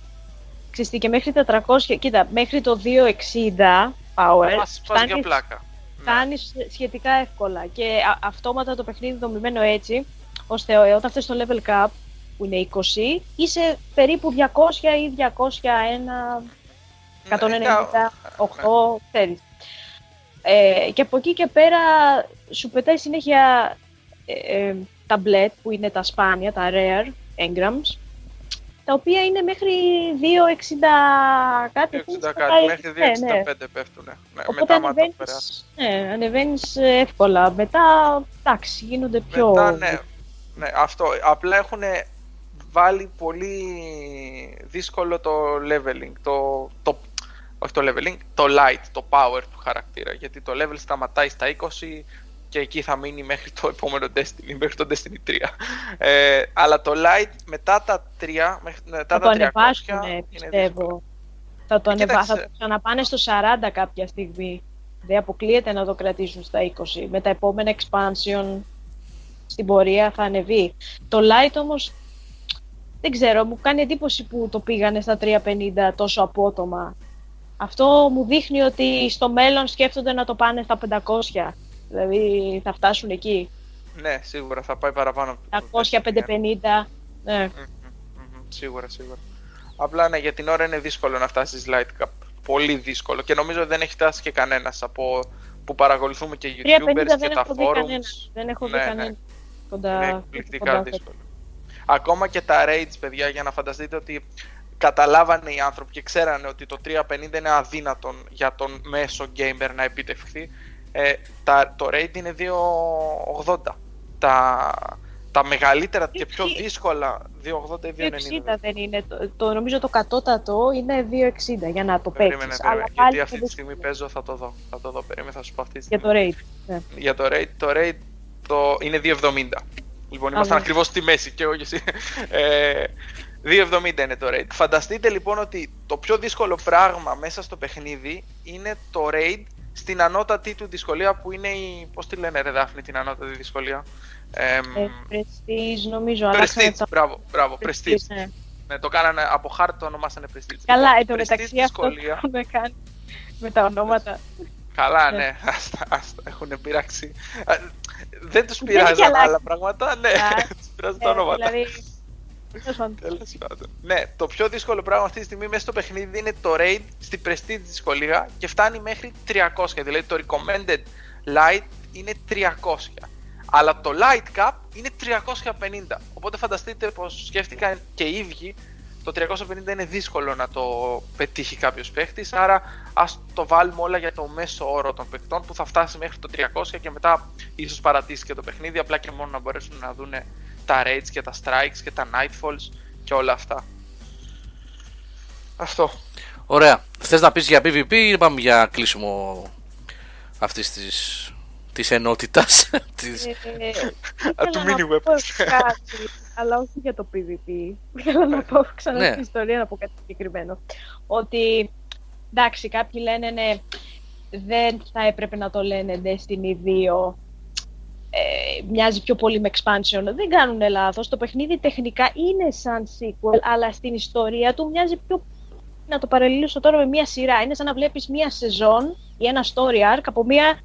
S7: ξέρεις τι, και μέχρι τα 300, κοίτα, μέχρι το 260 power
S6: Πας, πας για
S7: φτάνεις,
S6: πλάκα. Ναι.
S7: φτάνεις σχετικά εύκολα και α- αυτόματα το παιχνίδι δομημένο έτσι, ώστε ε, όταν φτάσεις στο level cap που είναι 20, είσαι περίπου 200 ή 201
S6: Ναι,
S7: 198, ξέρεις. Ε, και από εκεί και πέρα σου πετάει συνέχεια ε, ε, τα μπλετ που είναι τα σπάνια, τα rare engrams, τα οποία είναι μέχρι 2,60 κάτι.
S6: 2,60
S7: που
S6: κάτι,
S7: σπάει-
S6: μέχρι 2,65
S7: ναι, ναι.
S6: πέφτουν. Ναι,
S7: Οπότε
S6: μετά άμα το
S7: ανεβαίνεις,
S6: περάσεις.
S7: ναι, ανεβαίνεις ε, εύκολα. Μετά, εντάξει, γίνονται πιο...
S6: Μετά, ναι, ναι, αυτό. Απλά έχουν βάλει πολύ δύσκολο το leveling. Το, το, όχι το leveling, το light, το power του χαρακτήρα. Γιατί το level σταματάει στα 20 και εκεί θα μείνει μέχρι το επόμενο Destiny, μέχρι το Destiny 3. Ε, αλλά το light μετά τα 3, μέχρι, μετά
S7: θα το
S6: τα 300
S7: ανεβάσουν,
S6: είναι
S7: πιστεύω.
S6: δύσκολο.
S7: Θα το,
S6: Ε,
S7: ανεβα...
S6: κοίταξε.
S7: θα το ξαναπάνε στο 40 κάποια στιγμή. Δεν αποκλείεται να το κρατήσουν στα 20. Με τα επόμενα expansion στην πορεία θα ανεβεί. Το light όμως, δεν ξέρω, μου κάνει εντύπωση που το πήγανε στα 350 τόσο απότομα. Αυτό μου δείχνει ότι στο μέλλον σκέφτονται να το πάνε στα 500. Δηλαδή θα φτάσουν εκεί.
S6: Ναι, σίγουρα θα πάει παραπάνω. από το
S7: 500,
S6: Destiny,
S7: 550. Ναι.
S6: Μμμ, μμμ, Σίγουρα, σίγουρα. Απλά ναι, για την ώρα είναι δύσκολο να φτάσεις light cap. Πολύ δύσκολο. Και νομίζω δεν έχει φτάσει και κανένας από που παρακολουθούμε και
S7: 350
S6: YouTubers και
S7: δεν
S6: τα
S7: έχω δει κανένα.
S6: forums.
S7: Δεν έχω
S6: Ναι,
S7: δει
S6: ναι.
S7: κανένα. Κοντά,
S6: Είναι εκπληκτικά
S7: κοντά-
S6: δύσκολο. Ακόμα και τα raids, παιδιά, για να φανταστείτε ότι καταλάβανε οι άνθρωποι και ξέρανε ότι το 350 είναι αδύνατον για τον μέσο gamer να επιτευχθεί. Ε, τα, το raid είναι 280. Τα, τα μεγαλύτερα και πιο
S7: Τι-
S6: δύσκολα 280 ή 290.
S7: 260 δεν είναι. Το, το, νομίζω το κατώτατο είναι 260 για να το παίξεις.
S6: Περίμενε,
S7: Αλλά
S6: περίμενε.
S7: πάλι
S6: Γιατί αυτή
S7: είναι
S6: τη στιγμή παίζω, θα το δω. Θα το δω, περίμενε, θα σου πω αυτή τη
S7: Για
S6: στιγμή.
S7: το raid. Ναι.
S6: Για το raid, το raid το... είναι 2,70. Λοιπόν, ήμασταν
S7: ναι.
S6: ακριβώς στη μέση και εγώ και εσύ. Ε, 2,70 είναι το raid. Φανταστείτε λοιπόν ότι το πιο δύσκολο πράγμα μέσα στο παιχνίδι είναι το raid στην ανώτατη του δυσκολία που είναι η. Πώς τη λένε, Ρε Δάφνη, την ανώτατη δυσκολία; Ε,
S7: Ε, Prestige, νομίζω. αλλάξανε
S6: Prestige,
S7: το-
S6: μπράβο, μπράβο,
S7: Prestige,
S6: Prestige.
S7: ναι.
S6: Ναι, το κάνανε από χάρτη, το ονομάσανε Prestige.
S7: Καλά, εν τω
S6: Prestige
S7: μεταξύ αυτό το
S6: δυσκολία.
S7: έχουν κάνει με τα ονόματα.
S6: Καλά,
S7: Ναι.
S6: ναι, άστα, άστα, έχουν πειράξει. Α, Δεν τους
S7: έχει
S6: πειράζαν
S7: αλλάξει.
S6: άλλα πράγματα, ναι,
S7: Α, <laughs>
S6: τους πειράζουν τα
S7: Ε,
S6: ονόματα.
S7: δηλαδή, τέλος πάντων.
S6: Τέλος πάντων. Ναι, το πιο δύσκολο πράγμα αυτή τη στιγμή μέσα στο παιχνίδι είναι το raid στην prestige δυσκολία και φτάνει μέχρι 300. Δηλαδή το recommended light είναι 300. Αλλά το light cap είναι 350. Οπότε φανταστείτε πως σκέφτηκαν και οι ίδιοι το 350 είναι δύσκολο να το πετύχει κάποιος παίχτης. Άρα ας το βάλουμε όλα για το μέσο όρο των παιχτών που θα φτάσει μέχρι το 300 και μετά ίσως παρατήσει και το παιχνίδι. Απλά και μόνο να μπορέσουν να δουν τα raids και τα strikes και τα nightfalls και όλα αυτά. Αυτό.
S1: Ωραία. Θες να πεις για PvP ή πάμε για κλείσιμο αυτής της της ενότητας. <laughs> της...
S7: Ε,
S6: Α, του
S7: ήθελα να
S6: mini
S7: πω
S6: weapons.
S7: κάτι, αλλά όχι για το PvP. Θέλω να πω ξανά
S1: Ναι.
S7: στην ιστορία να πω κάτι συγκεκριμένο. Ότι εντάξει, κάποιοι λένε ναι, δεν θα έπρεπε να το λένε Destiny 2. Ε, μοιάζει πιο πολύ με expansion. Δεν κάνουν λάθος. Το παιχνίδι τεχνικά είναι σαν sequel, αλλά στην ιστορία του μοιάζει πιο. Να το παραλληλήσω τώρα με μία σειρά. Είναι σαν να βλέπεις μία σεζόν ή ένα story arc από μία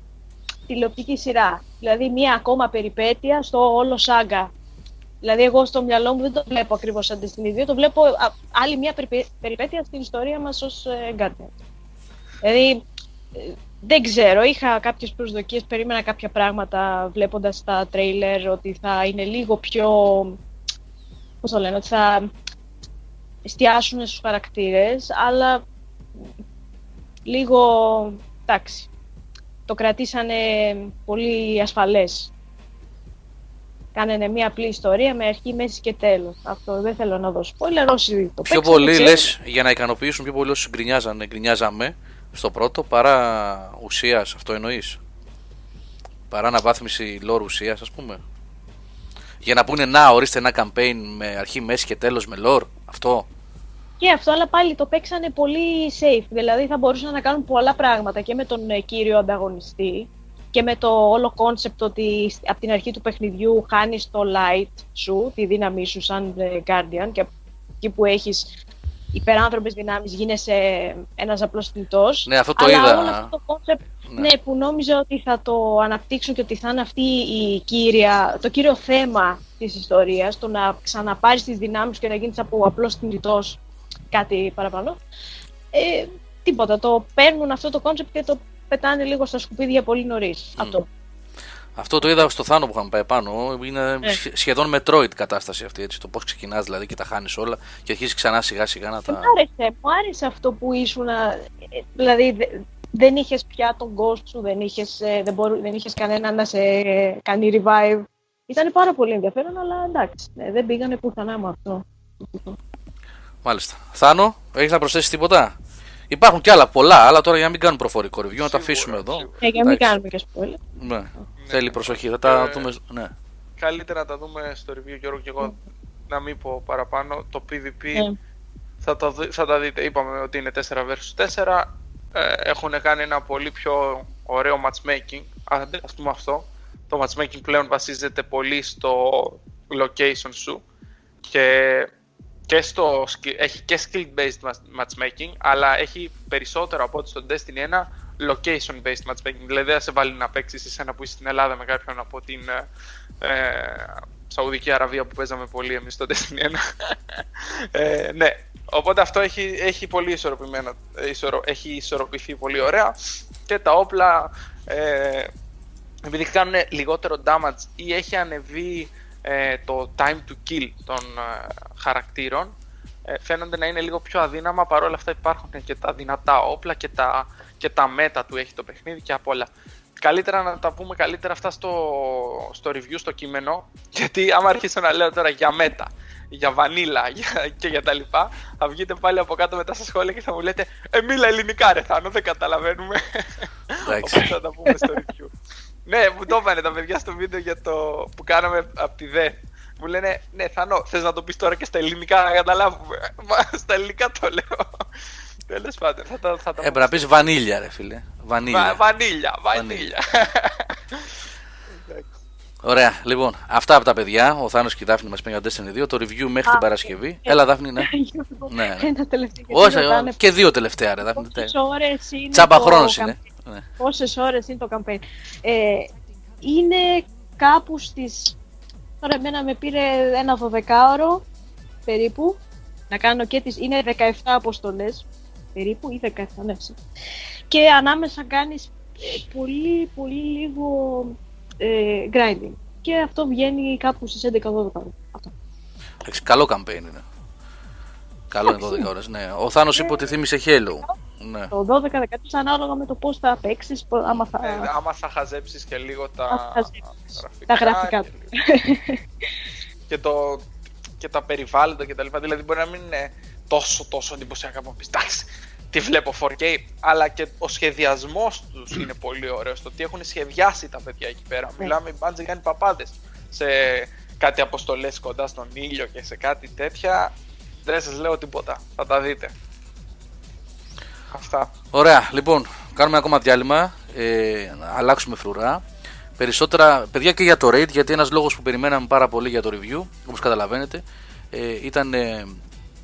S7: τηλεοπτική σειρά. Δηλαδή μία ακόμα περιπέτεια στο όλο σάγκα. Δηλαδή εγώ στο μυαλό μου δεν το βλέπω ακριβώς σαν Destiny 2, το βλέπω α, άλλη μία περιπέ- περιπέτεια στην ιστορία μας ως ε, Guardian. Δηλαδή ε, δεν ξέρω, είχα κάποιες προσδοκίες, περίμενα κάποια πράγματα βλέποντας τα τρέιλερ ότι θα είναι λίγο πιο, πώς το λένε, ότι θα εστιάσουν στους χαρακτήρες, αλλά λίγο, εντάξει, το κρατήσανε πολύ ασφαλές. Κάνανε μια απλή ιστορία με αρχή, μέση και τέλος. Αυτό δεν θέλω να δώσω spoiler, όσοι το
S1: Πιο
S7: παίξανε,
S1: πολύ
S7: ξέρουν.
S1: λες για να ικανοποιήσουν πιο πολύ όσου γκρινιάζανε, γκρινιάζαμε στο πρώτο παρά ουσίας, αυτό εννοείς; Παρά αναβάθμιση lore ουσίας, ας πούμε; Για να πούνε να ορίστε ένα campaign με αρχή, μέση και τέλος με lore. Αυτό;
S7: Και αυτό, αλλά πάλι το παίξανε πολύ safe. Δηλαδή θα μπορούσαν να κάνουν πολλά πράγματα και με τον ε, κύριο ανταγωνιστή και με το όλο concept ότι από την αρχή του παιχνιδιού χάνεις το light σου, τη δύναμή σου σαν ε, Guardian και εκεί που έχεις υπεράνθρωπες δυνάμεις γίνεσαι ένας απλός θνητός.
S1: Ναι, αυτό το
S7: αλλά
S1: είδα.
S7: όλο αυτό το concept
S1: Ναι.
S7: ναι. που νόμιζα ότι θα το αναπτύξουν και ότι θα είναι αυτή η κύρια, το κύριο θέμα της ιστορίας, το να ξαναπάρεις τις δυνάμεις και να γίνεις από απλός θνητός κάτι παραπάνω. Ε, τίποτα, το παίρνουν αυτό το concept και το πετάνε λίγο στα σκουπίδια πολύ νωρίς. Αυτό.
S1: Αυτό το είδα στο Θάνο που είχαμε πάει πάνω. Είναι
S7: Ναι.
S1: σχε- σχεδόν Metroid κατάσταση αυτή. Έτσι, το πώς ξεκινάς δηλαδή και τα χάνεις όλα και αρχίζεις ξανά σιγά σιγά να τα.
S7: Μ' άρεσε, μου άρεσε αυτό που ήσουν, ε, δηλαδή δε- δεν είχες πια τον ghost σου, δεν είχες, ε, δεν, μπορού, δεν είχες κανένα να σε κάνει revive. Ήταν πάρα πολύ ενδιαφέρον, αλλά εντάξει, ναι, δεν πήγανε πουθενά με αυτό.
S1: Μάλιστα. Θάνο, έχεις να προσθέσεις τίποτα; Υπάρχουν κι άλλα πολλά, αλλά τώρα για να μην κάνουμε προφορικό review, να τα
S6: Σίγουρα,
S1: αφήσουμε εδώ.
S6: σίγουρα.
S7: Ε, για να μην
S1: Εντάξει.
S7: κάνουμε και spoiler.
S1: Ναι. Θέλει προσοχή. Θα τα
S6: Ε,
S1: δούμε. Ναι.
S6: Καλύτερα να τα δούμε στο review Γιώργο και εγώ να μην πω παραπάνω. Το PvP
S7: Ε.
S6: θα, τα, δει- θα τα δείτε. Είπαμε ότι είναι 4 vs 4. Ε, έχουν κάνει ένα πολύ πιο ωραίο matchmaking. Άντε, ας πούμε αυτό. Το matchmaking πλέον βασίζεται πολύ στο location σου και, και στο, skill- έχει και skill based match- matchmaking αλλά έχει περισσότερο από ό,τι στο Destiny 1 location based matchmaking. Δηλαδή δεν θα σε βάλει να παίξεις εσένα που είσαι στην Ελλάδα με κάποιον από την ε, ε, Σαουδική Αραβία που παίζαμε πολύ εμείς στο Destiny 1 <laughs> ε, ναι. Οπότε αυτό έχει, έχει πολύ ισορροπημένο ε, ισορρο, έχει ισορροπηθεί πολύ ωραία. Και τα όπλα ε, επειδή κάνουν λιγότερο damage ή έχει ανεβεί ε, το time to kill των ε, χαρακτήρων ε, φαίνονται να είναι λίγο πιο αδύναμα παρόλα αυτά υπάρχουν και τα δυνατά όπλα και τα, και τα μέτα του έχει το παιχνίδι και απ' όλα καλύτερα να τα πούμε καλύτερα αυτά στο, στο review, στο κείμενο <laughs> γιατί άμα αρχίσω να λέω τώρα για μέτα για βανίλα <laughs> για, και για τα λοιπά θα βγείτε πάλι από κάτω μετά στα σχόλια και θα μου λέτε ε μίλα ελληνικά ρε Θάνο δεν καταλαβαίνουμε
S1: Εντάξει. <laughs>
S6: Οπότε θα τα πούμε στο review. Ναι, μου το είπανε τα παιδιά στο βίντεο για το που κάναμε από τη ΔΕ. Μου λένε, ναι, Θανό, θες να το πεις τώρα και στα ελληνικά να καταλάβουμε. Μα στα ελληνικά το λέω. Τέλος πάντων, θα τα, θα τα
S1: Έπρεπε να πεις βανίλια, ρε φίλε. Βανίλια.
S6: Βα- Βανίλια, βανίλια.
S1: Ωραία, λοιπόν, αυτά από τα παιδιά. Ο Θάνος και η Δάφνη μας πήγαν για Destiny 2. Το review μέχρι την Παρασκευή. Έλα, Δάφνη, ναι. <laughs> Ναι, ναι.
S7: Ένα τελευταίο.
S1: Όχι, και δύο τελευταία, ρε Δάφνη.
S7: Πόσες ώρες είναι
S1: Τσάμπα
S7: το
S1: χρόνος
S7: campaign.
S1: είναι. Ναι.
S7: Πόσες ώρες είναι το campaign. Ε, είναι κάπου στις... Τώρα εμένα με πήρε ένα 12ωρο περίπου να κάνω και τις... Είναι 17 αποστολές περίπου ή 17, ναι. sí. Και ανάμεσα κάνεις ε, πολύ πολύ λίγο ε, grinding. Και αυτό βγαίνει κάπου στις 11-12 ώρες. Αυτό.
S1: Εντάξει, καλό campaign είναι. Καλό είναι 12 ώρες. Ναι. Ο Θάνος είπε ότι θύμισε Halo. Ναι.
S7: Το 12-13 ανάλογα με το πώς θα παίξεις, πο- άμα θα...
S6: Ε, άμα θα χαζέψεις και λίγο τα,
S7: Θα χαζέψεις.
S6: γραφικά,
S7: τα γραφικά
S6: και,
S7: του.
S6: λίγο- <laughs> και, το, και τα περιβάλλοντα και τα λοιπά. Δηλαδή μπορεί να μην είναι τόσο τόσο εντυπωσιακά που να πεις εντάξει, τι βλέπω 4K, αλλά και ο σχεδιασμός τους είναι πολύ ωραίος. Το τι έχουν σχεδιάσει τα παιδιά εκεί πέρα.
S7: Ναι.
S6: Μιλάμε, η Bungie κάνει παπάδες σε κάτι αποστολές κοντά στον ήλιο και σε κάτι τέτοια. Δεν σας λέω τίποτα, θα τα δείτε. Αυτά.
S1: Ωραία, λοιπόν, κάνουμε ακόμα διάλειμμα. Ε, να αλλάξουμε φρουρά. Περισσότερα, παιδιά και για το raid, γιατί ένας λόγος που περιμέναμε πάρα πολύ για το review, όπως καταλαβαίνετε, ε, ήταν ε,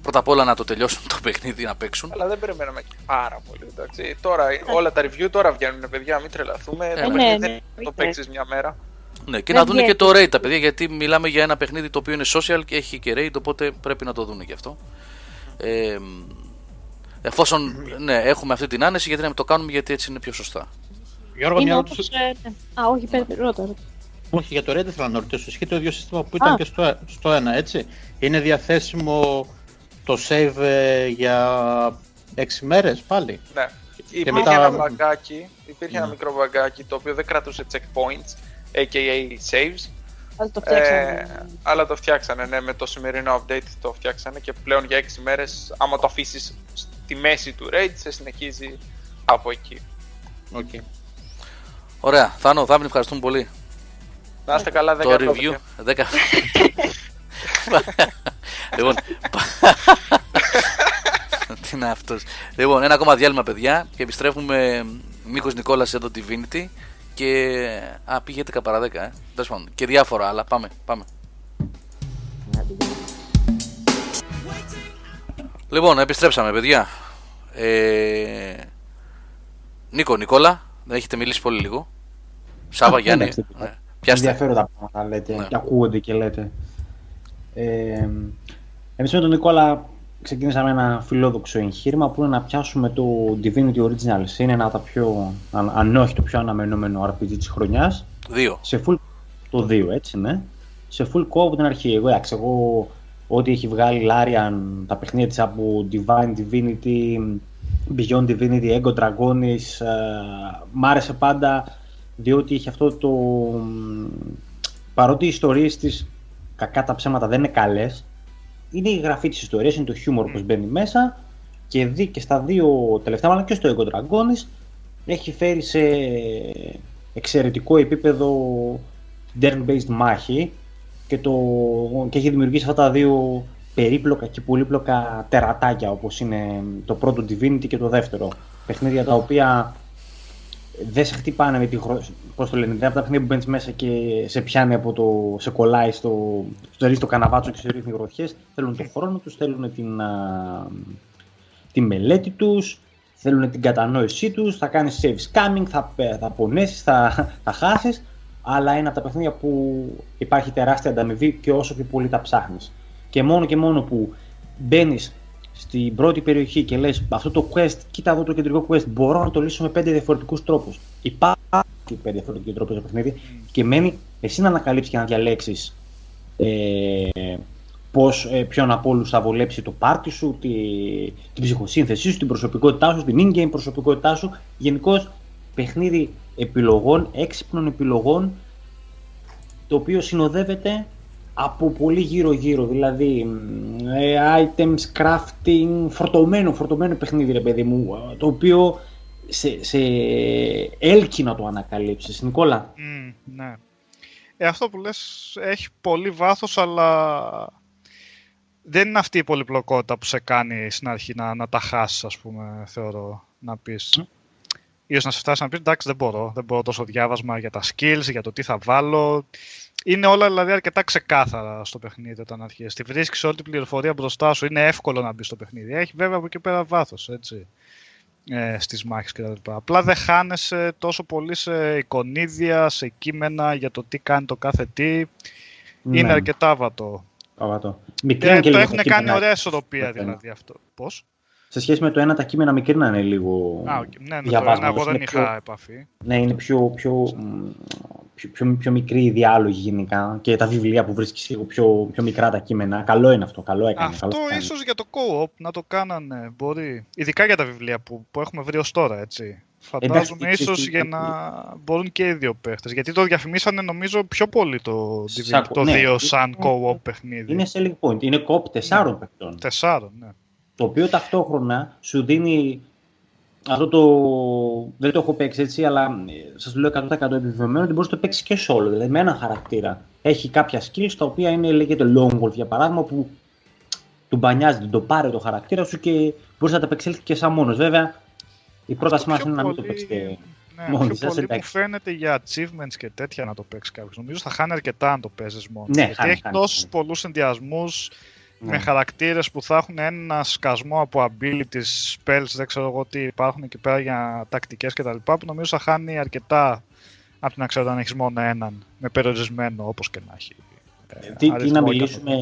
S1: πρώτα απ' όλα να το τελειώσουν το παιχνίδι να παίξουν.
S6: Αλλά δεν περιμέναμε και πάρα πολύ. Εντάξει. Τώρα, όλα τα review τώρα βγαίνουν, παιδιά, μην τρελαθούμε. το
S1: ναι,
S6: παιχνίδι
S7: ναι,
S6: δεν το
S7: ναι.
S6: παίξεις μια μέρα.
S1: Ναι, και
S7: Δεν
S1: να δουν και
S7: βγαίνει.
S1: το raid τα παιδιά, γιατί μιλάμε για ένα παιχνίδι το οποίο είναι social και έχει και raid, οπότε πρέπει να το δουν και αυτό. Ε, εφόσον ναι, έχουμε αυτή την άνεση, γιατί να μην το κάνουμε, γιατί έτσι είναι πιο σωστά.
S3: Γιώργο,
S7: Είναι
S3: μια
S7: όπως...
S3: ερώτηση.
S7: ε, ναι. Α, όχι, πέντε, ρώτα, ρώτα.
S3: Όχι, για το Red ήθελα να ρωτήσω. Ισχύει το ίδιο σύστημα που ήταν
S7: Α.
S3: και στο, στο 1, έτσι. Είναι διαθέσιμο το save ε, για 6 μέρες πάλι;
S6: Ναι. Υπήρχε
S3: μετά-
S6: ένα μπαγκάκι, υπήρχε ένα
S3: Ναι.
S6: μικρό μπαγκάκι το οποίο δεν κρατούσε checkpoints, aka saves.
S7: Αλλά το φτιάξαμε.
S6: Ε, αλλά το φτιάξανε, ναι, με το σημερινό update το φτιάξανε και πλέον για 6 μέρες, άμα το αφήσεις στη μέση του raid, σε συνεχίζει από εκεί.
S3: Okay.
S1: Ωραία, Θάνο, Δάβνη, ευχαριστούμε πολύ.
S6: Να είστε καλά, 10
S1: το review. 10. λοιπόν. Τι είναι αυτός. Λοιπόν, ένα ακόμα διάλειμμα, παιδιά, και επιστρέφουμε. Μίκο Νικόλας εδώ Divinity. Και. Α, πήγε 11 παρα 10, ε. Τέλος πάντων. Και διάφορα άλλα. Πάμε, πάμε. Λοιπόν, επιστρέψαμε, παιδιά. Ε... Νίκο, Νικόλα, δεν έχετε μιλήσει πολύ λίγο. Σάβα,
S4: Α,
S1: Γιάννη.
S4: εντάξει,
S1: Ναι. Πιάστε.
S4: Ενδιαφέροντα πράγματα λέτε
S1: Ναι.
S4: και ακούγονται και λέτε. Ε, εμείς με τον Νικόλα ξεκινήσαμε ένα φιλόδοξο εγχείρημα που είναι να πιάσουμε το Divinity Originals. Είναι ένα από τα πιο, αν, αν όχι το πιο αναμενόμενο RPG της χρονιάς.
S1: Δύο.
S4: Σε full, το 2 έτσι ναι. Σε full co από την αρχή. Εγώ, εντάξει, εγώ ό,τι έχει βγάλει Larian, τα παιχνίδια της από Divine Divinity, Beyond Divinity, Ego Dragonis, ε, μ' άρεσε πάντα διότι είχε αυτό το... μ, Παρότι οι ιστορίες της, κακά τα ψέματα, δεν είναι καλές, είναι η γραφή της ιστορίας, είναι το χιούμορ που μπαίνει μέσα και, δει, και στα δύο τελευταία, αλλά και στο Ego Dragonis, έχει φέρει σε εξαιρετικό επίπεδο turn-based μάχη και, το, και έχει δημιουργήσει αυτά τα δύο περίπλοκα και πολύπλοκα τερατάκια όπως είναι το πρώτο Divinity και το δεύτερο. Παιχνίδια τα οποία δεν σε χτυπάνε με τη χρο... Πώς το λένε, δεν είναι από τα παιχνίδια που μπαίνεις μέσα και σε πιάνει από το... σε κολλάει στο, στο, στο καναβάτσο και σε ρίχνει γροθιές. Θέλουν τον χρόνο τους, θέλουν την, α, τη μελέτη τους, θέλουν την κατανόησή τους, θα κάνεις save scamming, θα, πε- θα πονέσεις, θα, θα χάσεις, αλλά είναι από τα παιχνίδια που υπάρχει τεράστια ανταμοιβή και όσο πιο πολύ τα ψάχνεις. Και μόνο και μόνο που μπαίνεις στην πρώτη περιοχή και λες αυτό το quest, κοίτα εδώ το κεντρικό quest, μπορώ να το λύσω με πέντε διαφορετικούς τρόπους. Υπάρχουν πέντε διαφορετικοί τρόποι στο παιχνίδι και μένει εσύ να ανακαλύψεις και να διαλέξεις ε, πώς, ε, ποιον από όλους θα βολέψει το πάρτι σου, τη, την ψυχοσύνθεσή σου, την προσωπικότητά σου, την in-game προσωπικότητά σου. Γενικώς παιχνίδι επιλογών, έξυπνων επιλογών, το οποίο συνοδεύεται από πολύ γύρω-γύρω, δηλαδή μ, ε, items, crafting, φορτωμένο, φορτωμένο παιχνίδι ρε παιδί μου, ε, το οποίο σε, σε έλκει να το ανακαλύψεις. Νικόλα,
S5: Μμ, ναι. Ε, αυτό που λες έχει πολύ βάθος, αλλά δεν είναι αυτή η πολυπλοκότητα που σε κάνει στην αρχή να, να τα χάσεις, ας πούμε, θεωρώ. Να πεις. Mm. Ίσως να σε φτάσει να πεις εντάξει, δεν μπορώ. Δεν μπορώ τόσο διάβασμα για τα skills, για το τι θα βάλω. Είναι όλα δηλαδή αρκετά ξεκάθαρα στο παιχνίδι όταν αρχίζεις. Τη βρίσκεις όλη την πληροφορία μπροστά σου. Είναι εύκολο να μπει στο παιχνίδι. Έχει βέβαια από εκεί πέρα βάθος, έτσι. Ε, στις μάχες κτλ. Απλά δεν χάνεσαι τόσο πολύ σε εικονίδια, σε κείμενα για το τι κάνει το κάθε τι. Ναι. Είναι αρκετά βατό.
S4: Αβατό.
S5: Ε, το έχουν κάνει ωραία ισορροπία δηλαδή αυτό. Πώς;
S4: Σε σχέση με το ένα τα κείμενα μικρίνανε λίγο
S5: Α, okay. ναι, ναι, το ένα εγώ δεν είχα πιο, επαφή.
S4: Ναι, είναι πιο, πιο, πιο, πιο, πιο μικρή η διάλογη γενικά και τα βιβλία που βρίσκεις λίγο πιο, πιο μικρά τα κείμενα. Καλό είναι αυτό, καλό έκανες.
S5: Αυτό
S4: καλό
S5: ίσως για το co-op να το κάνανε, μπορεί. Ειδικά για τα βιβλία που, που έχουμε βρει ως τώρα, έτσι. Φαντάζομαι ίσως για να μπορούν και οι δύο παίχτες. Γιατί το διαφημίσανε νομίζω πιο πολύ το Divinity το ναι, 2 σαν co-op παιχνίδι.
S4: Είναι selling point. Είναι co-op τεσσάρων ναι. παιχτών.
S5: Τεσσάρων, ναι
S4: το οποίο ταυτόχρονα σου δίνει αυτό το. Δεν το έχω παίξει έτσι, αλλά σας το λέω 100% επιβεβαιωμένο ότι μπορείς να το παίξεις και solo. Δηλαδή με ένα χαρακτήρα. Έχει κάποια skills τα οποία είναι, λέγεται long wolf για παράδειγμα, που του μπανιάζει, το πάρει το χαρακτήρα σου και μπορείς να τα παίξει και σαν μόνος. Βέβαια, η πρότασή μας είναι να μην το παίξετε.
S5: Ναι, μόνοι πιο πολύ μου φαίνεται για achievements και τέτοια να το παίξεις κάποιος. Νομίζω θα χάνει αρκετά αν το παίζεις μόνος.
S4: Ναι,
S5: γιατί
S4: χάνει,
S5: έχει τόσους πολλούς ενδιασμούς ναι. με χαρακτήρες που θα έχουν ένα σκασμό από abilities, spells, δεν ξέρω εγώ τι υπάρχουν εκεί πέρα για τακτικές κτλ. που νομίζω θα χάνει αρκετά από την να ξέρω αν έχεις μόνο έναν με περιορισμένο όπως και να έχει.
S4: Ε, τι, τι να μιλήσουμε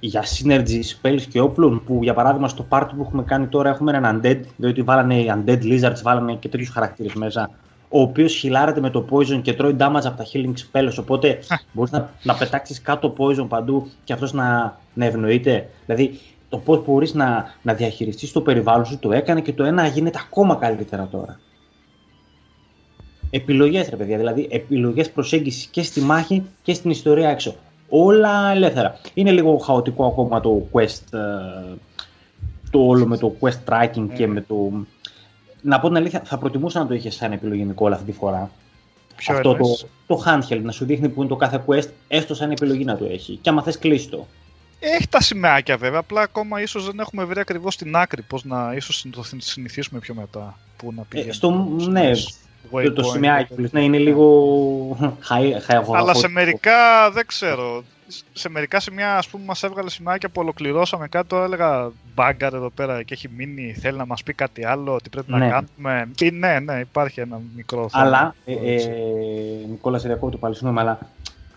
S4: για synergy spells και όπλων που για παράδειγμα στο party που έχουμε κάνει τώρα έχουμε έναν undead διότι βάλανε οι undead lizards, βάλανε και τέτοιους χαρακτήρες μέσα ο οποίος χιλάρεται με το poison και τρώει damage από τα healing spells. Οπότε μπορείς να, να πετάξεις κάτω poison παντού και αυτός να, να ευνοείται. Δηλαδή το πώς μπορείς να, να διαχειριστείς το περιβάλλον σου το έκανε και το ένα γίνεται ακόμα καλύτερα τώρα. Επιλογές, ρε παιδιά, δηλαδή επιλογές προσέγγισης και στη μάχη και στην ιστορία έξω. Όλα ελεύθερα. Είναι λίγο χαοτικό ακόμα το quest. Ε, το όλο με το quest tracking και ναι. με το να πω την αλήθεια, θα προτιμούσα να το είχες σαν επιλογή Νικόλα αυτή τη φορά.
S5: Ποιο
S4: Αυτό το, το handheld να σου δείχνει που είναι το κάθε quest, έστω σαν επιλογή να το έχει. Και άμα θες, κλείσει το.
S5: Έχει τα σημαίακια βέβαια, απλά ακόμα ίσως δεν έχουμε βρει ακριβώς την άκρη. Πώς να ίσως το συνηθίσουμε πιο μετά. Πού να
S4: πηγαίνει. Ε, στο, ναι, το, το σημαίακι ναι, είναι λίγο. <laughs>
S5: Αλλά σε μερικά δεν ξέρω σε μερικά σημεία ας πούμε μας έβγαλε σημάδια που ολοκληρώσαμε κάτι, τώρα έλεγα μπάγκαρ εδώ πέρα και έχει μείνει, θέλει να μας πει κάτι άλλο, τι πρέπει να
S4: Ναι.
S5: κάνουμε. Ε, ναι, ναι, υπάρχει ένα μικρό θέμα.
S4: Αλλά, ε, ε, Νικόλα, σε διακόπτω πάλι, συγγνώμη, αλλά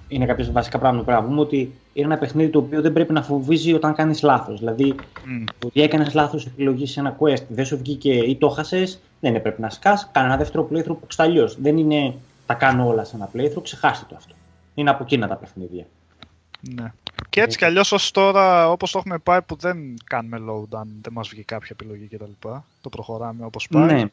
S4: είναι κάποια βασικά πράγματα που πρέπει να πούμε ότι είναι ένα παιχνίδι το οποίο δεν πρέπει να φοβίζει όταν κάνεις λάθος. Δηλαδή,
S5: Μμ.
S4: ότι έκανες λάθος επιλογής σε ένα quest, δεν σου βγήκε ή το χάσες, δεν είναι πρέπει να σκάς. Κάνε ένα δεύτερο playthrough που αλλιώς. Δεν είναι τα κάνω όλα σε ένα playthrough, ξεχάστε το αυτό. Είναι από εκείνα τα παιχνίδια.
S5: Ναι. Και έτσι κι αλλιώς ως τώρα, όπως το έχουμε πάει, που δεν κάνουμε load αν δεν μας βγει κάποια επιλογή κτλ. Το προχωράμε όπως πάει.
S4: Ναι.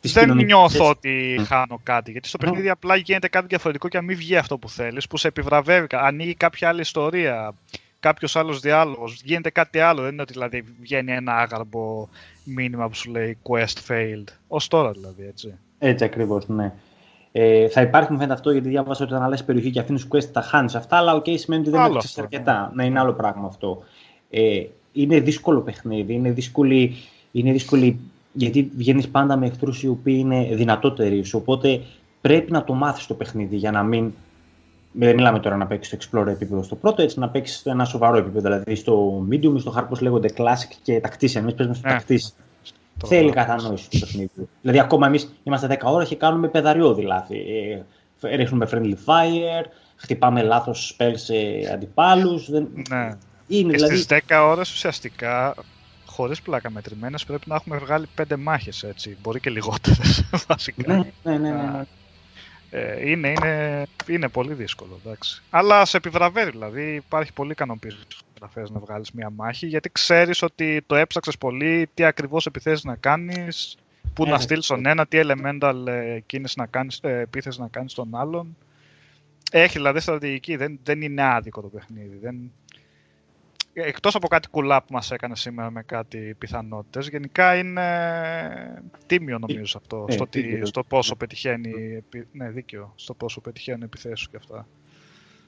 S4: Τις
S5: Δεν
S4: κοινωνικές-
S5: νιώθω ότι χάνω κάτι. Γιατί στο παιχνίδι απλά γίνεται κάτι διαφορετικό και αν μην βγει αυτό που θέλεις, που σε επιβραβεύει. Ανοίγει κάποια άλλη ιστορία, κάποιος άλλος διάλογος, γίνεται κάτι άλλο. Δεν είναι ότι δηλαδή βγαίνει ένα άγαρμπο μήνυμα που σου λέει quest failed. Ω τώρα δηλαδή, έτσι.
S4: Έτσι ακριβώς, ναι. Ε, θα υπάρχει μου φαίνεται αυτό γιατί διάβασα ότι όταν αλλάζει περιοχή και αφήνει quest τα χάνεις αυτά, αλλά οκ, σημαίνει ότι δεν
S5: Άλλο
S4: έπαιξε
S5: αυτό,
S4: αρκετά. Ναι, είναι άλλο πράγμα αυτό. Ε, είναι δύσκολο παιχνίδι, είναι δύσκολη, είναι δύσκολη γιατί βγαίνεις πάντα με εχθρούς οι οποίοι είναι δυνατότεροι σου. Οπότε πρέπει να το μάθεις το παιχνίδι για να μην. Δεν μιλάμε τώρα να παίξεις στο Explorer επίπεδο στο πρώτο, έτσι να παίξεις στο ένα σοβαρό επίπεδο. Δηλαδή στο Medium ή στο hard πώς λέγονται Classic και Tactician. Εμείς παίζουμε στο
S5: Ναι.
S4: Tactician.
S5: Το-
S4: Θέλει κατανόηση το παιχνίδι. Δηλαδή, ακόμα εμείς είμαστε 10 ώρες και κάνουμε πεδαριώδη λάθη. Ε, ρίχνουμε friendly fire, χτυπάμε λάθος spell σε αντιπάλους. Δεν...
S5: Ναι.
S4: Είναι
S5: Και
S4: δηλαδή.
S5: στις 10 ώρες ουσιαστικά, χωρίς πλάκα μετρημένες, πρέπει να έχουμε βγάλει 5 μάχες έτσι. Μπορεί και λιγότερες <laughs> βασικά.
S4: Ναι, ναι, ναι, ναι, ναι.
S5: Ε, είναι, είναι, είναι πολύ δύσκολο, εντάξει. Αλλά σε επιβραβεύει, δηλαδή υπάρχει πολύ ικανοποίηση στους γραφές να βγάλεις μια μάχη, γιατί ξέρεις ότι το έψαξες πολύ, τι ακριβώς επιθέσεις να κάνεις, πού
S4: Ε,
S5: να
S4: ναι.
S5: στείλεις τον ένα, τι elemental ε, κίνηση να κάνεις, ε, επίθεση να κάνεις τον άλλον. Έχει δηλαδή στρατηγική, δεν, δεν είναι άδικο το παιχνίδι. Δεν... Εκτός από κάτι κουλά που μας έκανε σήμερα με κάτι πιθανότητες, γενικά είναι τίμιο νομίζω σε αυτό,
S4: Ε,
S5: στο, τι-
S4: δίκαιο.
S5: στο πόσο πετυχαίνει, επι- ναι δίκαιο, στο πόσο πετυχαίνουν επιθέσεις και αυτά.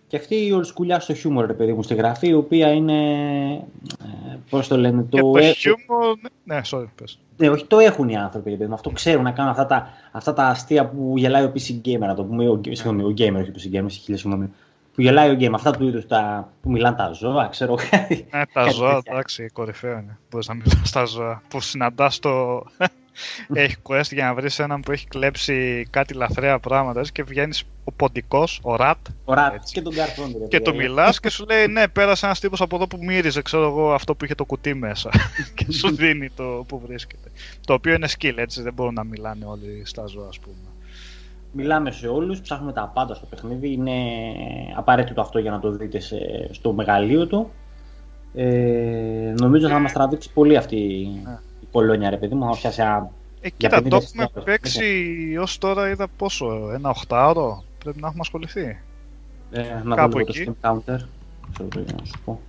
S4: Και αυτή η ολσκουλιά στο χιούμορ, ρε παιδί μου, στη γραφή, η οποία είναι. ε, πώς το λένε,
S5: Και
S4: το,
S5: το
S4: ε-
S5: χιούμορ... Ναι, sorry, πες.
S4: ναι, όχι, το έχουν οι άνθρωποι, ρε παιδί μου. Αυτό ξέρουν να κάνουν αυτά τα, αυτά τα αστεία που γελάει ο PC Gamer, να το πούμε, ο, συγγνώμη, ο Gamer, όχι ο PC Gamer, σε χίλια συγγνώμη. Που γελάει ο Gamer, αυτά του είδους τα, που μιλάνε τα ζώα, ξέρω <laughs> κάτι.
S5: Ναι, τα
S4: κάτι
S5: ζώα,
S4: τέτοια.
S5: εντάξει, κορυφαίο είναι. Μπορείς να μιλάς στα ζώα. Που συναντάς το. Έχει quest για να βρεις έναν που έχει κλέψει κάτι λαθρέα πράγματα έτσι, και βγαίνεις ο ποντικός, ο ρατ,
S4: Ωραία,
S5: Έτσι.
S4: και τον Garfield, ρε
S5: και
S4: παιδί.
S5: το μιλάς και σου λέει: Ναι, πέρασε ένας τύπος από εδώ που μύριζε, ξέρω εγώ, αυτό που είχε το κουτί μέσα. <laughs> και σου δίνει το που βρίσκεται. Το οποίο είναι skill, έτσι δεν μπορούν να μιλάνε όλοι στα ζώα, ας πούμε.
S4: Μιλάμε σε όλους, ψάχνουμε τα πάντα στο παιχνίδι. Είναι απαραίτητο αυτό για να το δείτε σε- στο μεγαλείο του. Ε, νομίζω θα μας τραβήξει πολύ αυτή
S5: Ναι.
S4: Η κολόνια, ρε παιδί μου. Θα πιάσει ένα...
S5: Ε,
S4: Για
S5: κοίτα,
S4: 50
S5: το έχουμε
S4: ευρώ.
S5: παίξει ω τώρα, είδα πόσο, ένα οχτάωρο. Πρέπει να έχουμε ασχοληθεί.
S4: Ε, να
S5: Κάπου
S4: δω λίγο
S5: εκεί.
S4: το Steam Counter. Ξέρω το για να σου πω.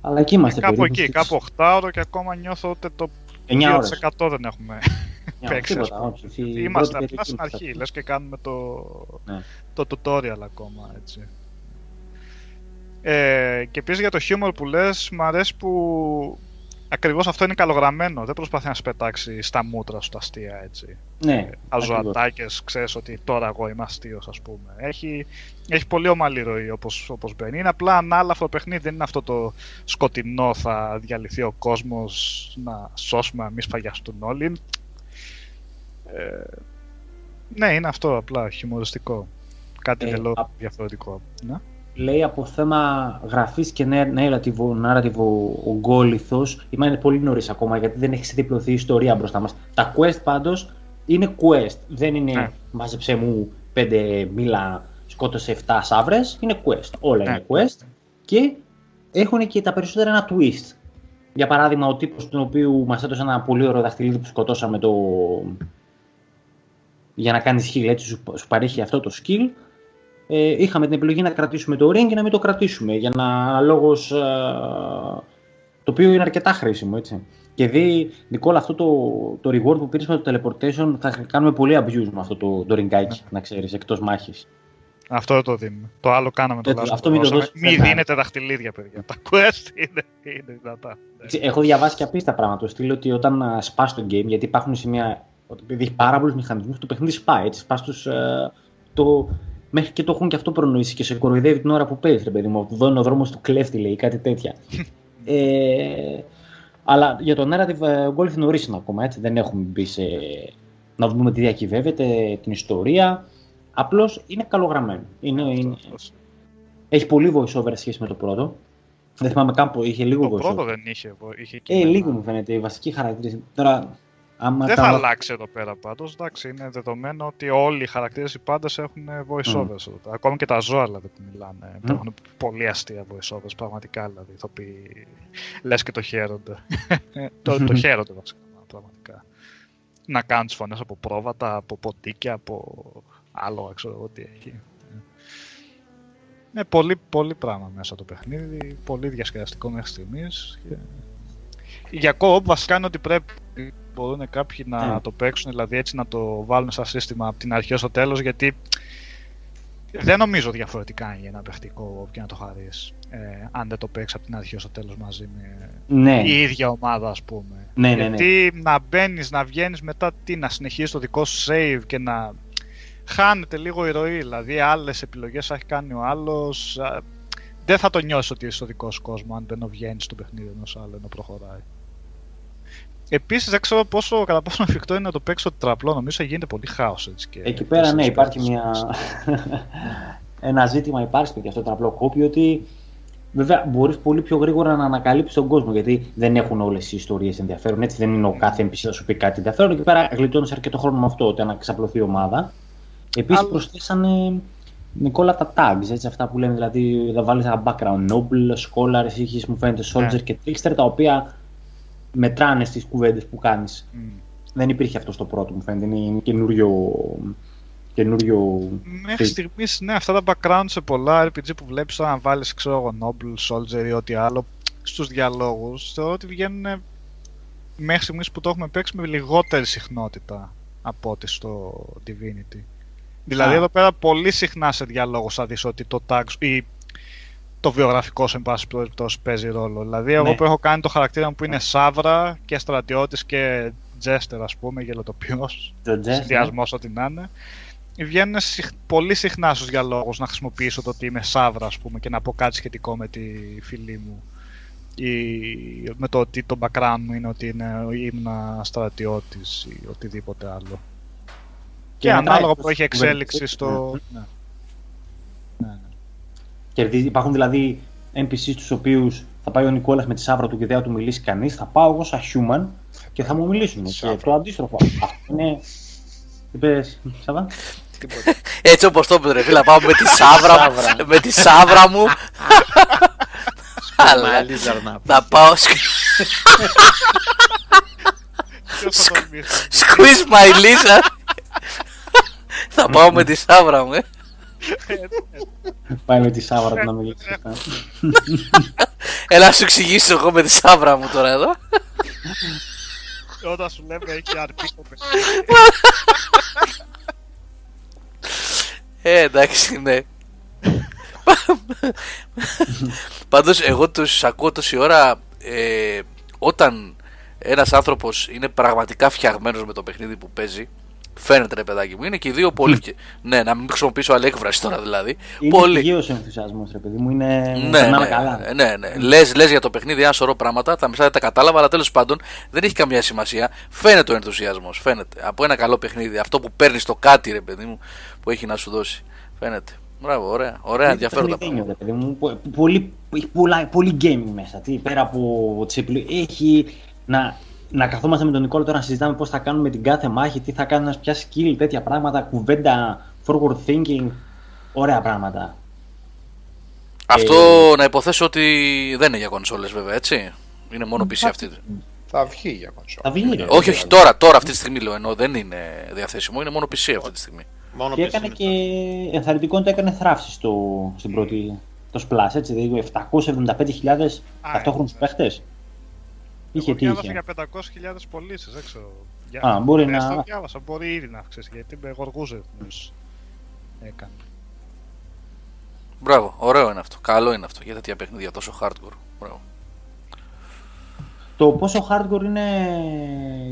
S4: Αλλά εκεί είμαστε
S5: κάπου
S4: περίπου
S5: εκεί,
S4: στις
S5: κάπου οχτάωρο και ακόμα νιώθω ότι το
S4: 9 ώρες.
S5: 2% δεν έχουμε <laughs>
S4: 9 <laughs>
S5: παίξει. ας
S4: τίποτα,
S5: πούμε.
S4: όχι. Στη
S5: Είμαστε
S4: πρώτη
S5: απλά στην
S4: περίπτωση
S5: αρχή,
S4: είμαστε.
S5: λες και κάνουμε το,
S4: Ναι.
S5: το tutorial ακόμα, έτσι. Ε, και επίσης για το humor που λες, μου αρέσει που ακριβώς αυτό είναι καλογραμμένο. Δεν προσπαθεί να σε πετάξει στα μούτρα σου τα αστεία, έτσι.
S4: Ναι, ακριβώς.
S5: Αζωατάκες, ξέρεις ότι τώρα εγώ είμαι αστείος, ας πούμε. Έχει, έχει πολύ ομαλή ροή όπως, όπως μπαίνει. Είναι απλά ανάλαφρο παιχνίδι, δεν είναι αυτό το σκοτεινό θα διαλυθεί ο κόσμος να σώσουμε να μην σφαγιαστούν όλοι. Ε, ναι, είναι αυτό απλά χιουμοριστικό. Κάτι
S4: Ε,
S5: τελώ
S4: α-
S5: διαφορετικό. Ναι.
S4: Λέει από θέμα γραφής και narrative, narrative ο, ο γκόλιθος είναι πολύ νωρίς ακόμα γιατί δεν έχει διπλωθεί η ιστορία μπροστά μας. Τα quest πάντως είναι quest. Δεν είναι
S5: Ναι.
S4: μάζεψε μου πέντε μήλα, σκότωσε 7 σαύρες. Είναι quest. Όλα
S5: Ναι.
S4: είναι quest. Και έχουν και τα περισσότερα ένα twist. Για παράδειγμα, ο τύπος του οποίου μας έδωσε ένα πολύ ωραίο δαχτυλίδι που σκοτώσαμε το... για να κάνεις heal, έτσι σου, σου παρέχει αυτό το skill. Ε, είχαμε την επιλογή να κρατήσουμε το ring και να μην το κρατήσουμε για να λόγος ε, το οποίο είναι αρκετά χρήσιμο έτσι. Και δει, Νικόλα, αυτό το, το reward που πήρες με το teleportation θα κάνουμε πολύ abuse με αυτό το, το ριγκάκι, να ξέρεις, εκτός μάχης.
S5: Αυτό δεν το δίνουμε. Το άλλο κάναμε το
S4: Έτσι,
S5: λάθος.
S4: αυτό μην το
S5: δώσαμε.
S4: δώσεις
S5: Μην
S4: πουθενά.
S5: δίνετε δαχτυλίδια, παιδιά. Τα quest είναι, είναι δυνατά.
S4: Έτσι, Έχω διαβάσει και απίστευτα πράγματα. Το στείλω ότι όταν α, σπάς το game, γιατί υπάρχουν σημεία. Ότι επειδή έχει πάρα πολλούς μηχανισμούς, το παιχνίδι σπάει. Έτσι, σπάς τους, ε, το, μέχρι και το έχουν και αυτό προνοήσει και σε κοροϊδεύει την ώρα που παίζει, ρε παιδί μου. Εδώ είναι ο δρόμος του κλέφτη, λέει κάτι τέτοια. <laughs> ε, αλλά για το narrative ε, golf νωρί είναι ακόμα. Έτσι, δεν έχουμε μπει σε. να δούμε τι διακυβεύεται, την ιστορία. Απλώς είναι καλογραμμένο. Είναι, είναι,
S5: Αυτός.
S4: έχει πολύ voice-over σε σχέση με το πρώτο. Δεν θυμάμαι καν που είχε λίγο
S5: Το
S4: voice-over.
S5: πρώτο δεν είχε, είχε
S4: Ε,
S5: κείμενα.
S4: λίγο μου φαίνεται η βασική χαρακτήριση. Τώρα, άμα
S5: Δεν
S4: τα-
S5: θα αλλάξει εδώ πέρα πάντως. Εντάξει, είναι δεδομένο ότι όλοι οι χαρακτήρες οι πάντες έχουν voiceovers. εδώ πέρα. Ακόμη και τα ζώα δηλαδή που μιλάνε.
S4: Μμ.
S5: Έχουν πολύ αστεία voiceovers. Πραγματικά δηλαδή. Ηθοποιοί λες και το χαίρονται. το, το χαίρονται βασικά. Πραγματικά. Να κάνουν τι φωνές από πρόβατα, από ποντίκια, από άλογα, ξέρω εγώ τι έχει. Είναι πολύ, πολύ πράγμα μέσα το παιχνίδι. Πολύ διασκεδαστικό μέχρι στιγμής. Για co-op βασικά είναι ότι πρέπει μπορούν κάποιοι να
S4: Ναι.
S5: το παίξουν, δηλαδή έτσι να το βάλουν σαν σύστημα από την αρχή ως το τέλος, γιατί δεν νομίζω διαφορετικά είναι για να παιχτεί co-op και να το χαρείς, ε, αν δεν το παίξεις από την αρχή ως το τέλος μαζί με
S4: Ναι,
S5: η ίδια ομάδα ας πούμε.
S4: ναι, ναι. ναι.
S5: Γιατί να μπαίνεις, να βγαίνεις μετά τι, να συνεχίσεις το δικό σου save και να χάνεται λίγο η ροή. Δηλαδή, άλλες επιλογές έχει κάνει ο άλλος. Δεν θα το νιώσεις ότι είσαι στο δικός σου κόσμος αν δεν βγαίνεις στο παιχνίδι ενός άλλου να προχωράει. Επίσης, δεν ξέρω πόσο, κατά πόσο εφικτό είναι να το παίξω τετραπλό. Νομίζω γίνεται πολύ χάος έτσι. Και
S4: Εκεί πέρα, ναι,
S5: τέσσερις
S4: υπάρχει
S5: παίκτες.
S4: μια... ένα ζήτημα υπάρχει και αυτό το απλό κόπιο ότι βέβαια μπορείς πολύ πιο γρήγορα να ανακαλύψεις τον κόσμο γιατί δεν έχουν όλες οι ιστορίες ενδιαφέρον. Έτσι δεν είναι ο κάθε NPC θα σου πει κάτι ενδιαφέρον. Εκεί πέρα γλιτώνεις αρκετό χρόνο με αυτό ότι να ξαπλωθεί η ομάδα. Επίσης
S5: Αλλά-
S4: προσθέσανε Νικόλα τα tags, έτσι, αυτά που λένε δηλαδή θα βάλεις ένα background noble, scholar, εσύ έχεις, μου φαίνεται soldier
S5: Ναι.
S4: και trickster τα οποία μετράνε στις κουβέντες που κάνεις.
S5: Μμ.
S4: Δεν υπήρχε αυτό στο πρώτο, μου φαίνεται. Είναι καινούριο. καινούριο...
S5: Μέχρι στιγμής, ναι, αυτά τα background σε πολλά RPG που βλέπεις τώρα να βάλεις, ξέρω εγώ, Noble, Soldier ή ό,τι άλλο στους διαλόγους, θεωρώ ότι βγαίνουν μέχρι στιγμής που το έχουμε παίξει με λιγότερη συχνότητα από ό,τι στο Divinity. Δηλαδή
S4: Α.
S5: εδώ πέρα πολύ συχνά σε διαλόγους θα δεις ότι το tag σου- ή το βιογραφικός σε πάση περιπτώσει παίζει ρόλο. Δηλαδή, εγώ
S4: Ναι.
S5: που έχω κάνει το χαρακτήρα μου που είναι Σάβρα και στρατιώτης και Τζέστερ, ας πούμε, γελοτοπιό,
S4: Το Jess,
S5: συνδυασμός ό,τι να είναι. Βγαίνουν συχ- πολύ συχνά στους διαλόγους να χρησιμοποιήσω το ότι είμαι Σάβρα, ας πούμε, και να πω κάτι σχετικό με τη φίλη μου. Ή με το ότι το background μου είναι ότι είναι, ήμουν στρατιώτης ή οτιδήποτε άλλο. Και,
S4: μετά
S5: ανάλογα
S4: εκτός
S5: που έχει
S4: του
S5: εξέλιξη
S4: βελτιώσει,
S5: στο. Ναι. Ναι, ναι.
S4: Κερδίζει, υπάρχουν δηλαδή NPCs τους οποίους θα πάει ο Νικόλας με τη σάβρα του και δεν θα του μιλήσει κανείς, θα πάω εγώ σαν human και θα μου μιλήσουν. Και
S2: Σάβρα.
S4: το αντίστροφο. Αυτό είναι... Τι πες, Σάβα; <laughs>
S1: Έτσι όπως το είπε, ρε φίλε, να πάω με τη σάβρα, μου- με τη σάβρα μου. Αλλά
S3: Μαλίζαρ να
S1: να πάω. σκ-
S5: Ποιος θα τολμήσει.
S1: Squeeze my Lisa. Θα πάω με τη σάβρα μου, ε.
S4: Πάει με τη σάβρα του να μιλήσει.
S1: Έλα να σου εξηγήσω εγώ με τη σάβρα μου τώρα εδώ.
S5: Όταν σου λέμε έχει αρπεί το παιδί.
S1: Ε, εντάξει, ναι. Πάντως, εγώ τους ακούω τόση ώρα ε, όταν ένας άνθρωπος είναι πραγματικά φτιαγμένος με το παιχνίδι που παίζει, φαίνεται ρε παιδάκι μου, είναι και οι δύο πολύ. φτια- ναι, να μην χρησιμοποιήσω άλλη έκφραση τώρα δηλαδή.
S4: Είναι
S1: πολύ.
S4: πηγαίος ο ενθουσιασμός, ρε παιδί μου. Είναι...
S1: Ναι,
S4: περνάμε
S1: ναι,
S4: καλά.
S1: ναι, ναι. Λες, λες για το παιχνίδι ένα σωρό πράγματα, τα μισά δεν τα κατάλαβα, αλλά τέλος πάντων δεν έχει καμία σημασία. Φαίνεται ο ενθουσιασμός. Φαίνεται. Από ένα καλό παιχνίδι, αυτό που παίρνεις το κάτι, ρε παιδί μου, που έχει να σου δώσει. Φαίνεται. Μπράβο, ωραία. Ωραία,
S4: Είναι
S1: ενδιαφέροντα
S4: παιχνιδένιο,
S1: πράγματα.
S4: ρε παιδί μου. Πο- Πολύ, έχει πολλά, πολύ gaming μέσα. Τι, πέρα από τις επιλογές. Έχει να, να καθόμαστε με τον Νικόλα τώρα να συζητάμε πώς θα κάνουμε την κάθε μάχη, τι θα κάνει ένας πια skill, τέτοια πράγματα, κουβέντα, forward thinking, ωραία πράγματα.
S1: Αυτό
S4: Ε,
S1: να υποθέσω ότι δεν είναι για κονσόλες βέβαια, έτσι. Είναι μόνο PC αυτή.
S2: Θα βγει για κονσόλ.
S4: Θα βγει, ρε.
S1: Όχι, όχι, τώρα, τώρα αυτή τη στιγμή λέω, ενώ δεν είναι διαθέσιμο, είναι μόνο PC αυτή τη στιγμή.
S3: Μόνο
S4: Και
S3: PC
S4: έκανε
S3: είναι
S4: και ενθαρρυντικό το έκανε θράψη στο, στην πρώτη, το Splash, έτσι, δηλαδή 775.000 ταυτόχρονους
S5: ναι.
S4: Παίχτες. Είχε
S5: Εγώ
S4: τι
S5: διάβασα
S4: είχε.
S5: για 500.000 πωλήσεις, δεν ξέρω. Για...
S4: Α, μπορεί
S5: Ναι,
S4: να-
S5: στο διάβασα, μπορεί ήδη να αυξήσει, γιατί με γοργούζε έκανε.
S1: Μπράβο, ωραίο είναι αυτό. Καλό είναι αυτό για τέτοια παιχνίδια τόσο hardcore. Μπράβο.
S4: Το πόσο hardcore είναι,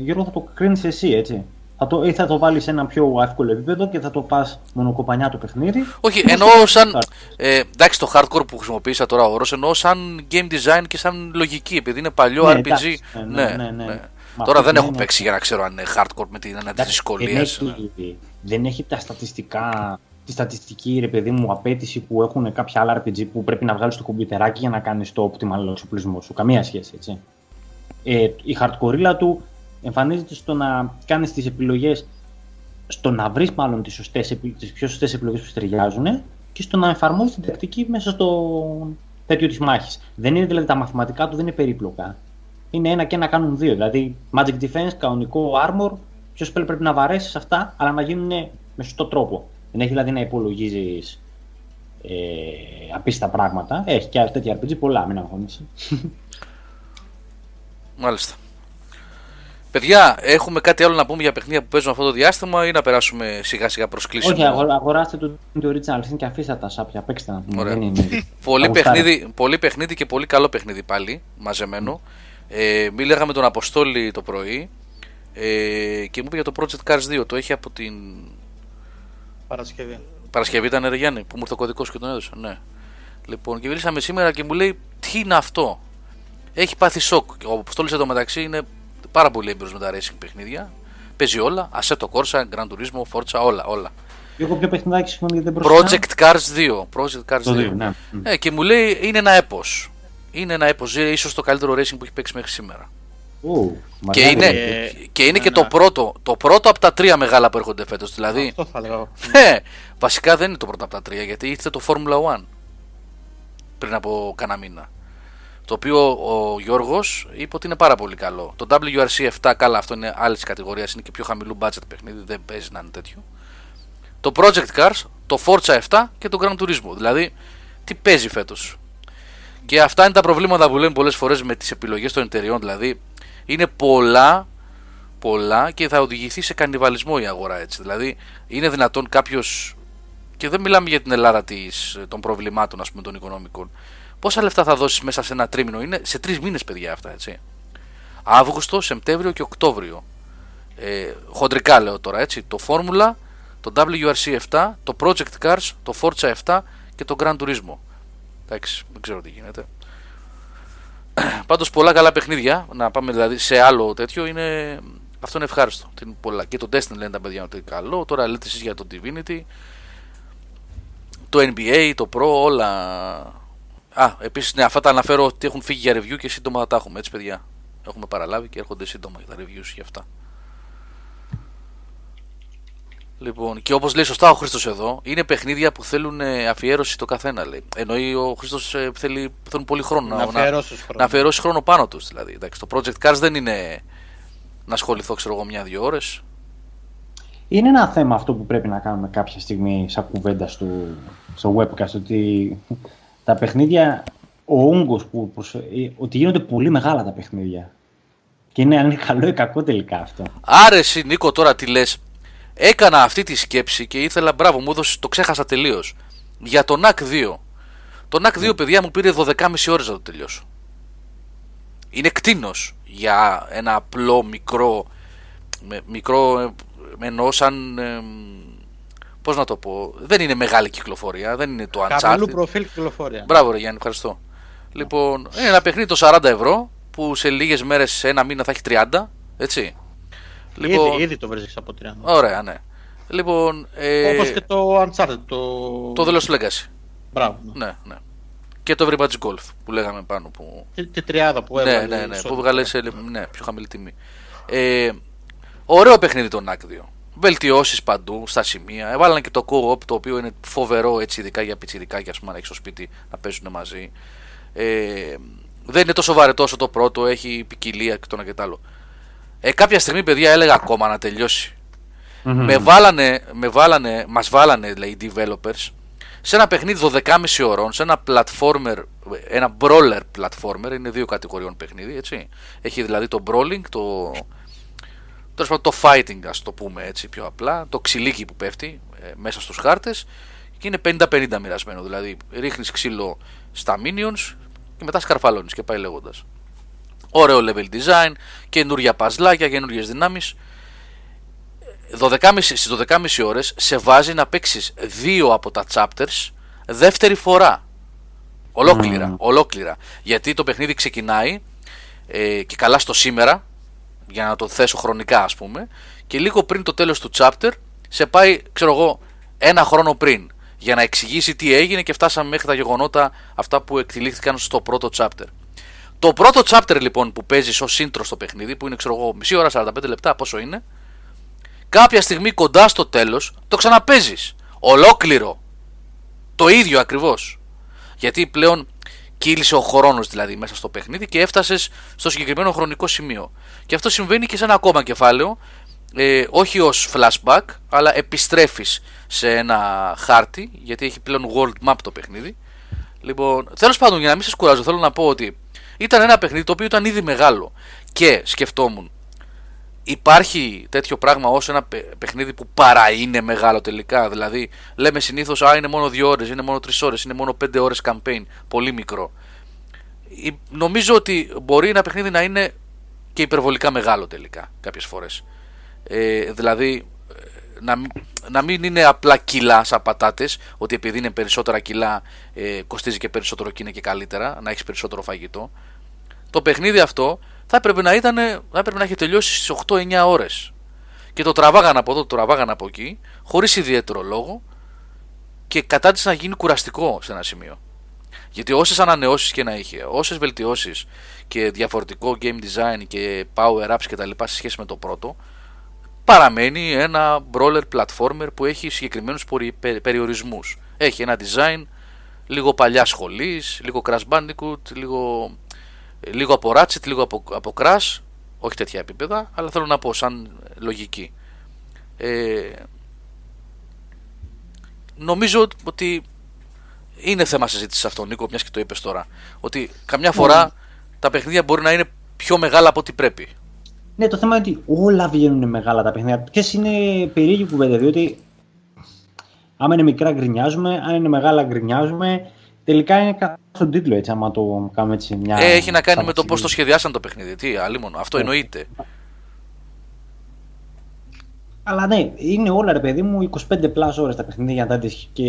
S4: Γιώργο, θα το κρίνεις εσύ, έτσι. Θα το, ή θα το βάλεις σε ένα πιο εύκολο επίπεδο και θα το πας μονοκοπανιά το παιχνίδι.
S1: Όχι,
S4: Ή
S1: εννοώ
S4: θα το
S1: σαν.
S4: hardcore.
S1: Ε, εντάξει, το hardcore που χρησιμοποίησα τώρα ο όρος, εννοώ σαν game design και σαν λογική, επειδή είναι παλιό
S4: Ναι,
S1: RPG.
S4: εντάξει, ναι, ναι, ναι, ναι. Μα
S1: Τώρα
S4: αυτό
S1: δεν έχω
S4: είναι-
S1: παίξει για να ξέρω αν είναι hardcore με την έννοια τη
S4: Εντάξει,
S1: δυσκολία.
S4: Δεν έχει, δεν έχει τα στατιστικά, τη στατιστική ρε παιδί μου απέτηση που έχουν κάποια άλλα RPG που πρέπει να βγάλεις το κομπιουτεράκι για να κάνεις το optimal εξοπλισμός σου. Καμία σχέση, έτσι. Ε, η hardcore του εμφανίζεται στο να κάνεις τις επιλογές, στο να βρεις μάλλον τις, σωστές, επι- τις πιο σωστές επιλογές που σου ταιριάζουν και στο να εφαρμόσεις την τακτική μέσα στο τέτοιο της μάχης. Δεν είναι δηλαδή τα μαθηματικά του δεν είναι περίπλοκα. Είναι ένα και ένα κάνουν δύο. Δηλαδή, Magic Defense, κανονικό armor, ποιος spell πρέπει να βαρέσεις αυτά, αλλά να γίνουν με σωστό τρόπο. Δεν έχει δηλαδή να υπολογίζεις ε, απίστευτα πράγματα. Έχει και άλλα τέτοια RPG πολλά, μην αγχώνεσαι.
S1: Μάλιστα. Παιδιά, έχουμε κάτι άλλο να πούμε για παιχνίδια που παίζουμε αυτό το διάστημα ή να περάσουμε σιγά σιγά προ κλείσιμο.
S4: Όχι, αγορα- αγοράστε το, το original sin και αφήστε τα σάπια. Παίξτε να πούμε.
S1: Ωραία.
S4: Δεν είναι.
S1: Πολύ
S4: τα γουστάρω.
S1: παιχνίδι, πολύ παιχνίδι και πολύ καλό παιχνίδι πάλι, μαζεμένο. Ε, μίλαγα με τον Αποστόλη το πρωί ε, και μου είπε για το Project Cars 2. Το έχει από την
S3: Παρασκευή.
S1: Παρασκευή ήταν ρε Γιάννη που μου ήρθε ο κωδικός και τον έδωσα. Ναι. Λοιπόν, και μιλήσαμε σήμερα και μου λέει τι είναι αυτό; Έχει πάθει σοκ. Ο Αποστόλης εδώ μεταξύ είναι πάρα πολύ έμπειρος με τα racing παιχνίδια. Παίζει όλα. Assetto Corsa, Gran Turismo, Forza, όλα. όλα.
S4: Λίγο πιο παιχνιδάκι, συγγνώμη γιατί δεν πρόσεξα.
S1: Project Cars 2. Project Cars
S4: Το
S1: 2.
S4: δύο, ναι.
S1: Ε, και μου λέει είναι ένα έπος. Είναι ένα έπος. ίσως το καλύτερο racing που έχει παίξει μέχρι σήμερα.
S4: Ου,
S1: Και
S4: μαγιά
S1: είναι,
S4: δηλαδή.
S3: Ε,
S1: και, είναι
S3: ναι,
S1: και το
S3: ναι.
S1: πρώτο, το πρώτο από τα τρία μεγάλα που έρχονται φέτος. Δηλαδή,
S3: Αυτό θα λέγω.
S1: ναι, βασικά δεν είναι το πρώτο από τα τρία γιατί ήρθε το Formula 1 πριν από κάνα μήνα. Το οποίο ο Γιώργος είπε ότι είναι πάρα πολύ καλό. Το WRC 7, καλά, αυτό είναι άλλης κατηγορίας, είναι και πιο χαμηλού budget παιχνίδι, δεν παίζει να είναι τέτοιο. Το Project Cars, το Forza 7 και το Gran Turismo. Δηλαδή, τι παίζει φέτος. Και αυτά είναι τα προβλήματα που λέμε πολλές φορές με τις επιλογές των εταιριών. Δηλαδή, είναι πολλά, πολλά και θα οδηγηθεί σε κανιβαλισμό η αγορά έτσι. Δηλαδή, είναι δυνατόν κάποιος και δεν μιλάμε για την Ελλάδα της, των προβλημάτων ας πούμε, των οικονομικών. Πόσα λεφτά θα δώσεις μέσα σε ένα τρίμηνο, είναι; Σε τρεις μήνες, παιδιά, αυτά έτσι. Αύγουστο, Σεπτέμβριο και Οκτώβριο. Ε, χοντρικά λέω τώρα έτσι. Το Formula, το WRC 7, το Project Cars, το Forza 7 και το Gran Turismo. Εντάξει, δεν ξέρω τι γίνεται. Πάντως πολλά καλά παιχνίδια. Να πάμε δηλαδή σε άλλο τέτοιο είναι. Αυτό είναι ευχάριστο. πολλά. Και το Destiny λένε τα παιδιά ότι είναι καλό. Τώρα λέτε εσείς για το Divinity. Το NBA, το Pro, όλα. Α, επίσης ναι, αυτά τα αναφέρω ότι έχουν φύγει για review και σύντομα θα τα έχουμε. Έτσι, παιδιά. Έχουμε παραλάβει και έρχονται σύντομα για τα reviews για αυτά. Λοιπόν, και όπως λέει σωστά ο Χρήστος εδώ, είναι παιχνίδια που θέλουν ε, αφιέρωση το καθένα. Λέει. Εννοεί ο Χρήστος ε, θέλει θέλουν πολύ χρόνο
S3: να, να, χρόνο.
S1: να αφιερώσει χρόνο πάνω τους. Δηλαδή. Εντάξει, το Project Cars δεν είναι να ασχοληθώ, ξέρω εγώ, μια-δύο ώρες.
S4: Είναι ένα θέμα αυτό που πρέπει να κάνουμε κάποια στιγμή σαν κουβέντα στο, στο webcast ότι τα παιχνίδια, ο όγκος που, ε, ότι γίνονται πολύ μεγάλα τα παιχνίδια και είναι αν είναι καλό ή κακό τελικά αυτό.
S1: Άρεσε Νίκο τώρα τι λες Έκανα αυτή τη σκέψη και ήθελα, μπράβο, μου έδωσες, το ξέχασα τελείως. Για τον NAC 2. Το NAC 2, παιδιά, μου πήρε 12,5 ώρες να το τελειώσω. Είναι κτίνος για ένα απλό μικρό. Με, μικρό εννοώ σαν. Ε, Πώς να το πω, δεν είναι μεγάλη κυκλοφορία, δεν είναι το Uncharted.
S3: Καλού προφίλ κυκλοφορία.
S1: Μπράβο, ρε Γιάννη, ευχαριστώ. Λοιπόν, είναι ένα παιχνίδι το 40 ευρώ που σε λίγες μέρες, σε ένα μήνα θα έχει 30. Έτσι.
S3: Λοιπόν... Ήδη, ήδη το βρίσκει από 30.
S1: Ωραία, ναι. Λοιπόν, ε...
S3: Όπως και το Uncharted. Το,
S1: το The Lost Legacy.
S3: Μπράβο.
S1: Ναι. ναι, ναι. Και το Everybody's Golf που λέγαμε πάνω. Που...
S3: Και τη τριάδα που
S1: έβαλε. Ναι, ναι, ναι. Που βγάλε σε ναι, πιο χαμηλή τιμή. Ε, ωραίο παιχνίδι το NAC 2. Βελτιώσεις παντού, στα σημεία. Έβαλαν και το co-op το οποίο είναι φοβερό έτσι, ειδικά για πιτσιρικάκια, ας πούμε, να έχεις στο σπίτι να παίζουν μαζί. Ε, δεν είναι τόσο βαρετό όσο το πρώτο, έχει ποικιλία και το ένα και το άλλο. Ε, κάποια στιγμή, παιδιά, έλεγα ακόμα να τελειωσει Με βάλανε, με βάλανε, μας βάλανε, δηλαδή, οι developers, σε ένα παιχνίδι 12,5 ώρων, σε ένα platformer, ένα brawler platformer, είναι δύο κατηγοριών παιχνίδι, έτσι. Έχει δηλαδή το brawling, το, το, το fighting, ας το πούμε έτσι πιο απλά, το ξυλίκι που πέφτει ε, μέσα στους χάρτες και είναι 50-50 μοιρασμένο, δηλαδή ρίχνεις ξύλο στα minions και μετά σκαρφαλώνεις και πάει λέγοντας ωραίο level design, καινούργια παζλάκια, καινούργιες δυνάμεις. 12,5, στις 12,5 ώρες σε βάζει να παίξεις δύο από τα chapters δεύτερη φορά. Ολόκληρα, ολόκληρα. Γιατί το παιχνίδι ξεκινάει ε, και καλά στο σήμερα, για να το θέσω χρονικά ας πούμε, και λίγο πριν το τέλος του chapter σε πάει, ξέρω εγώ, ένα χρόνο πριν για να εξηγήσει τι έγινε και φτάσαμε μέχρι τα γεγονότα αυτά που εκτελήθηκαν στο πρώτο chapter. Το πρώτο chapter λοιπόν που παίζει ως intro στο παιχνίδι, που είναι ξέρω εγώ μισή ώρα, 45 λεπτά, πόσο είναι, κάποια στιγμή κοντά στο τέλος το ξαναπέζεις. Ολόκληρο. Το ίδιο ακριβώς. Γιατί πλέον κύλησε ο χρόνος δηλαδή μέσα στο παιχνίδι και έφτασες στο συγκεκριμένο χρονικό σημείο. Και αυτό συμβαίνει και σε ένα ακόμα κεφάλαιο, ε, όχι ως flashback, αλλά επιστρέφεις σε ένα χάρτη, γιατί έχει πλέον world map το παιχνίδι. Λοιπόν, τέλος πάντων, για να μην σας κουράζω, θέλω να πω ότι ήταν ένα παιχνίδι το οποίο ήταν ήδη μεγάλο. Και σκεφτόμουν, υπάρχει τέτοιο πράγμα ως ένα παιχνίδι που παρά είναι μεγάλο τελικά. Δηλαδή, λέμε συνήθως, Α, είναι μόνο 2 ώρες, είναι μόνο 3 ώρες, είναι μόνο 5 ώρες campaign. Πολύ μικρό. Νομίζω ότι μπορεί ένα παιχνίδι να είναι και υπερβολικά μεγάλο τελικά κάποιες φορές. Ε, δηλαδή, να, να μην είναι απλά κιλά σαν πατάτες, ότι επειδή είναι περισσότερα κιλά ε, κοστίζει και περισσότερο και είναι και καλύτερα, να έχεις περισσότερο φαγητό. Το παιχνίδι αυτό θα έπρεπε να, ήταν, θα έπρεπε να έχει τελειώσει στις 8-9 ώρες. Και το τραβάγαν από εδώ, το τραβάγαν από εκεί, χωρίς ιδιαίτερο λόγο και κατάτησε να γίνει κουραστικό σε ένα σημείο. Γιατί όσες ανανεώσεις και να είχε, όσες βελτιώσεις και διαφορετικό game design και power ups κτλ. σε σχέση με το πρώτο, παραμένει ένα brawler platformer που έχει συγκεκριμένους περιορισμούς. Έχει ένα design λίγο παλιά σχολής, λίγο Crash Bandicoot, λίγο, λίγο από Ratchet, λίγο από, από Crash, όχι τέτοια επίπεδα, αλλά θέλω να πω σαν λογική. Ε, νομίζω ότι είναι θέμα συζήτησης αυτό, Νίκο, μιας και το είπες τώρα. Ότι καμιά φορά ναι. τα παιχνίδια μπορεί να είναι πιο μεγάλα από ό,τι πρέπει.
S4: Ναι, το θέμα είναι ότι όλα βγαίνουν μεγάλα τα παιχνίδια. Και είναι περίεργη κουβέντα, διότι Άμα είναι μικρά γκρινιάζουμε, αν είναι μεγάλα γκρινιάζουμε. Τελικά είναι κάτι στον τίτλο έτσι, άμα το κάνουμε έτσι μια.
S1: Ε, έχει να κάνει με το
S4: στάξη.
S1: πώς το σχεδιάσαν το παιχνίδι. Τι, άλλη μόνο. Αυτό
S4: Ε.
S1: εννοείται.
S4: Αλλά ναι, είναι όλα ρε παιδί μου 25 πλάσ ώρες τα παιχνίδια για να τα δεις και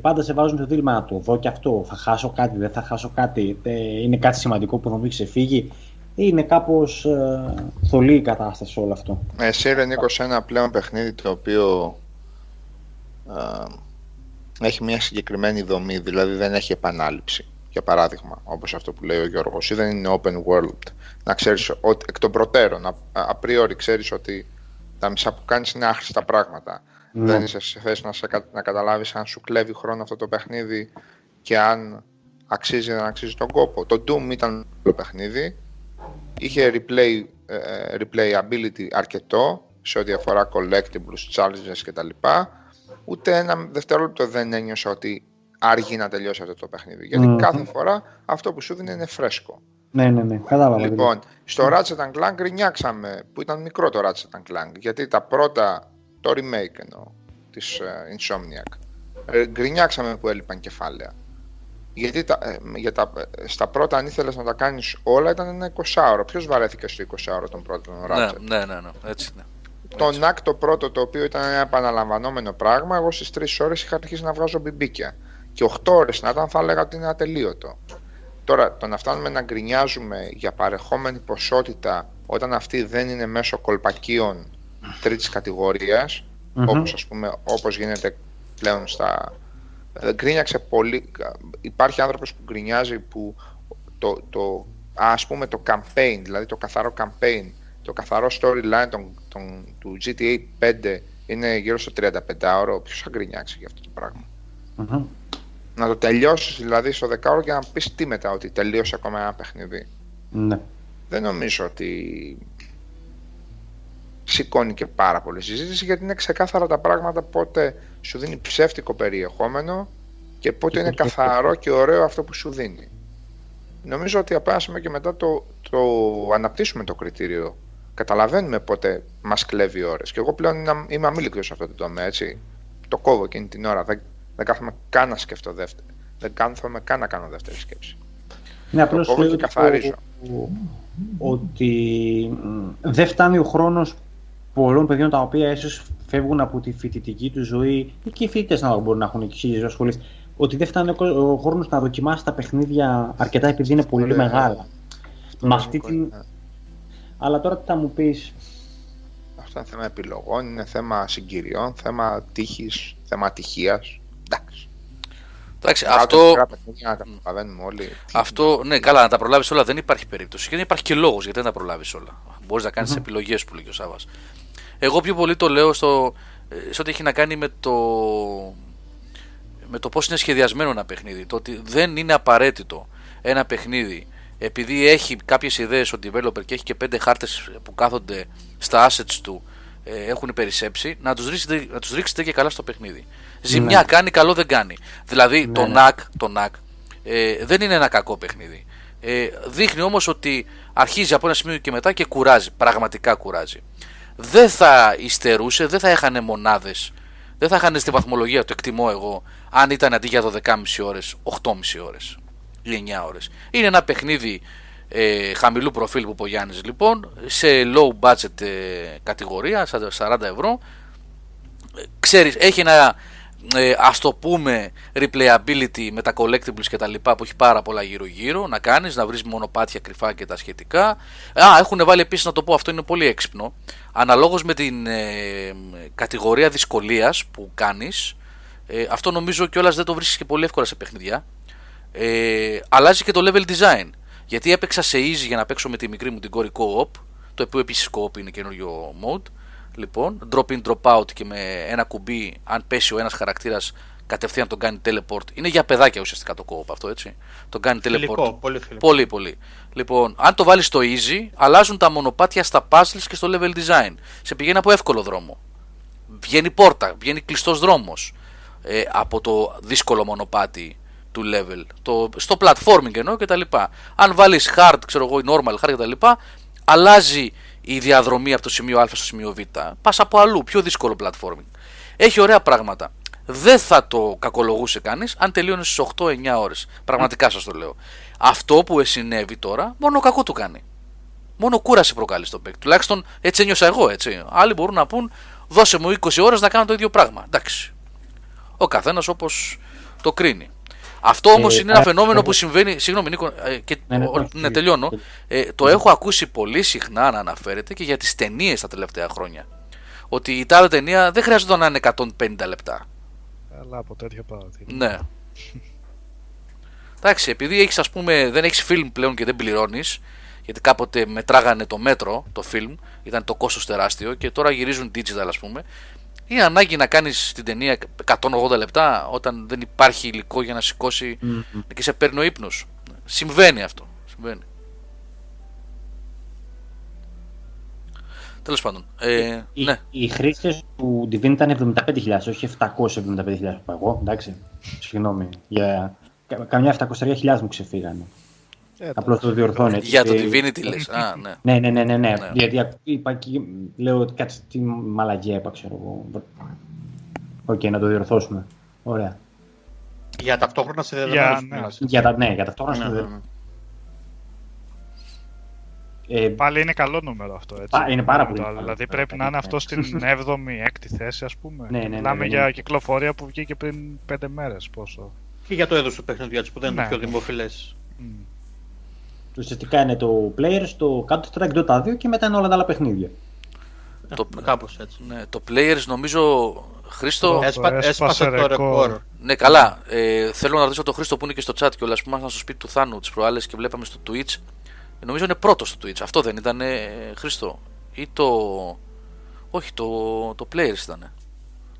S4: πάντα σε βάζουν το δίλημα να το δω και αυτό. Θα χάσω κάτι, δεν θα χάσω κάτι, ε, είναι κάτι σημαντικό που θα μου έχει ξεφύγει. Είναι κάπως ε, θολή η κατάσταση όλο αυτό.
S2: Εσύ ρε Νίκος, σε ένα πλέον παιχνίδι το οποίο α, έχει μια συγκεκριμένη δομή, δηλαδή δεν έχει επανάληψη. Για παράδειγμα, όπως αυτό που λέει ο Γιώργος, ή δεν είναι open world. Να ξέρεις ότι εκ των προτέρων, α- απριόρι ξέρεις ότι τα μισά που κάνεις είναι άχρηστα πράγματα.
S4: Ναι.
S2: Δεν είσαι σε θέση να, σε, κα- να καταλάβεις αν σου κλέβει χρόνο αυτό το παιχνίδι και αν αξίζει ή δεν αξίζει τον κόπο. Το Doom ήταν το παιχνίδι, είχε replay, ε, replayability αρκετό σε ό,τι αφορά collectibles, challenges κτλ. Ούτε ένα δευτερόλεπτο δεν ένιωσα ότι άργη να τελειώσει αυτό το παιχνίδι. Γιατί
S4: Μμμ.
S2: κάθε φορά αυτό που σου δίνει είναι φρέσκο.
S4: Ναι, ναι, ναι, κατάλαβα.
S2: Λοιπόν, στο Ratchet and Clank γκρινιάξαμε, που ήταν μικρό το Ratchet and Clank, γιατί τα πρώτα, το remake εννοώ, της ε, Insomniac, ε, γκρινιάξαμε που έλειπαν κεφάλαια. Γιατί τα, ε, για τα, ε, στα πρώτα αν ήθελες να τα κάνεις όλα ήταν ένα 20ωρο. Ποιος βαρέθηκε στο 20ωρο των πρώτων
S1: Ναι,
S2: Ratchet;
S1: ναι, ναι, ναι, έτσι είναι.
S2: Το NAC το πρώτο το οποίο ήταν ένα επαναλαμβανόμενο πράγμα, εγώ στις 3 ώρες είχα αρχίσει να βγάζω μπιμπίκια. Και 8 ώρες να ήταν θα έλεγα ότι είναι ατελείωτο. Τώρα, το να φτάνουμε να γκρινιάζουμε για παρεχόμενη ποσότητα όταν αυτή δεν είναι μέσω κολπακίων τρίτης κατηγορίας,
S4: Μμμ.
S2: όπως ας πούμε, όπως γίνεται πλέον στα... Ε, Γκρίνιαξε πολύ... Υπάρχει άνθρωπος που γκρινιάζει που το, το, ας πούμε το campaign, δηλαδή το καθαρό campaign, το καθαρό storyline των, των, του GTA 5 είναι γύρω στο 35 ώρο. Ποιος θα γκρινιάξει για αυτό το πράγμα;
S4: Μμμ.
S2: Να το τελειώσεις δηλαδή στο 10 ώρο και να πεις τι μετά ότι τελείωσε ακόμα ένα παιχνίδι.
S4: Ναι.
S2: Δεν νομίζω ότι σηκώνει και πάρα πολύ συζήτηση γιατί είναι ξεκάθαρα τα πράγματα πότε σου δίνει ψεύτικο περιεχόμενο και πότε είναι καθαρό και ωραίο αυτό που σου δίνει. Νομίζω ότι απέσαμε και μετά το, το αναπτύσσουμε το κριτήριο. Καταλαβαίνουμε πότε μας κλέβει ώρες. Και εγώ πλέον είμαι- είμαι αμήλικτος σε αυτό το τομέα, έτσι. Το κόβω εκείνη την ώρα. Δεν, δεν κάθομαι καν να σκεφτώ δεύτερη. Δεν κάθομαι καν να κάνω δεύτερη σκέψη.
S4: Είναι απλώς
S2: κόβω
S4: λέω
S2: και
S4: ότι,
S2: καθαρίζω.
S4: ο- ότι μ, δεν φτάνει ο χρόνος πολλών παιδιών τα οποία ίσως φεύγουν από τη φοιτητική τους ζωή ή και οι φοιτητές να μπορούν να έχουν και χίλιες σχολές ότι δεν φτάνει ο κο- ο χρόνος να δοκιμάσει τα παιχνίδια αρκετά επειδή είναι πολύ
S2: Ωραία.
S4: μεγάλα. Με αυτή
S2: Νίκο,
S4: την...
S2: είναι-
S4: Αλλά τώρα τι θα μου πεις,
S2: Αυτό είναι θέμα επιλογών, είναι θέμα συγκυριών, θέμα τύχης, θέμα ατυχίας. Εντάξει.
S1: Εντάξει,
S2: Κάτω
S1: αυτό,
S2: μικρά παιχνίδια να τα καταλαβαίνουμε όλοι.
S1: αυτό, ναι, καλά, να τα προλάβεις όλα δεν υπάρχει περίπτωση. Και δεν υπάρχει και λόγος γιατί δεν τα προλάβεις όλα. Μπορείς να κάνεις
S4: Μμμ.
S1: επιλογές που λέει και ο Σάβα. Εγώ πιο πολύ το λέω στο, ε, σε ό,τι έχει να κάνει με το, με το πώς είναι σχεδιασμένο ένα παιχνίδι. Το ότι δεν είναι απαραίτητο ένα παιχνίδι επειδή έχει κάποιες ιδέες ο developer και έχει και πέντε χάρτες που κάθονται στα assets του ε, έχουν περισσέψει, να τους ρίξετε, να τους ρίξετε και καλά στο παιχνίδι. Ζημιά
S4: Ναι.
S1: κάνει, καλό δεν κάνει. Δηλαδή
S4: Ναι,
S1: το
S4: ναι.
S1: NAC, το NAC ε, δεν είναι ένα κακό παιχνίδι. Ε, δείχνει όμως ότι αρχίζει από ένα σημείο και μετά και κουράζει, πραγματικά κουράζει. Δεν θα υστερούσε, δεν θα έχανε μονάδες, δεν θα έχανε στη βαθμολογία, το εκτιμώ εγώ, αν ήταν αντί για 12,5 ώρες, 8,5 ώρες ή 9 ώρες. Είναι ένα παιχνίδι ε, χαμηλού προφίλ που είπε ο Γιάννης λοιπόν, σε low budget ε, κατηγορία, στα 40 ευρώ, ξέρεις, έχει ένα ε, ας το πούμε replayability με τα collectibles και τα λοιπά που έχει πάρα πολλά γύρω γύρω να κάνεις, να βρεις μονοπάτια κρυφά και τα σχετικά. Α, έχουν βάλει επίσης να το πω αυτό είναι πολύ έξυπνο αναλόγως με την ε, κατηγορία δυσκολίας που κάνεις ε, αυτό νομίζω κιόλας δεν το βρίσκεις και πολύ εύκολα σε παιχνιδιά ε, αλλάζει και το level design γιατί έπαιξα σε easy για να παίξω με τη μικρή μου την κόρη co-op το οποίο επίσης co-op είναι καινούριο mode Λοιπόν, drop in, drop out και με ένα κουμπί, αν πέσει ο ένας χαρακτήρας, κατευθείαν τον κάνει teleport. Είναι για παιδάκια ουσιαστικά το co-op αυτό, έτσι. Τον κάνει teleport.
S3: Φιλικό, πολύ φιλικό.
S1: Πολύ, πολύ. Λοιπόν, αν το βάλεις στο easy, αλλάζουν τα μονοπάτια στα puzzles και στο level design. Σε πηγαίνει από εύκολο δρόμο. Βγαίνει πόρτα, βγαίνει κλειστός δρόμος ε, από το δύσκολο μονοπάτι του level. Το, στο platforming εννοώ και τα λοιπά. Αν βάλεις hard, ξέρω εγώ, normal hard και τα λοιπά, αλλάζει η διαδρομή από το σημείο Α στο σημείο Β. Πας από αλλού, πιο δύσκολο platforming. Έχει ωραία πράγματα. δεν θα το κακολογούσε κανείς αν τελείωνες στις 8-9 ώρες. Πραγματικά σας το λέω. Αυτό που συνέβη τώρα, μόνο κακό του κάνει. Μόνο κούραση προκαλεί στον παίκτη. Τουλάχιστον έτσι ένιωσα εγώ έτσι. Άλλοι μπορούν να πούν, δώσε μου 20 ώρες να κάνω το ίδιο πράγμα. Εντάξει. Ο καθένας όπως το κρίνει. Αυτό όμως
S4: Ε,
S1: είναι ένα
S4: α,
S1: φαινόμενο
S4: εγώ-
S1: που συμβαίνει. Συγγνώμη, Νίκο, ε, και,
S4: Ναι, ναι,
S1: ο-
S4: όχι,
S1: ναι,
S4: όχι.
S1: τελειώνω. Ε, το έχω ακούσει πολύ συχνά να αναφέρεται και για τις ταινίες τα τελευταία χρόνια. Ότι η τάδε ταινία δεν χρειάζεται να είναι 150 λεπτά.
S5: Αλλά από τέτοια παραδείγματα.
S1: Ναι. Εντάξει, επειδή έχεις ας πούμε, δεν έχεις φιλμ πλέον και δεν πληρώνεις, γιατί κάποτε μετράγανε το μέτρο, το φιλμ, ήταν το κόστος τεράστιο και τώρα γυρίζουν digital ας πούμε, η ανάγκη να κάνεις την ταινία 180 λεπτά όταν δεν υπάρχει υλικό για να σηκώσει και σε παίρνει ο ύπνος. Συμβαίνει αυτό. Συμβαίνει. Τέλος πάντων. Ε,
S4: Οι,
S1: ναι.
S4: οι χρήστες του Divine ήταν 75.000, όχι 775.000 που είπα εγώ. Εντάξει. Συγγνώμη. Για... κα- Καμιά 700.000 μου ξεφύγανε.
S5: Ε,
S4: Απλώς το διορθώνω. έτσι.
S1: Για το
S4: Ε,
S1: Divinity λες. Α, ναι.
S4: Ναι, ναι, ναι, ναι, ναι.
S1: Ναι.
S4: Γιατί ακ- είπα και λέω ότι κάτσε τι μαλακία είπα, ξέρω εγώ. Οκ, να το διορθώσουμε. Ωραία.
S3: Για ταυτόχρονα συνδεδεμένους
S5: Για- ναι.
S3: μιλάς.
S4: Για τα, ναι, για ταυτόχρονα
S3: Ναι, ναι,
S4: συνδε-
S3: ναι.
S4: Ε,
S5: Πάλι είναι καλό νούμερο αυτό. Έτσι.
S4: Πα- είναι πάρα πολύ
S5: Το-
S4: καλό.
S5: Δηλαδή πρέπει να είναι αυτό στην <laughs> 7η-6η θέση, ας πούμε.
S4: Ναι, ναι, ναι,
S5: Μιλάμε
S4: ναι,
S5: για
S4: ναι.
S5: κυκλοφορία που βγήκε πριν 5 μέρες. Πόσο.
S3: Και για το έδος του παιχνιδιού έτσι, που δεν είναι
S5: Ναι.
S3: το πιο δημοφιλές.
S5: Μμ.
S4: Ουσιαστικά είναι το Players, το Counter-Strike, Dota 2 και μετά είναι όλα τα άλλα παιχνίδια.
S1: Το-
S3: Ε, Κάπως έτσι.
S1: Ναι, το Players νομίζω, Χρήστο,
S5: Το
S3: Έσπα,
S5: έσπασε
S3: έσπασε το
S5: ρεκόρ.
S3: ρεκόρ.
S1: Ναι, καλά. Ε, θέλω να ρωτήσω τον Χρήστο που είναι και στο chat και όλα. Που ήμασταν στο σπίτι του Θάνου τις προάλλες και βλέπαμε στο Twitch. Ε, νομίζω είναι πρώτος στο Twitch. Αυτό δεν ήταν, ε, Χρήστο; Ή το. Όχι, το, το Players ήταν.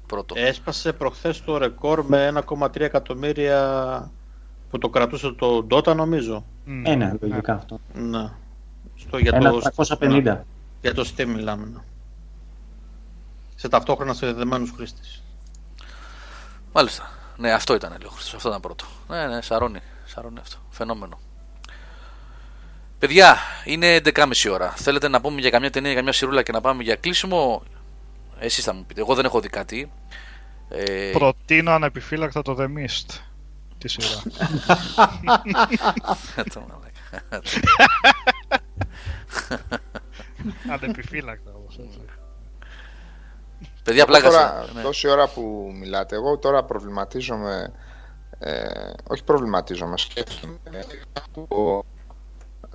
S1: Πρώτο;
S3: Έσπασε προχθές το ρεκόρ με 1,3 εκατομμύρια που το κρατούσε το Dota νομίζω.
S5: Μμ.
S4: Ένα, λογικά αυτό.
S3: Ναι. Στο, για,
S4: Ένα
S3: το,
S4: 350.
S3: για το Steam μιλάμε. ναι. Σε ταυτόχρονα συνδεδεμένους χρήστες.
S1: Μάλιστα. Ναι, αυτό ήταν λίγο Χρήστος. Αυτό ήταν πρώτο. Ναι, ναι, σαρώνει. Σαρώνει αυτό. Φαινόμενο. Παιδιά, είναι 11.30 ώρα. Θέλετε να πούμε για καμιά ταινία, για καμιά σιρούλα και να πάμε για κλείσιμο; Εσείς θα μου πείτε. Εγώ δεν έχω δει κάτι. Ε,
S5: Προτείνω ανεπιφύλακτα το The Mist. Τη σειρά.
S1: το μαλάκα. <laughs>
S5: ανεπιφύλακτα όμως.
S1: Παιδιά, πλάκα
S2: τώρα,
S1: σε- ναι.
S2: τόση ώρα που μιλάτε, εγώ τώρα προβληματίζομαι, ε, όχι προβληματίζομαι, σκέφτομαι από,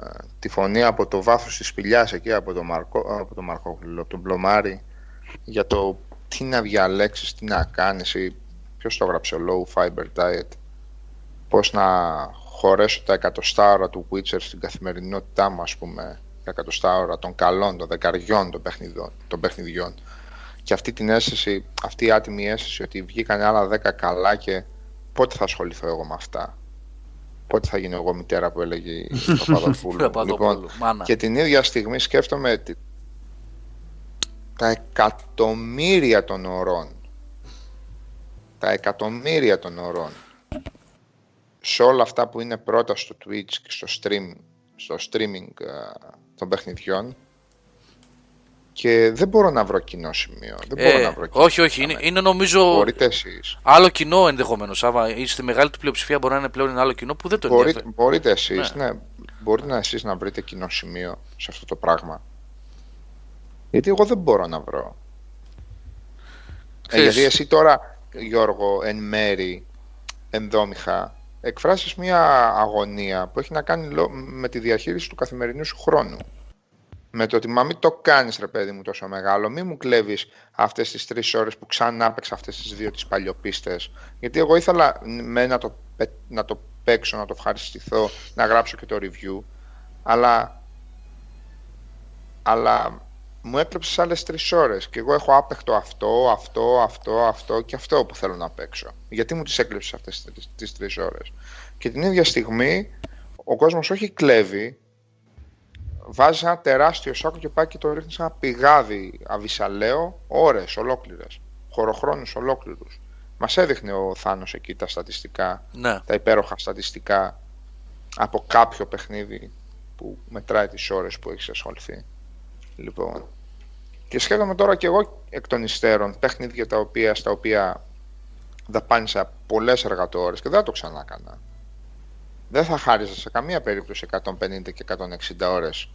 S2: ε, τη φωνή από το βάθος της σπηλιάς εκεί, από τον Μαρκό, από τον Μαρκόπουλο, από τον Πλωμάρη, για το τι να διαλέξεις, τι να κάνεις ή ποιος το έγραψε, low fiber diet, πώς να χωρέσω τα εκατοστά ώρα του Witcher στην καθημερινότητά μου, ας πούμε, τα εκατοστά ώρα των καλών, των δεκαριών των παιχνιδιών, των παιχνιδιών και αυτή την αίσθηση, αυτή η άτιμη αίσθηση ότι βγήκαν άλλα 10 καλά και πότε θα ασχοληθώ εγώ με αυτά; Πότε θα γίνω εγώ μητέρα που έλεγε η <laughs> Παπαδοπούλου;
S1: Παπαδοπούλου,
S2: λοιπόν,
S1: μάνα.
S2: και την ίδια στιγμή σκέφτομαι ότι τα εκατομμύρια των ωρών τα εκατομμύρια των ωρών σε όλα αυτά που είναι πρώτα στο Twitch και στο, stream, στο streaming ε, των παιχνιδιών και δεν μπορώ να βρω κοινό σημείο. Δεν μπορώ
S1: Ε,
S2: να βρω κοινό
S1: όχι, όχι.
S2: σημείο.
S1: Είναι, είναι νομίζω
S2: Μπορείτε εσείς.
S1: άλλο κοινό ενδεχομένως. Σάβα, ή στη μεγάλη του πλειοψηφία μπορεί να είναι πλέον ένα άλλο κοινό που δεν το
S2: Μπορείτε,
S1: ενδιαφέρει.
S2: μπορείτε εσείς, ναι. μπορείτε να εσείς να βρείτε κοινό σημείο σε αυτό το πράγμα. Γιατί εγώ δεν μπορώ να βρω. Ε,
S1: Ξέρεις-
S2: γιατί εσύ τώρα, Γιώργο, εν μέρη, ενδόμηχα, εκφράσεις μια αγωνία που έχει να κάνει λο- με τη διαχείριση του καθημερινού σου χρόνου. Με το ότι μα μην το κάνεις ρε παιδί μου τόσο μεγάλο, μην μου κλέβεις αυτές τις τρεις ώρες που ξανά παίξα αυτές τις δύο τις παλιοπίστες. Γιατί εγώ ήθελα με να το, πε- να το παίξω, να το ευχαριστηθώ, να γράψω και το review, αλλά, αλλά μου έκλεψες άλλες τρεις ώρες και εγώ έχω άπεχτο αυτό, αυτό, αυτό, αυτό και αυτό που θέλω να παίξω. Γιατί μου τις έκλεψες αυτές τις, τις τρεις ώρες. Και την ίδια στιγμή ο κόσμος όχι κλέβει, βάζει ένα τεράστιο σάκο και πάει και το ρίχνει σε ένα πηγάδι αβυσαλαίο ώρες ολόκληρες, χωροχρόνους ολόκληρους. Μας έδειχνε ο Θάνος εκεί τα στατιστικά,
S1: Ναι.
S2: τα υπέροχα στατιστικά από κάποιο παιχνίδι που μετράει τις ώρες που έχεις ασχοληθεί. Λοιπόν, και σκέφτομαι τώρα και εγώ εκ των υστέρων παιχνίδια τα οποία, στα οποία δαπάνησα πολλές εργατόρες και δεν θα το ξανά έκανα. Δεν θα χάριζα σε καμία περίπτωση 150 και 160 ώρες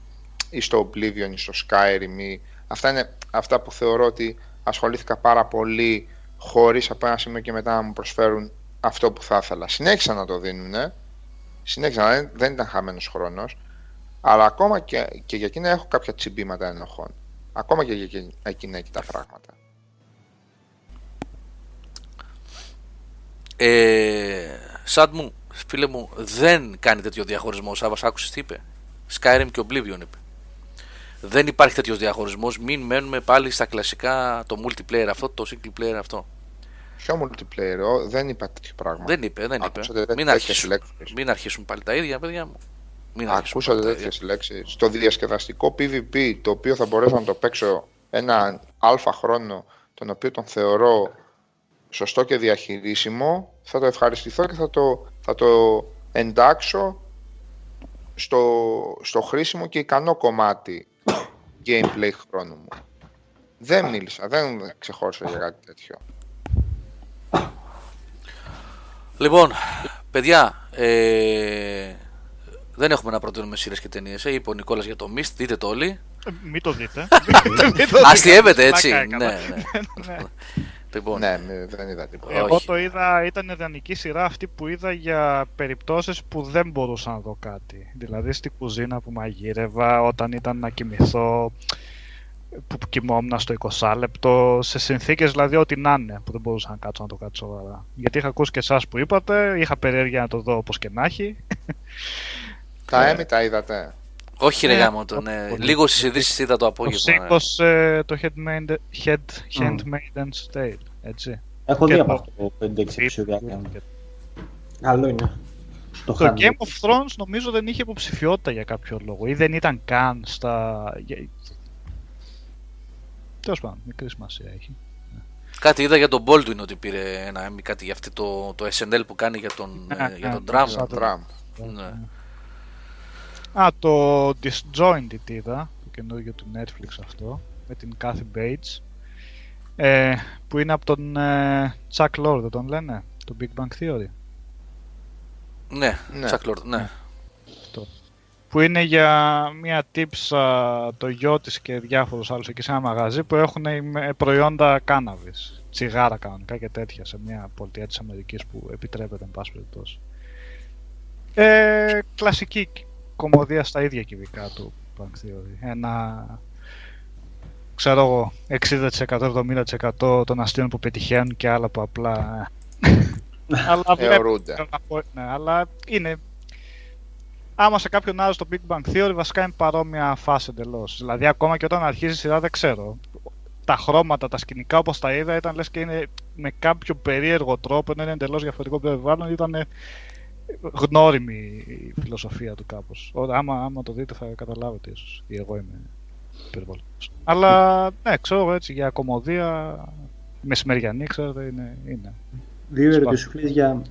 S2: ή στο Oblivion ή στο Skyrim ή... Αυτά είναι αυτά που θεωρώ ότι ασχολήθηκα πάρα πολύ χωρίς από ένα σημείο και μετά να μου προσφέρουν αυτό που θα ήθελα. Συνέχισα να το δίνουν, συνέχισα, δεν ήταν χαμένος χρόνος, αλλά ακόμα και, και για εκείνα έχω κάποια τσιμπήματα ενοχών. Ακόμα και για εκείνα εκεί τα πράγματα.
S1: Ε, Σαντ μου, φίλε μου, δεν κάνει τέτοιο διαχωρισμό. Ο Σάββας άκουσες τι είπε; Skyrim και Oblivion είπε. Δεν υπάρχει τέτοιος διαχωρισμός. Μην μένουμε πάλι στα κλασικά το multiplayer αυτό, το single player αυτό.
S2: Ποιο multiplayer, δεν είπα τέτοιο πράγμα.
S1: Δεν είπε, δεν είπε. Μην αρχίσουν, μην αρχίσουν πάλι τα ίδια, παιδιά μου.
S2: Μην Ακούσατε τέτοιες λέξεις. Στο διασκεδαστικό PvP, το οποίο θα μπορέσω να το παίξω ένα αλφα χρόνο, τον οποίο τον θεωρώ σωστό και διαχειρίσιμο, θα το ευχαριστηθώ και θα το, θα το εντάξω στο, στο χρήσιμο και ικανό κομμάτι gameplay χρόνου μου. Δεν μίλησα, δεν ξεχώρισα για κάτι τέτοιο.
S1: Λοιπόν, παιδιά, ε, δεν έχουμε να προτείνουμε σειρές και ταινίες. Ε, είπε ο Νικόλας για το Mist, δείτε το όλοι.
S5: Ε, μην <laughs> <laughs> το δείτε.
S1: Αστειεύεται έτσι. <laughs> ναι, ναι. ναι.
S2: Λοιπόν, ναι, δεν είδα τίποτα.
S5: Εγώ το είδα, ήταν ιδανική σειρά αυτή που είδα για περιπτώσεις που δεν μπορούσα να δω κάτι. Δηλαδή στη κουζίνα που μαγείρευα, όταν ήταν να κοιμηθώ, που κοιμόμουν στο 20 λεπτό, σε συνθήκες δηλαδή ό,τι να είναι, που δεν μπορούσα να κάτσω να το κάτσω σοβαρά. Γιατί είχα ακούσει και εσάς που είπατε, είχα περιέργεια να το δω όπως και να έχει.
S2: Τα έμι τα είδατε.
S1: Όχι ρε ναι, γάμο το, ναι. Λίγος στις ειδήσεις είδα το απόγευμα.
S5: Το ε, το Head, Head, Handmaiden's Tale, έτσι.
S4: Έχω δει από αυτό το 5-6 επεισόδια. Καλό είναι.
S5: Το, το Game of Thrones νομίζω δεν είχε υποψηφιότητα για κάποιο λόγο ή δεν ήταν καν στα... Τέλος πάντων, μικρή σημασία έχει.
S1: Κάτι είδα για τον Baldwin ότι πήρε ένα κάτι για αυτό το, το SNL που κάνει για τον, ναι, ε, για τον Trump. Ναι.
S5: Α, το Disjointed είδα, το καινούργιο του Netflix αυτό, με την Kathy Bates, ε, που είναι από τον ε, Chuck Lorre, δεν τον λένε, το Big Bang Theory.
S1: Ναι, ναι. Chuck Lorre, ναι.
S5: Το, που είναι για μια τύψα, το γιο της και διάφορους άλλους εκεί σε ένα μαγαζί που έχουν προϊόντα κάναβης, τσιγάρα κανονικά και τέτοια σε μια πολιτεία της Αμερικής που επιτρέπεται εν πάση περιπτώσει. Ε, κλασική κομμωδία στα ίδια κυβικά του Bang Theory. Ένα, ξέρω εγώ, 60%-70% των αστείων που πετυχαίνουν και άλλα που απλά... <laughs>
S2: αλλά Θεωρούνται.
S5: Ναι, αλλά είναι... Άμα σε κάποιον άλλος στο Big Bang Theory βασικά είναι παρόμοια φάση εντελώς. Δηλαδή ακόμα και όταν αρχίζει η σειρά δεν ξέρω. Τα χρώματα, τα σκηνικά όπως τα είδα ήταν λες και είναι με κάποιο περίεργο τρόπο, είναι εντελώς διαφορετικό περιβάλλον, ήταν γνώριμη η φιλοσοφία του κάπως. Άμα, άμα το δείτε θα καταλάβετε ίσως, ή εγώ είμαι υπερβολικός. Αλλά ναι, ξέρω έτσι για κομμωδία, μεσημεριανή ξέρετε είναι. είναι.
S4: Δύο ερωτήσεις για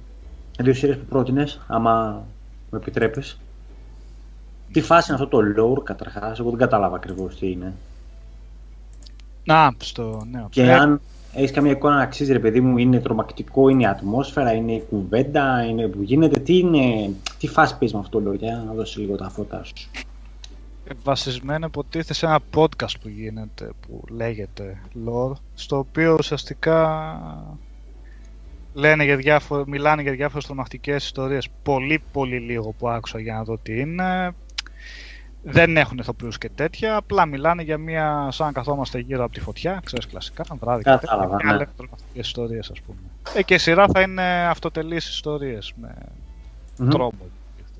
S4: δύο σειρές που πρότεινες, άμα με επιτρέπεις. Τι φάση είναι αυτό το lore καταρχάς, εγώ δεν κατάλαβα ακριβώς τι είναι.
S5: Να, στο νέο.
S4: Και αν έχεις καμία εικόνα να αξίζει, ρε παιδί μου, είναι τρομακτικό, είναι η ατμόσφαιρα, είναι η κουβέντα, είναι που γίνεται. Τι, είναι, τι φάση παίζει με αυτό το για να δώσεις λίγο τα φώτα σου.
S5: Ε, βασισμένο υποτίθεται σε ένα podcast που γίνεται, που λέγεται Lore, στο οποίο ουσιαστικά λένε για διάφο... μιλάνε για διάφορες τρομακτικές ιστορίες. Πολύ πολύ λίγο που άκουσα για να δω τι είναι δεν έχουν ηθοποιούς και τέτοια. Απλά μιλάνε για μια. σαν να καθόμαστε γύρω από τη φωτιά, ξέρεις κλασικά, βράδυ.
S4: Κατάλαβα.
S5: Και άλλε ιστορίες, ας πούμε. Ε, και σειρά θα είναι αυτοτελείς ιστορίες με mm-hmm. τρόμο.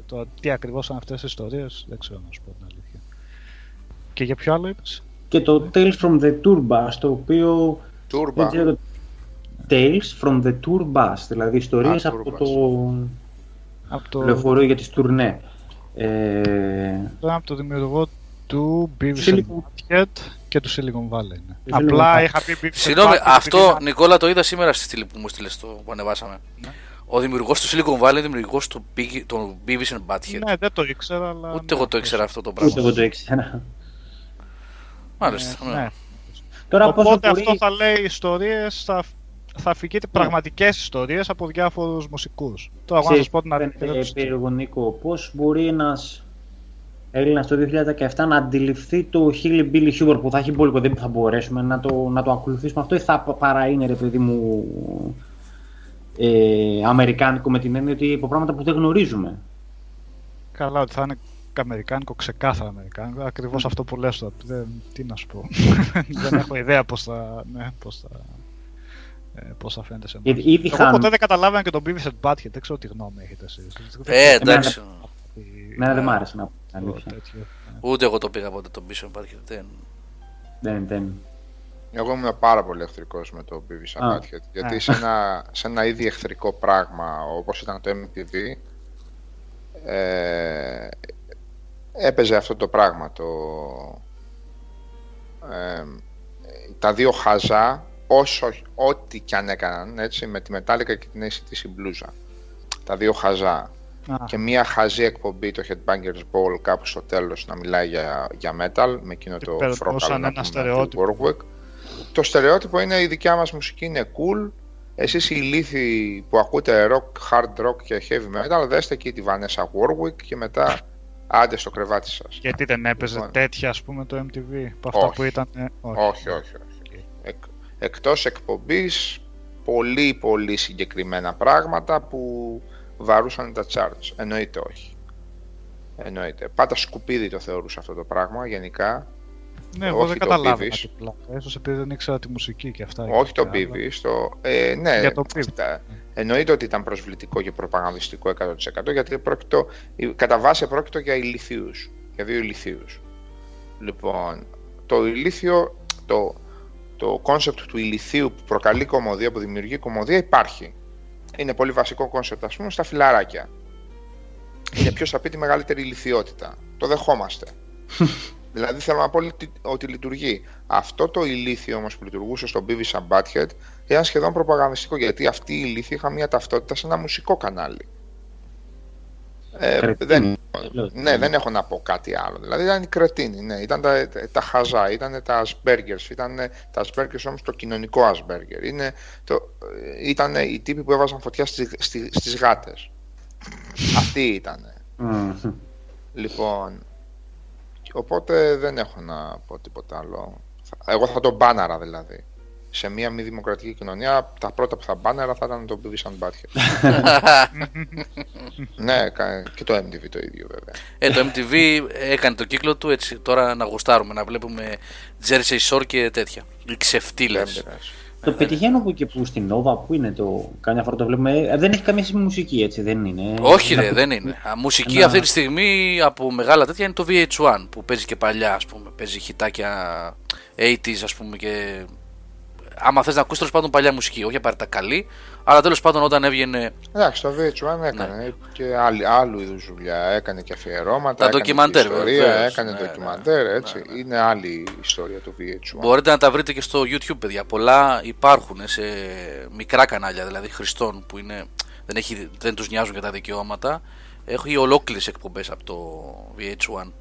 S5: Το τι ακριβώς είναι αυτές οι ιστορίες, δεν ξέρω να σου πω την αλήθεια. Και για ποιο άλλο είπες;
S4: Και το Tales from the Tour Bus, το οποίο.
S2: Tour Bus.
S4: Tales from the Tour Bus, δηλαδή ιστορίες από το. Από το λεωφορείο για τις τουρνές.
S5: Ε... από το δημιουργό του Beavis and και του Silicon Valley. Ναι. Απλά είχα πει Beavis
S1: Συγγνώμη, αυτό Νικόλα το είδα σήμερα στη στήλη που μου στείλες το που ανεβάσαμε. Ναι. Ο δημιουργός του Silicon Valley είναι δημιουργός του, του Beavis and Butthead.
S5: Ναι, δεν το ήξερα, αλλά.
S1: Ούτε ναι, εγώ το ήξερα αυτό το πράγμα.
S4: Ούτε εγώ το ήξερα.
S1: Μάλιστα. Ναι. ναι.
S5: Τώρα Οπότε αυτό θα λέει ιστορίες, θα θα αφηγείτε πραγματικές ιστορίες από διάφορους μουσικούς. Τώρα εγώ να
S4: Ξέρεις,
S5: σας πω την
S4: φαίνεται
S5: αλήθεια.
S4: περίεργο, Νίκο, πώς μπορεί ένας Έλληνας το 2017 να αντιληφθεί το Hillbilly Billy Hubert που θα έχει μπόλικο, δεν θα μπορέσουμε να το, να το ακολουθήσουμε αυτό ή θα παρά είναι ρε παιδί μου ε, αμερικάνικο με την έννοια ότι από πράγματα που δεν γνωρίζουμε.
S5: Καλά, ότι θα είναι αμερικάνικο, ξεκάθαρα αμερικάνικο. Ακριβώς αυτό που λες τώρα. Δεν, τι να σου πω. <laughs> δεν έχω ιδέα πώς θα, ναι, πώς θα, ε, πώς θα φαίνεται σε εμάς.
S4: Ήδη, ήδη
S5: Εγώ
S4: χάνουμε.
S5: ποτέ δεν καταλάβαινα και τον Beavis and Butthead. Δεν ξέρω τι γνώμη έχετε εσείς.
S1: Ε, εντάξει.
S4: Εμένα δεν μ' άρεσε να πω την
S5: Το
S4: αλήθεια.
S5: τέτοιο, ναι.
S1: Ούτε εγώ το πήγα ποτέ τον πίσω. Υπάρχει. Δεν...
S4: Δεν, δεν.
S2: Εγώ ήμουν πάρα πολύ εχθρικός με το Beavis and
S4: Α.
S2: Butthead. Γιατί
S5: Α.
S2: σε ένα, σε ένα ήδη εχθρικό πράγμα όπως ήταν το MTV ε, έπαιζε αυτό το πράγμα. Το, ε, τα δύο χαζά όσο ό,τι κι αν έκαναν έτσι, με τη Metallica και την ACDC μπλούζα. Τα δύο χαζά.
S5: Α,
S2: Και μία χαζή εκπομπή το Headbangers Ball κάπου στο τέλος να μιλάει για, για metal με εκείνο
S5: Και
S2: το
S5: περνούσαν
S2: φρόκαλο να
S5: ένα
S2: πούμε,
S5: στερεότυπο.
S2: του Warwick. Το στερεότυπο είναι η δικιά μας μουσική είναι cool εσείς οι ηλίθιοι που ακούτε rock, hard rock και heavy metal δέστε εκεί τη Vanessa Warwick και μετά άντε στο κρεβάτι σας.
S5: γιατί δεν έπαιζε
S2: Λοιπόν.
S5: τέτοια, ας πούμε, το MTV. Από αυτά
S2: Όχι.
S5: που ήταν. ε, όχι.
S2: Όχι, όχι, όχι. Εκ, εκτός εκπομπής πολύ πολύ συγκεκριμένα πράγματα που βαρούσαν τα charts. Εννοείται όχι. Εννοείται. Πάντα σκουπίδι το θεωρούσα αυτό το πράγμα γενικά.
S5: Ναι, εγώ
S2: όχι
S5: δεν
S2: το
S5: καταλάβαινα
S2: Beavis.
S5: την πλάκα. Ίσως επειδή δεν ήξερα τη μουσική και αυτά.
S2: όχι το
S5: Αλλά-
S2: Beavis. Το, ε, ναι,
S5: Για το Beavis.
S2: αυτά. εννοείται ότι ήταν προσβλητικό και προπαγανδιστικό 100% γιατί πρόκειτο, κατά βάση πρόκειτο για ηλιθίους. Για δύο ηλιθίους. Λοιπόν, το ηλίθιο, το, το κόνσεπτ του ηλιθίου που προκαλεί κωμωδία, που δημιουργεί κωμωδία υπάρχει. Είναι πολύ βασικό κόνσεπτ, ας πούμε, στα φιλαράκια. Είναι ποιος θα πει τη μεγαλύτερη ηλιθιότητα. Το δεχόμαστε. <laughs> δηλαδή θέλω να πω ότι, ότι λειτουργεί. Αυτό το ηλίθιο όμως που λειτουργούσε στο Beavis and Butthead ήταν σχεδόν προπαγανδιστικό γιατί αυτοί οι ηλίθιοι είχαν μια ταυτότητα σε ένα μουσικό κανάλι. Ε,
S4: Κρετίνοι.
S2: δεν,
S4: Λέω,
S2: ναι, δεν έχω να πω κάτι άλλο. Δηλαδή ήταν οι κρετίνοι, ναι. ήταν τα, τα χαζά, ήταν τα Aspergers, ήταν τα Aspergers όμως το κοινωνικό Asperger. Είναι το, ήταν οι τύποι που έβαζαν φωτιά στις, στις, στις γάτες. Αυτοί ήταν.
S4: Μμμ.
S2: Λοιπόν, οπότε δεν έχω να πω τίποτα άλλο. Εγώ θα τον μπάναρα δηλαδή. Σε μια μη δημοκρατική κοινωνία, τα πρώτα που θα μπάναρα θα ήταν το Beavis and Butthead. ναι, κα- και το MTV το ίδιο βέβαια.
S1: Ε, το MTV έκανε το κύκλο του έτσι. Τώρα να γουστάρουμε, να βλέπουμε Jersey Shore και τέτοια. Οι ξεφτύλες.
S2: Δεν πειράζει.
S4: Το πετυχαίνω που και που στην Nova, που είναι το. Καμιά φορά το βλέπουμε. ε, δεν έχει καμία σχέση με μουσική, έτσι, δεν είναι.
S1: Όχι,
S4: Ένα
S1: ρε,
S4: που-
S1: δεν είναι. Α, Μουσική
S4: ένα-
S1: αυτή τη στιγμή από μεγάλα τέτοια είναι το VH1 που παίζει και παλιά, ας πούμε. Παίζει χιτάκια 80s, ας πούμε. Και... Άμα θες να ακούσεις τέλος πάντων παλιά μουσική, όχι απαραίτητα καλή, αλλά τέλος πάντων όταν έβγαινε
S2: Εντάξει, το VH1 έκανε και άλλη, άλλου είδους δουλειά. Έκανε και αφιερώματα.
S1: Τα
S2: έκανε
S1: ντοκιμαντέρ,
S2: και ιστορία,
S1: βεβαίως.
S2: έκανε
S1: Ναι, ναι,
S2: ντοκιμαντέρ,
S1: ναι,
S2: έτσι.
S1: ναι, ναι.
S2: Είναι άλλη η ιστορία του VH1.
S1: Μπορείτε να τα βρείτε και στο YouTube, παιδιά. Πολλά υπάρχουν σε μικρά κανάλια, δηλαδή χρηστών που είναι, δεν, έχει, δεν τους νοιάζουν για τα δικαιώματα. Έχει ολόκληρες εκπομπές από το VH1.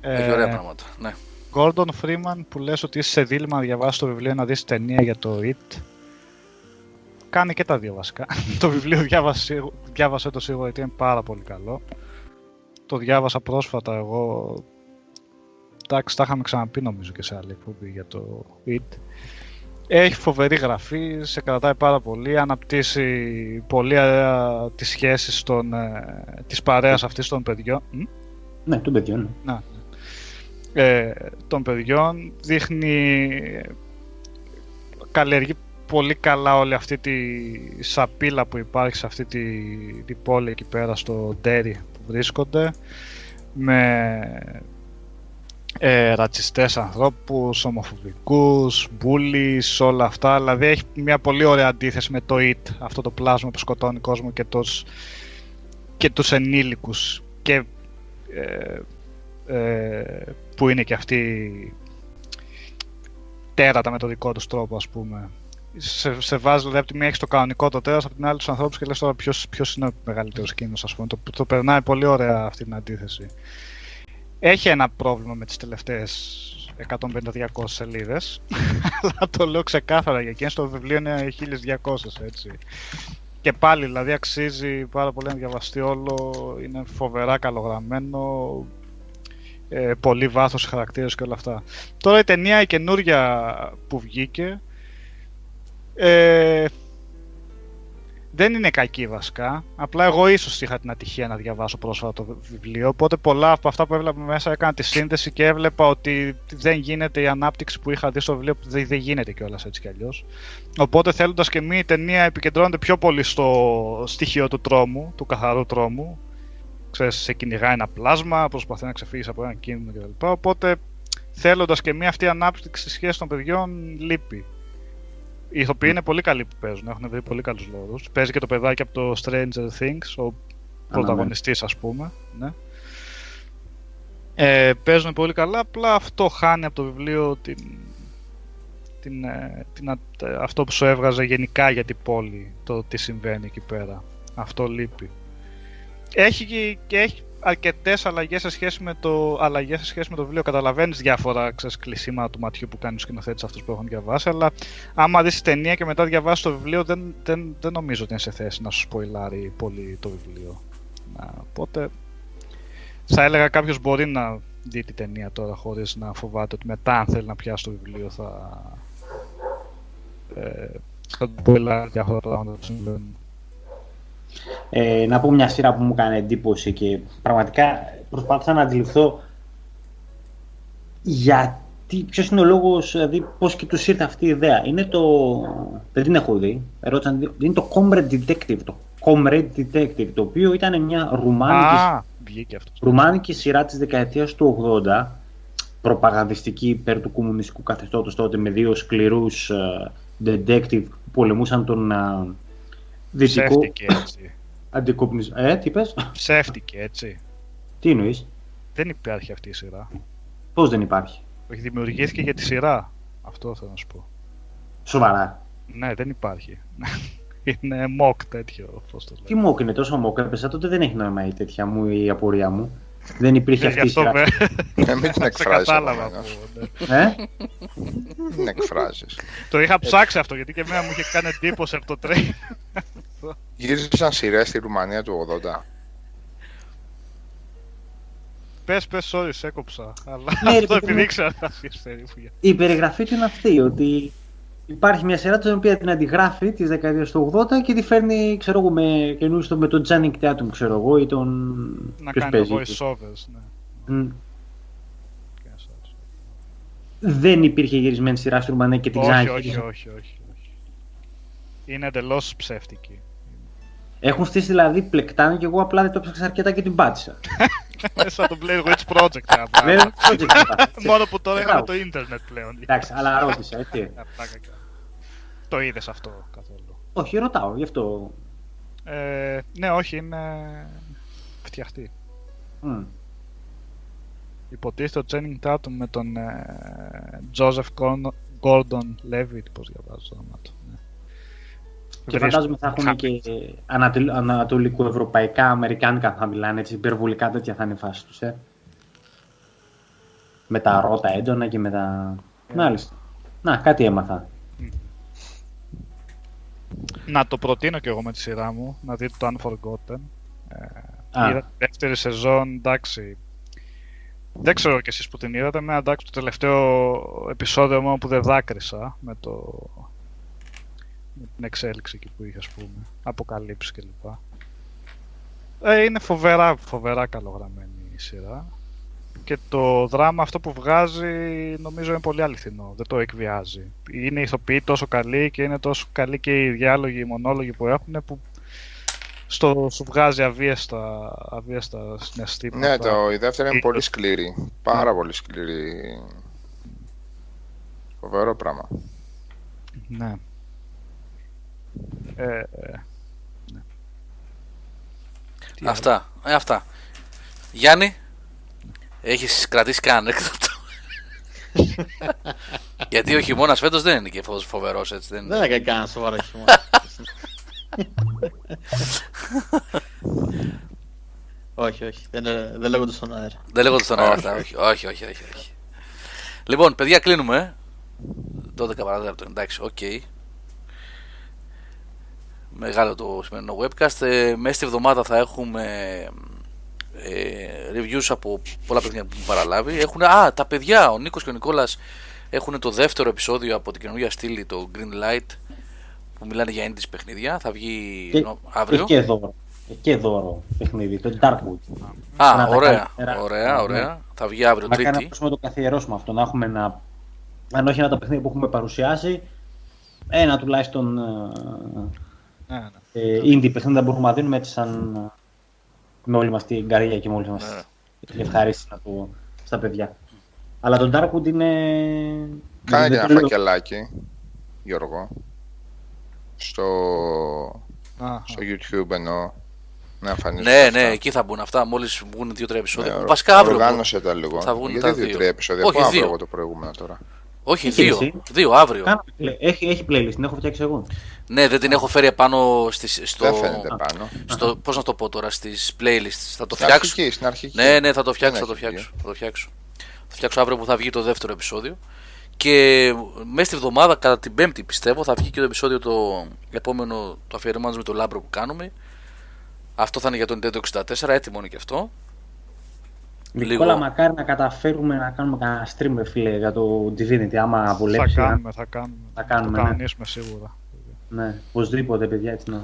S1: Έχει ωραία
S5: Ε,
S1: πράγματα. Ναι.
S5: Gordon Freeman που λες ότι είσαι σε δίλημα να διαβάσεις το βιβλίο να δεις ταινία για το It. Κάνει και τα δύο βασικά. <laughs> το βιβλίο διάβασε, διάβασε το σίγουρα γιατί είναι πάρα πολύ καλό. Το διάβασα πρόσφατα εγώ. Εντάξει, τα είχαμε ξαναπεί νομίζω και σε άλλη εκπομπή για το It. Έχει φοβερή γραφή, σε κρατάει πάρα πολύ, αναπτύσσει πολύ ωραία τις σχέσεις των, ε, της παρέας αυτής των παιδιών. Μ;
S4: Ναι, των παιδιών. ναι.
S5: Να, ε, των παιδιών δείχνει καλλιεργεί πολύ καλά όλη αυτή τη σαπίλα που υπάρχει σε αυτή τη, τη πόλη εκεί πέρα στο Ντέρι που βρίσκονται με ε, ρατσιστές ανθρώπους, ομοφοβικούς, μπούλις, όλα αυτά. Δηλαδή έχει μια πολύ ωραία αντίθεση με το IT αυτό το πλάσμα που σκοτώνει κόσμος και, τους, και τους ενήλικους. Και ε, ε, που είναι και αυτοί τέρατα με το δικό τους τρόπο ας πούμε. Σε, σε βάζεις δηλαδή από τη μία έχεις το κανονικό το τέρας, από την άλλη τους ανθρώπους και λες τώρα ποιος, ποιος είναι ο μεγαλύτερος κίνδυνος ας πούμε. Το, το περνάει πολύ ωραία αυτή την αντίθεση. Έχει ένα πρόβλημα με τις τελευταίες 150-200 σελίδες, <laughs> αλλά το λέω ξεκάθαρα για εκείνες το βιβλίο είναι 1200 έτσι. Και πάλι δηλαδή αξίζει πάρα πολύ να διαβαστεί όλο, είναι φοβερά καλογραμμένο, ε, πολύ βάθος χαρακτήρες και όλα αυτά. Τώρα η ταινία η καινούρια που βγήκε ε, δεν είναι κακή βασικά. Απλά εγώ ίσως είχα την ατυχία να διαβάσω πρόσφατα το βιβλίο. Οπότε πολλά από αυτά που έβλεπα μέσα έκανα τη σύνδεση και έβλεπα ότι δεν γίνεται η ανάπτυξη που είχα δει στο βιβλίο. Δεν, δεν γίνεται κιόλας έτσι κι αλλιώς. Οπότε θέλοντας και μία ταινία επικεντρώνεται πιο πολύ στο στοιχείο του τρόμου, του καθαρού τρόμου. Ξέρεις, σε κυνηγάει ένα πλάσμα, προσπαθεί να ξεφύγει από ένα κίνδυνο κτλ. Οπότε θέλοντας και μία αυτή ανάπτυξη στη σχέση των παιδιών λείπει. Οι ηθοποιοί είναι πολύ καλοί που παίζουν, έχουν βρει πολύ καλούς λόγους. Παίζει και το παιδάκι από το Stranger Things, ο πρωταγωνιστής ας πούμε. Ναι. Ε, παίζουν πολύ καλά, απλά αυτό χάνει από το βιβλίο την, την, ε, την, αυτό που σου έβγαζε γενικά για την πόλη, το τι συμβαίνει εκεί πέρα. Αυτό λείπει. Έχει και έχει αρκετές αλλαγές σε, σχέση με το, αλλαγές σε σχέση με το βιβλίο. Καταλαβαίνεις διάφορα ξέρεις, κλεισίματα του ματιού που κάνει ο σκηνοθέτη αυτούς που έχουν διαβάσει. Αλλά άμα δεις ταινία και μετά διαβάσεις το βιβλίο, δεν, δεν, δεν νομίζω ότι είναι σε θέση να σου σποϊλάρει πολύ το βιβλίο. Οπότε θα έλεγα κάποιος μπορεί να δει την ταινία τώρα χωρίς να φοβάται ότι μετά, αν θέλει να πιάσει το βιβλίο, θα. Ε, θα του σποϊλάρει διάφορα πράγματα που συμβαίνουν.
S4: Ε, να πω μια σειρά που μου έκανε εντύπωση και πραγματικά προσπάθησα να αντιληφθώ γιατί, ποιος είναι ο λόγος, δηλαδή πώς και τους ήρθε αυτή η ιδέα. Είναι το, δεν την έχω δει, ερώτησαν, είναι το Comrade Detective, το Comrade Detective, το οποίο ήταν μια ρουμάνικη,
S5: Α,
S4: ρουμάνικη σειρά της δεκαετίας του 80, προπαγανδιστική υπέρ του κομμουνιστικού καθεστώτος τότε με δύο σκληρούς uh, detective που πολεμούσαν τον uh, δυτικό...
S5: Ψεύτηκε έτσι.
S4: Αντικοπνισμό. Ε, τι πες;
S5: Ψεύτηκε έτσι.
S4: Τι εννοείς;
S5: Δεν υπάρχει αυτή η σειρά.
S4: Πώς δεν υπάρχει;
S5: Όχι, δημιουργήθηκε για τη σειρά. Αυτό θέλω να σου πω.
S4: Σοβαρά.
S5: Ναι, δεν υπάρχει. <laughs> είναι mock τέτοιο. Πώς το
S4: Τι mock είναι, τόσο mock έπεσα. Τότε δεν έχει νόημα η τέτοια μου, η απορία μου. Δεν υπήρχε
S5: Ε,
S4: αυτή η
S5: γι' αυτό
S4: σειρά.
S5: με-
S2: Ε, μην την <laughs>
S5: σε
S2: εκφράζεις.
S5: κατάλαβα.
S2: επομένως.
S5: που- ναι.
S4: Ε;
S2: Μην την εκφράζεις.
S5: Το είχα ψάξει αυτό γιατί και εμένα μου είχε κάνει εντύπωση από το τρέιν.
S2: Γύριζαν σειρές στη Ρουμανία του 80.
S5: πες, πες, sorry, σε έκοψα. Αλλά
S4: Ναι, ρε
S5: αυτό
S4: παιδί μου.
S5: επειδή ήξερα να πεις περίπου. για-
S4: Η περιγραφή του είναι αυτή, ότι υπάρχει μια σειρά την οποία την αντιγράφει της δεκαετίας του 80 και τη φέρνει, ξέρω εγώ, με καινούριο με τον Τζάνινγκ Tatum, ξέρω εγώ, ή τον.
S5: Να
S4: ποιος
S5: κάνει
S4: παίζει.
S5: voice-overs, ναι.
S4: Μμ.
S5: Και να σας-
S4: Δεν υπήρχε γυρισμένη σειρά στη Ρουμανία και την
S5: Όχι, όχι,
S4: ξαναγύρισαν.
S5: όχι, όχι, όχι. Είναι εντελώς ψεύτικη.
S4: Έχουν στήσει δηλαδή πλεκτάνη και εγώ απλά δεν το ψάξα αρκετά και την πάτησα. <laughs>
S5: Σαν το Blair Witch Project. ένα
S4: Δεν
S5: πράγμα.
S4: project αυτά.
S5: Μόνο που τώρα
S4: Μπράβο.
S5: έχουμε το ίντερνετ πλέον.
S4: Εντάξει, αλλά ρώτησα, έτσι. <laughs>
S5: Α, πλάκα κάνω. Το είδες αυτό καθόλου.
S4: Όχι, ρωτάω, γι' αυτό.
S5: Ε, ναι, όχι, είναι φτιαχτή.
S4: Μμ.
S5: Υποτίθεται ο Channing Tatum με τον ε, Joseph Gordon- Gordon Levitt, πώς διαβάζω το όνομα του. Ναι.
S4: Και φαντάζομαι θα έχουν και ανατολ- ανατολικοευρωπαϊκά, αμερικάνικα θα μιλάνε, έτσι, υπερβολικά τέτοια θα είναι η φάση τους, ε. Με τα ρότα έντονα και με τα... Μάλιστα. Να, κάτι έμαθα.
S5: Να το προτείνω και εγώ με τη σειρά μου, να δείτε το Unforgotten. Ε,
S4: Α.
S5: είδα τη δεύτερη σεζόν, εντάξει. Δεν ξέρω κι εσείς που την είδατε, με εντάξει το τελευταίο επεισόδιο μόνο που δεν δάκρυσα με, το... με την εξέλιξη εκεί που είχε ας πούμε, αποκαλύψεις κλπ. Ε, είναι φοβερά, φοβερά καλογραμμένη η σειρά και το δράμα αυτό που βγάζει νομίζω είναι πολύ αληθινό, δεν το εκβιάζει. Είναι ηθοποιοί τόσο καλοί και είναι τόσο καλοί και οι διάλογοι, οι μονόλογοι που έχουν που στο, σου βγάζει αβίαστα, αβίαστα συναισθήματα.
S2: Ναι, το, η δεύτερη είναι
S5: Ε,
S2: πολύ σκληρή. Πάρα πολύ σκληρή. Φοβερό πράγμα.
S5: Ναι. Ε, ε, ναι. Τι άλλο.
S1: Αυτά. Ε, αυτά. Γιάννη, έχεις κρατήσει κανένα ανέκδοτο. <laughs> Γιατί ο χειμώνας φέτος δεν είναι και φοβερός έτσι. Δεν είναι.
S3: Δεν έκανε κανένα σοβαρό χειμώνα. <laughs> όχι, όχι. Δεν, δεν λέγονται στον αέρα.
S1: Δεν λέγονται στον αέρα
S2: Όχι.
S1: αυτά. Όχι, όχι, όχι. όχι, όχι. Λοιπόν, παιδιά, κλείνουμε. 12 παραδείγματο, εντάξει, οκ. Μεγάλο το σημερινό webcast. Ε, μέσα στη εβδομάδα θα έχουμε ε, reviews από πολλά παιδιά που έχουν παραλάβει. Έχουν, α, τα παιδιά, ο Νίκος και ο Νικόλας έχουν το δεύτερο επεισόδιο από την καινούργια στήλη, το Green Light, που μιλάνε για indies παιχνίδια. Θα βγει
S4: Και-
S1: νο- αύριο.
S4: Και δώρο. Και δώρο παιχνίδι, το Darkwood.
S1: Α,
S4: Να τα
S1: ωραία,
S4: καλύτερα.
S1: ωραία,
S4: Ναι.
S1: ωραία. Θα βγει αύριο
S4: Μακάρι να
S1: Τρίτη.
S4: μπορούσαμε να το καθιερώσουμε αυτό, να έχουμε ένα, αν όχι ένα τα παιχνίδια που έχουμε παρουσιάσει, ένα τουλάχιστον ε,
S5: Ναι, ναι.
S4: ε, indie παιχνίδι να μπορούμε να δίνουμε έτσι σαν ε, με όλη μας την καρδιά και με όλη μας
S1: Ναι.
S4: την ευχαρίστηση να το, στα παιδιά. Αλλά το Darkwood είναι...
S2: Κάνε και
S4: δεν
S2: ένα
S4: το λέω-
S2: φακελάκι, Γιώργο. Στο,
S5: Α,
S2: στο YouTube εννοώ. Να εμφανίζονται
S1: Ναι,
S2: αυτά.
S1: ναι, εκεί θα μπουν αυτά. Μόλις βγουν δύο-τρία επεισόδια.
S2: Ναι,
S1: Βασικά αύριο.
S2: Οργάνωσε τα λίγο.
S1: θα βγουν
S2: Γιατί
S1: τα
S2: δύο-τρία
S1: δύο.
S2: επεισόδια;
S1: Όχι,
S2: Πού να βρω
S1: δύο.
S2: εγώ το προηγούμενο τώρα;
S1: Όχι,
S4: Έχει
S1: δύο.
S4: εσύ.
S1: Δύο αύριο.
S4: Κάναμε play- Έχει, έχει playlist, την έχω φτιάξει εγώ.
S1: Ναι, δεν την έχω φέρει επάνω στις, στο.
S2: Δεν φαίνεται πάνω.
S1: στο πώς να το πω τώρα, στις playlists. Θα το
S2: Στην
S1: φτιάξω.
S2: αρχική, στην αρχική.
S1: Ναι, ναι, θα το φτιάξω, θα
S2: Δεν
S1: το
S2: έχει
S1: φτιάξω. Θα το φτιάξω. Θα φτιάξω αύριο που θα βγει το δεύτερο επεισόδιο. Και μέσα στη βδομάδα, κατά την Πέμπτη πιστεύω, θα βγει και το επεισόδιο το επόμενο, το αφιερωμένο με το Λάμπρο που κάνουμε. Αυτό θα είναι για το Nintendo 64, έτοιμο είναι και αυτό. Λίγο.
S4: Νικόλα, μακάρι να καταφέρουμε να κάνουμε κανένα stream, ρε φίλε, για το Divinity, άμα
S5: θα
S4: βολέψει.
S5: κάνουμε, θα κάνουμε.
S4: Θα κάνουμε,
S5: το
S4: ναι.
S5: κανονίσουμε σίγουρα.
S4: Ναι, οπωσδήποτε, παιδιά, έτσι να,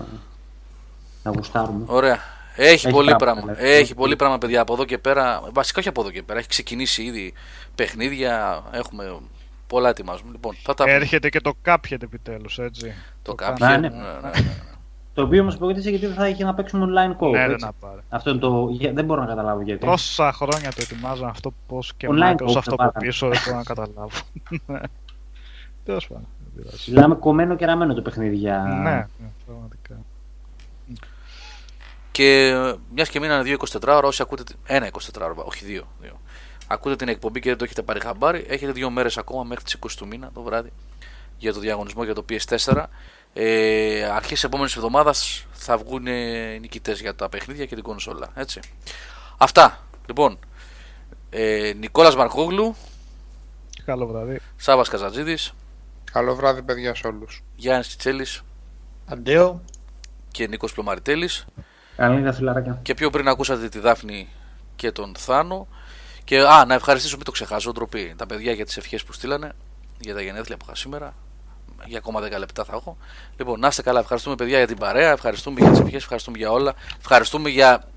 S4: να γουστάρουμε.
S1: Ωραία. Έχει,
S4: Έχει
S1: πολύ
S4: πράγμα,
S1: πράγμα.
S4: ναι.
S1: Έχει πολύ πράγμα, παιδιά. Από εδώ και πέρα. Βασικά όχι από εδώ και πέρα. Έχει ξεκινήσει ήδη παιχνίδια. Έχουμε πολλά ετοιμάζουμε. Λοιπόν, θα τα πούμε.
S5: Έρχεται και το Cuphead επιτέλους, έτσι.
S1: Το
S5: κάνουμε.
S1: κάποιο.
S4: Ναι,
S1: Ναι,
S4: ναι.
S1: ναι, ναι.
S4: Το οποίο μα υποκρίτησε γιατί δεν θα είχε να παίξουμε online co
S5: Ναι, δεν
S4: έτσι.
S5: να πάρει.
S4: Αυτό είναι το. για- Δεν μπορώ να καταλάβω γιατί.
S5: Τόσα χρόνια το ετοιμάζαν αυτό πώς και
S4: Online
S5: Microsoft
S4: co
S5: αυτό
S4: δεν
S5: από πίσω δεν μπορώ να καταλάβω. <laughs> Ναι. Τέλος πάντων. δεν πειράζει.
S4: Μιλάμε κομμένο και ραμμένο το παιχνίδι για.
S5: Ναι, ναι, πραγματικά.
S1: Και μιας και μείνανε δύο 24 ώρα, όσοι ακούτε. την- Ένα 24 ώρα, όχι δύο. δύο. Ακούτε την εκπομπή και δεν το έχετε πάρει χαμπάρι. Έχετε δύο μέρες ακόμα μέχρι τις 20 του μήνα το βράδυ για το διαγωνισμό για το PS4. Ε, αρχές επόμενης εβδομάδας θα βγουν οι νικητές για τα παιχνίδια και την κονσόλα. Έτσι. Αυτά. Λοιπόν, ε, Νικόλας Μαρκόγλου,
S5: Καλό βραδύ.
S1: Σάβας Καζατζίδης,
S2: Καλό βράδυ, παιδιά, σε όλους.
S1: Γιάννης Τσιτσέλης
S3: Αντέο.
S1: και Νίκος Πλωμαριτέλης.
S4: Καλή νύχτα, φιλαράκια.
S1: Και πιο πριν ακούσατε τη Δάφνη και τον Θάνο. Και α, να ευχαριστήσω, μην το ξεχάσω, ντροπή. Τα παιδιά για τις ευχές που στείλανε, για τα γενέθλια που είχα σήμερα. Για ακόμα 10 λεπτά θα έχω. Λοιπόν, να είστε καλά. Ευχαριστούμε, παιδιά, για την παρέα. Ευχαριστούμε για τις ευχές. Ευχαριστούμε για όλα. Ευχαριστούμε για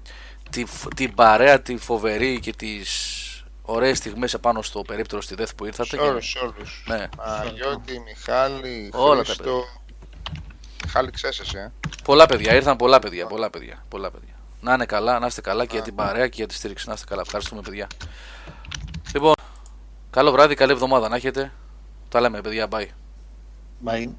S1: τη, φ- την παρέα, τη φοβερή και τις ωραίες στιγμές επάνω στο περίπτερο στη ΔΕΘ που ήρθατε.
S2: Σε
S1: Και-
S2: όλους, σε όλους.
S1: Ναι.
S2: Παναγιώτη, Μιχάλη,
S1: Όλα τα
S2: Χρήστο. Μιχάλη, ξέρεις εσύ, ε.
S1: Πολλά παιδιά, ήρθαν πολλά παιδιά, πολλά παιδιά, πολλά παιδιά. Να είναι καλά, να είστε καλά και για την παρέα και για τη στήριξη. Να είστε καλά. Ευχαριστούμε, παιδιά. Λοιπόν, καλό βράδυ, καλή εβδομάδα να έχετε. Τα λέμε, παιδιά. Bye.
S3: Bye.